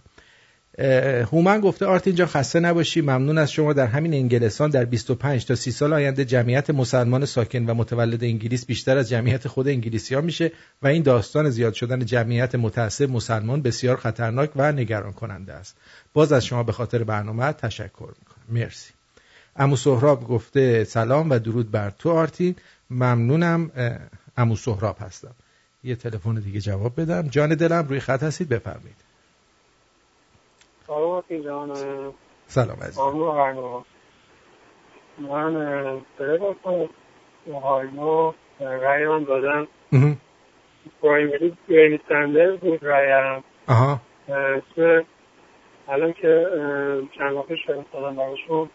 S1: هومن گفته آرتین جان خسته نباشی. ممنون از شما. در همین انگلستان در 25 تا 30 سال آینده جمعیت مسلمان ساکن و متولد انگلیس بیشتر از جمعیت خود انگلیسی ها میشه و این داستان زیاد شدن جمعیت متعصب مسلمان بسیار خطرناک و نگران کننده است. باز از شما به خاطر برنامه تشکر می‌کنم. مرسی. امو سهراب گفته سلام و درود بر تو آرتین. ممنونم. امو سهراب هستم. یه تلفن دیگه جواب بدم. جان دلم روی خط هستید؟ بفرمایید.
S21: سلام جان
S1: سلام عزیز.
S21: من رای دادم پرایمری برنی سندر بود رایم
S1: آها.
S21: اسم الان که چند وقت شده دادم براشون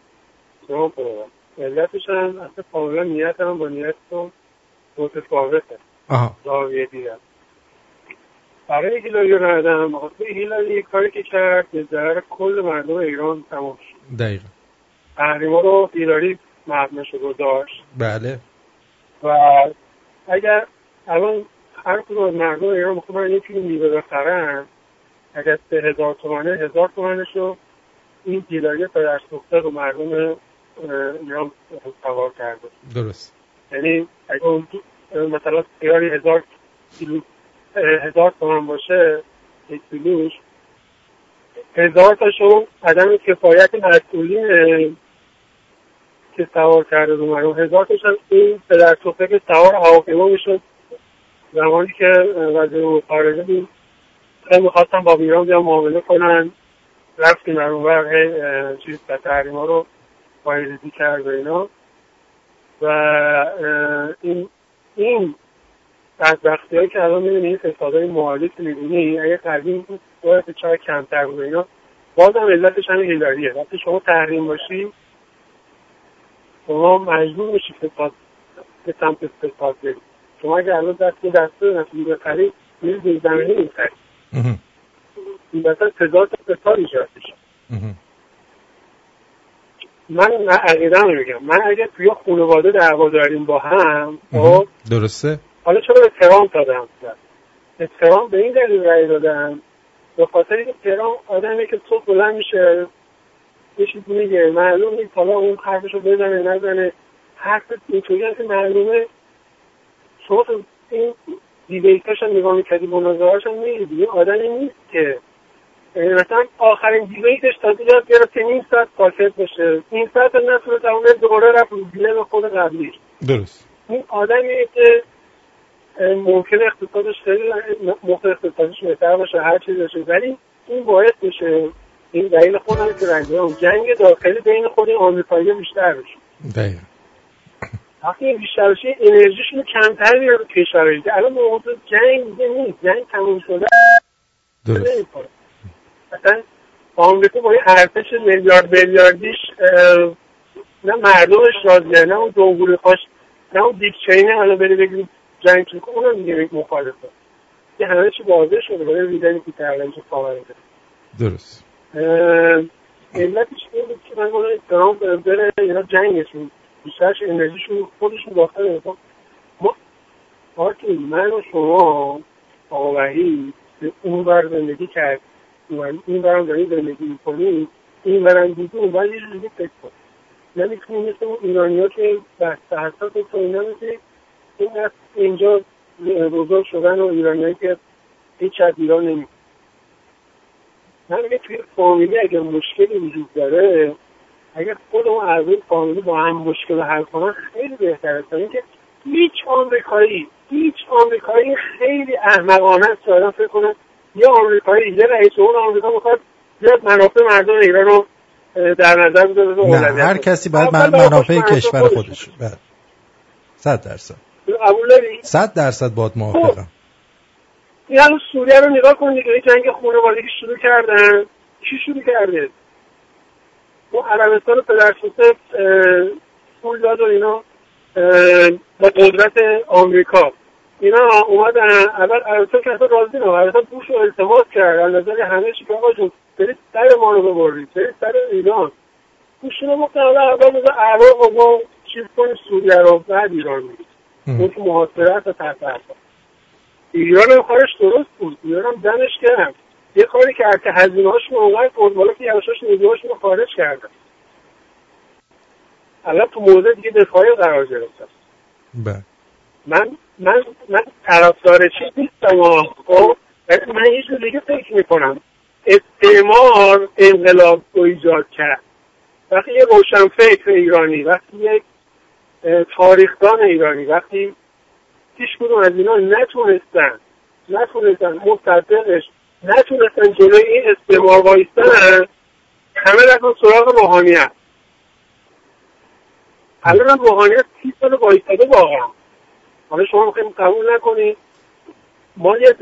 S21: ترامپ دادم. علتش هم اصلا کاملا نیت هم با نیت تو متفاوته
S1: آها.
S21: زاویه دیدم برای هیلاری ندم خاطر هیلاری یک کاری که کرد به ضرر کل مردم ایران تمام شد.
S1: دقیقا.
S21: تحریما رو هیلاری مبنش رو داشت
S1: بله.
S21: و اگر الان هر کدوم از مردم ایران می‌خوان یه کیلو میوه بخرن اگر سه هزار تومنه هزار تومنش رو این دیلاری پدر سوخته رو مردم ایران سوار کرده.
S1: درست.
S21: یعنی اون مثلا خیاری هزار کیلو هزار تومن باشه یک کیلوش هزار تاشون عدم کفایت مسئولین که سوار کرده رو مردم. هزار تاشون این پدر سوخته که سوار هواپیما می‌شد زمانی که وزیر خارجه بود. خیلی می‌خواستم با ایران بیان معامله کنن. رفتیم در اون چیز تحریم ها رو پایریزی کرد و اینا. و این این بدبختی هایی که الان می‌دونی این فسادهای مالی که می‌دونی اگه تحریم بود باید چای کمتر بود اینا. باز هم علتش همین هیلاریه. وقتی شما تحریم باشی شما مجبور میشی فساد به سمت فساد برید شما اگه الان دست یه دسته نفتی بخری میری زیر زمینی می‌خری این مثلا تضاد فساد ایجاد میشه. من عقیده میگم. من اگه توی خانواده دعوا داریم با هم خب
S1: درسته؟
S21: حالا چرا به ترامپ دادم به ترامپ به این دلیل رأی دادم به خاطر اینکه ترامپ آدمی که صبح بلند میشه یه چیزی میگه معلوم نیست حالا اون حرفشو بزنه نزنه. حرف اینطوری که معلومه شما این دیبیتاش هم نگاه می‌کردی مناظرهاش هم می‌دیدی یه آدمی نیست که مثلا آخرین دیبیتش تا دیگه گرفته نیم ساعت ساکت بشه نیم ساعت نتونه تمام دوباره رفت رو به خود قبلیش
S1: درست.
S21: این آدمی که ممکن اقتصادش خیلی موقع اقتصادش بهتر باشه هر چیز باشه. ولی این باعث میشه این دلیل خودم که رنجه. جنگ داخلی بین خود آمریکایی بیشتر بشه
S1: دقیقا.
S21: وقتی این بیشتر بشه انرژیشون کمتر میاره کشورهایی الان موضوع جنگ دیگه نیست. جنگ تموم شده.
S1: درست.
S21: مثلا آمریکا با این ارتش میلیارد میلیاردیش نه مردمش راضیه نه اون جمهوری خواست نه اون دیک چینه حالا بری بگیم جنگ که اونم میگه مخالفه. یه همه چی واضح شده برای ویدنی که کردن که کامل
S1: درست.
S21: علتش این بود که من گفتم ترامپ بره اینا جنگشون بیشترش انرژیشون خودشون داخل ما آرتین من و شما آقا وحید اون بر زندگی کرد. این برم داریم زندگی می‌کنیم این برم دیگه اون بر یه جوری فکر کن. نمی‌تونیم مثل اون ایرانی ها که بسته حساس کنیم نمی‌تونیم این اینجا بزرگ شدن و ایرانی که هیچ از ایران نمی میگه توی فامیلی اگر مشکلی وجود داره اگر خود اون اعضای فامیلی با هم مشکل حل کنن خیلی بهتره تا اینکه هیچ آمریکایی هیچ آمریکایی خیلی احمقانه است. آدم فکر کنه یه آمریکایی یه رئیس جمهور آمریکا می‌خواد بیاد منافع مردم ایران رو در نظر بذاره.
S1: هر کسی باید منافع کشور خودش. بله. صد درصد.
S21: قبول داری؟
S1: صد درصد باد موافقم.
S21: این الان سوریه رو نگاه کن دیگه جنگ خانوادگی شروع کردن. کی شروع کرده؟ اون عربستان پدر پول داد و اینا با قدرت آمریکا. اینا اومدن اول عربستان که اصلا راضی نه عربستان بوش رو التماس کرد. از نظر همه چی که آقا جون برید سر ما رو ببرید. برید سر ایران. بوش رو گفتن اول بذار عراق ما چیز کنیم سوریه رو بعد ایران میگید اون که محاصره و تحت ایران هم کارش درست بود. ایران هم دمش کرد یه کاری که هزینه هاش اونقدر بود بالا که یواشاش نیروهاش رو خارج کردن. الان تو موضع دیگه دفاعی قرار گرفتم
S1: بله.
S21: من من من طرفدار چیز نیستم خب من یه جور دیگه فکر می‌کنم. استعمار انقلاب رو ایجاد کرد. وقتی یه روشن فکر ایرانی وقتی یک تاریخدان ایرانی. وقتی هیچ کدوم از اینا نتونستن نتونستن مصدقش نتونستن جلوی این استعمار وایستن همه رفتن سراغ روحانیت. الان هم روحانیت سی سال وایستاده واقعا. حالا شما می‌خوایم قبول نکنید ما یه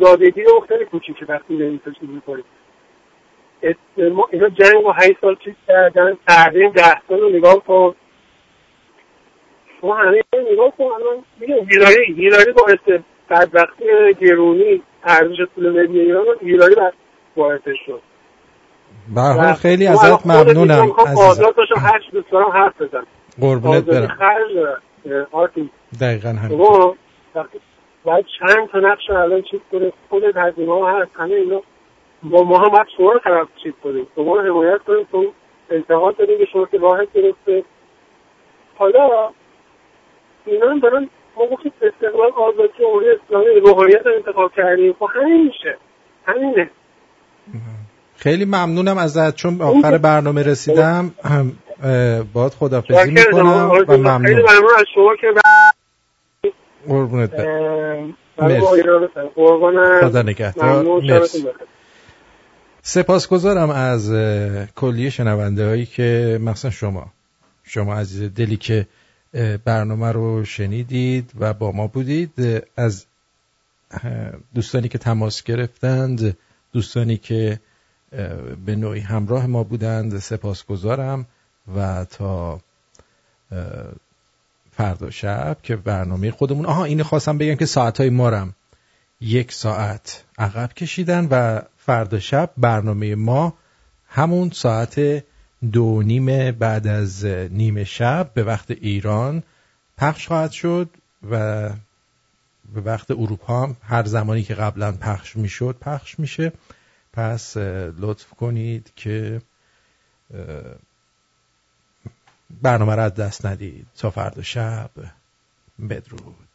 S21: زادگی رو خیلی کوچیکه وقتی داریم چیز می‌کنیم. اینا جنگ و هشت سال چیز کردن تحریم ده سال رو نگاه کن. شما همه نگاه کن الان میگه گیرایی گیرایی باعث بدبختی گرونی ارزش پول ملی ایران رو گیرایی باعثش شد.
S1: به حال خیلی ازت ممنونم
S21: عزیزم. داشتم هر چیز دارم حرف بزن
S1: قربونت برم. دقیقا همین.
S21: باید چند تا نقش الان چیز کنه خود هزینه ها هست همه اینا. با ما هم باید شما رو طرف چیز کنیم. شما رو حمایت کنیم. تو انتقاد داریم به شما که راحت گرفته. حالا اینا هم دارن ما گفتیم استقلال آزادی جمهوری اسلامی روحانیت رو انتخاب کردیم. خب همین میشه. همینه.
S1: خیلی ممنونم ازت. چون آخر برنامه رسیدم باید خدافزی می‌کنم و ممنون. خیلی
S21: ممنون از شما که
S1: قربونت خدا نگهدار. سپاسگزارم از کلیه شنونده هایی که مثلا شما شما عزیز دلی که برنامه رو شنیدید و با ما بودید. از دوستانی که تماس گرفتند دوستانی که به نوعی همراه ما بودند سپاسگزارم و تا فردا شب که برنامه خودمون آها اینو خواستم بگم که ساعتهای مارم یک ساعت عقب کشیدن و فردا شب برنامه ما همون ساعت دو نیم بعد از نیمه شب به وقت ایران پخش خواهد شد و به وقت اروپا هم هر زمانی که قبلا پخش می‌شد پخش میشه. پس لطف کنید که برنامه را دست ندید. تا فردا شب بدرود.